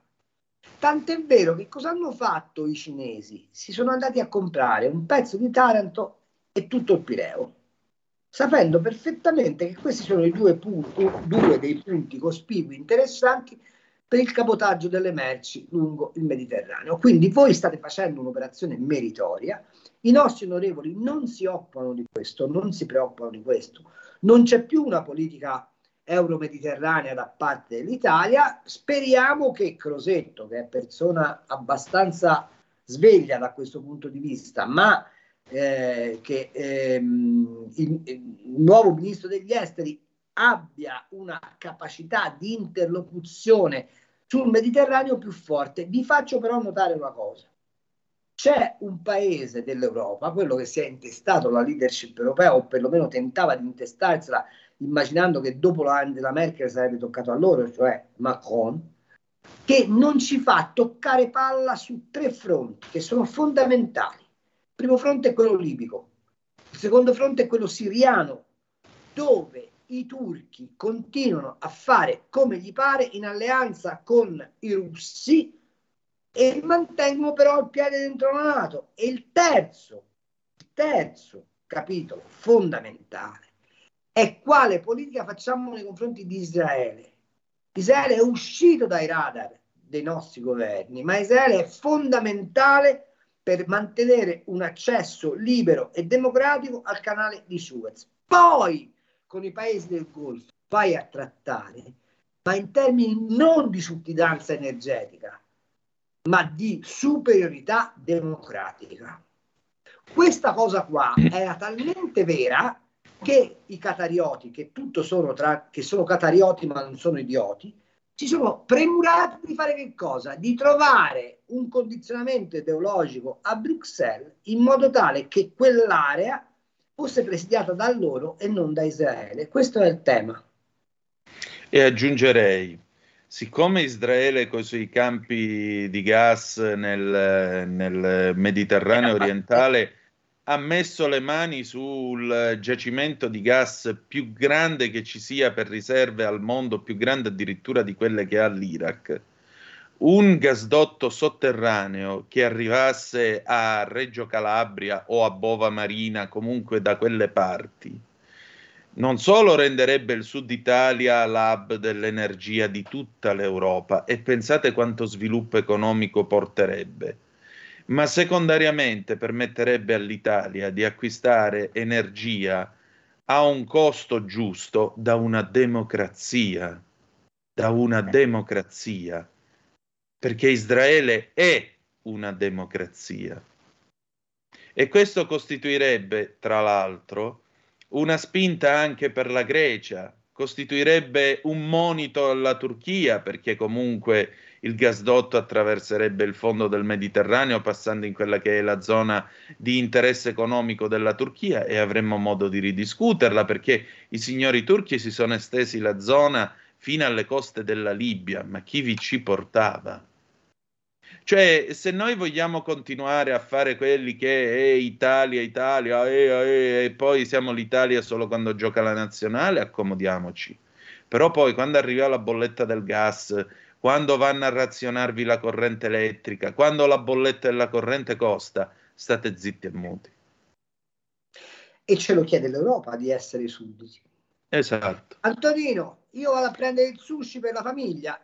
Speaker 14: Tant'è vero che cosa hanno fatto i cinesi? Si sono andati a comprare un pezzo di Taranto e tutto il Pireo, sapendo perfettamente che questi sono i due, punti, due dei punti cospicui interessanti per il cabotaggio delle merci lungo il Mediterraneo. Quindi voi state facendo un'operazione meritoria, i nostri onorevoli non si occupano di questo, non si preoccupano di questo, non c'è più una politica euro-mediterranea da parte dell'Italia. Speriamo che Crosetto, che è persona abbastanza sveglia da questo punto di vista, ma eh, che ehm, il, il nuovo ministro degli esteri abbia una capacità di interlocuzione sul Mediterraneo più forte. Vi faccio però notare una cosa. C'è un paese dell'Europa, quello che si è intestato la leadership europea o perlomeno tentava di intestarsela immaginando che dopo la, la Merkel sarebbe toccato a loro, cioè Macron, che non ci fa toccare palla su tre fronti che sono fondamentali. Il primo fronte è quello libico, il secondo fronte è quello siriano, dove i turchi continuano a fare come gli pare in alleanza con i russi e mantengono però il piede dentro la Nato. E il terzo, il terzo capitolo fondamentale è quale politica facciamo nei confronti di Israele. Israele è uscito dai radar dei nostri governi, ma Israele è fondamentale per mantenere un accesso libero e democratico al canale di Suez. Poi con i paesi del Golfo vai a trattare, ma in termini non di sudditanza energetica, ma di superiorità democratica. Questa cosa qua era talmente vera che i catarioti, che tutto sono tra, che sono catarioti ma non sono idioti, si sono premurati di fare che cosa? Di trovare un condizionamento ideologico a Bruxelles in modo tale che quell'area fosse presidiata da loro e non da Israele. Questo è il tema.
Speaker 3: E aggiungerei, siccome Israele con i suoi campi di gas nel, nel Mediterraneo orientale ha messo le mani sul giacimento di gas più grande che ci sia per riserve al mondo, più grande addirittura di quelle che ha l'Iraq, un gasdotto sotterraneo che arrivasse a Reggio Calabria o a Bova Marina, comunque da quelle parti, non solo renderebbe il Sud Italia l'hub dell'energia di tutta l'Europa e pensate quanto sviluppo economico porterebbe, ma secondariamente permetterebbe all'Italia di acquistare energia a un costo giusto da una democrazia, da una democrazia, perché Israele è una democrazia. E questo costituirebbe, tra l'altro, una spinta anche per la Grecia, costituirebbe un monito alla Turchia, perché comunque il gasdotto attraverserebbe il fondo del Mediterraneo passando in quella che è la zona di interesse economico della Turchia e avremmo modo di ridiscuterla perché i signori turchi si sono estesi la zona fino alle coste della Libia, ma chi vi ci portava? Cioè, se noi vogliamo continuare a fare quelli che è Italia, Italia, eh, eh, e poi siamo l'Italia solo quando gioca la nazionale, accomodiamoci. Però poi quando arriva la bolletta del gas, quando vanno a razionarvi la corrente elettrica, quando la bolletta della corrente costa, state zitti e muti.
Speaker 14: E ce lo chiede l'Europa di essere sudditi.
Speaker 3: Esatto.
Speaker 14: Antonino, io vado a prendere il sushi per la famiglia.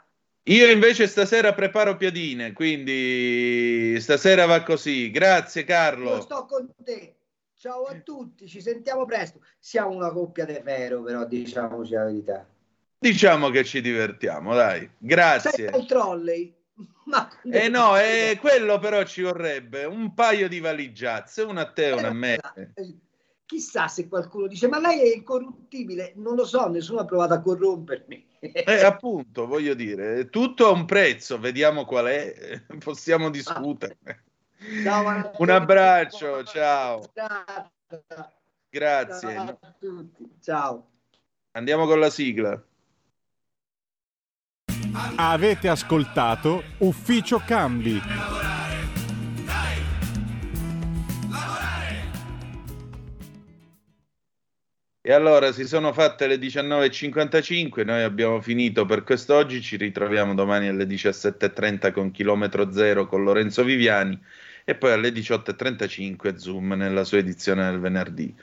Speaker 3: Io invece stasera preparo piadine, quindi stasera va così. Grazie
Speaker 14: Io
Speaker 3: Carlo.
Speaker 14: sto con te. Ciao a tutti, ci sentiamo presto. Siamo una coppia de ferro, però diciamoci la verità.
Speaker 3: Diciamo che ci divertiamo, dai. Grazie.
Speaker 14: Sei il trolley. Ma
Speaker 3: Eh no, eh, quello però ci vorrebbe un paio di valigiazze, una a te e una a me.
Speaker 14: Chissà se qualcuno dice, ma lei è incorruttibile. Non lo so, nessuno ha provato a corrompermi.
Speaker 3: Eh, appunto, voglio dire, tutto ha un prezzo, vediamo qual è, possiamo discutere.
Speaker 14: Ciao.
Speaker 3: Un abbraccio, ciao.
Speaker 14: Ciao
Speaker 3: Grazie.
Speaker 14: a tutti. Ciao.
Speaker 3: Andiamo con la sigla.
Speaker 1: Avete ascoltato Ufficio Cambi.
Speaker 3: E allora si sono fatte le 19.55, noi abbiamo finito per quest'oggi, ci ritroviamo domani alle 17.30 con Chilometro Zero con Lorenzo Viviani e poi alle 18.35 Zoom nella sua edizione del venerdì.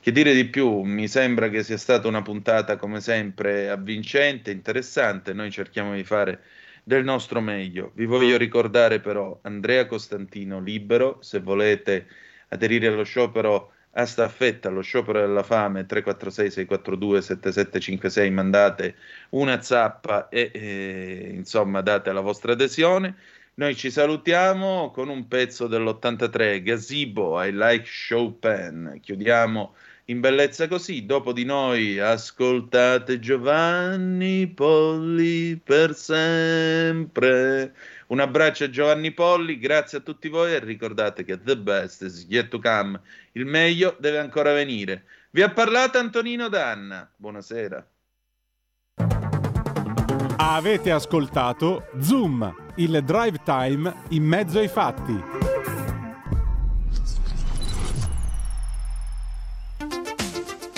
Speaker 3: Che dire di più? Mi sembra che sia stata una puntata come sempre avvincente, interessante, noi cerchiamo di fare del nostro meglio. Vi voglio ricordare però Andrea Costantino libero, se volete aderire allo sciopero a staffetta, allo sciopero della fame 346 642 7756, mandate una zappa e eh, insomma date la vostra adesione. Noi ci salutiamo con un pezzo dell'83, Gazebo, I Like Chopin. Chiudiamo in bellezza così. Dopo di noi ascoltate Giovanni Polli per sempre. Un abbraccio a Giovanni Polli, grazie a tutti voi e ricordate che the best is yet to come. Il meglio deve ancora venire. Vi ha parlato Antonino Danna. Buonasera.
Speaker 1: Avete ascoltato Zoom, il drive time in mezzo ai fatti.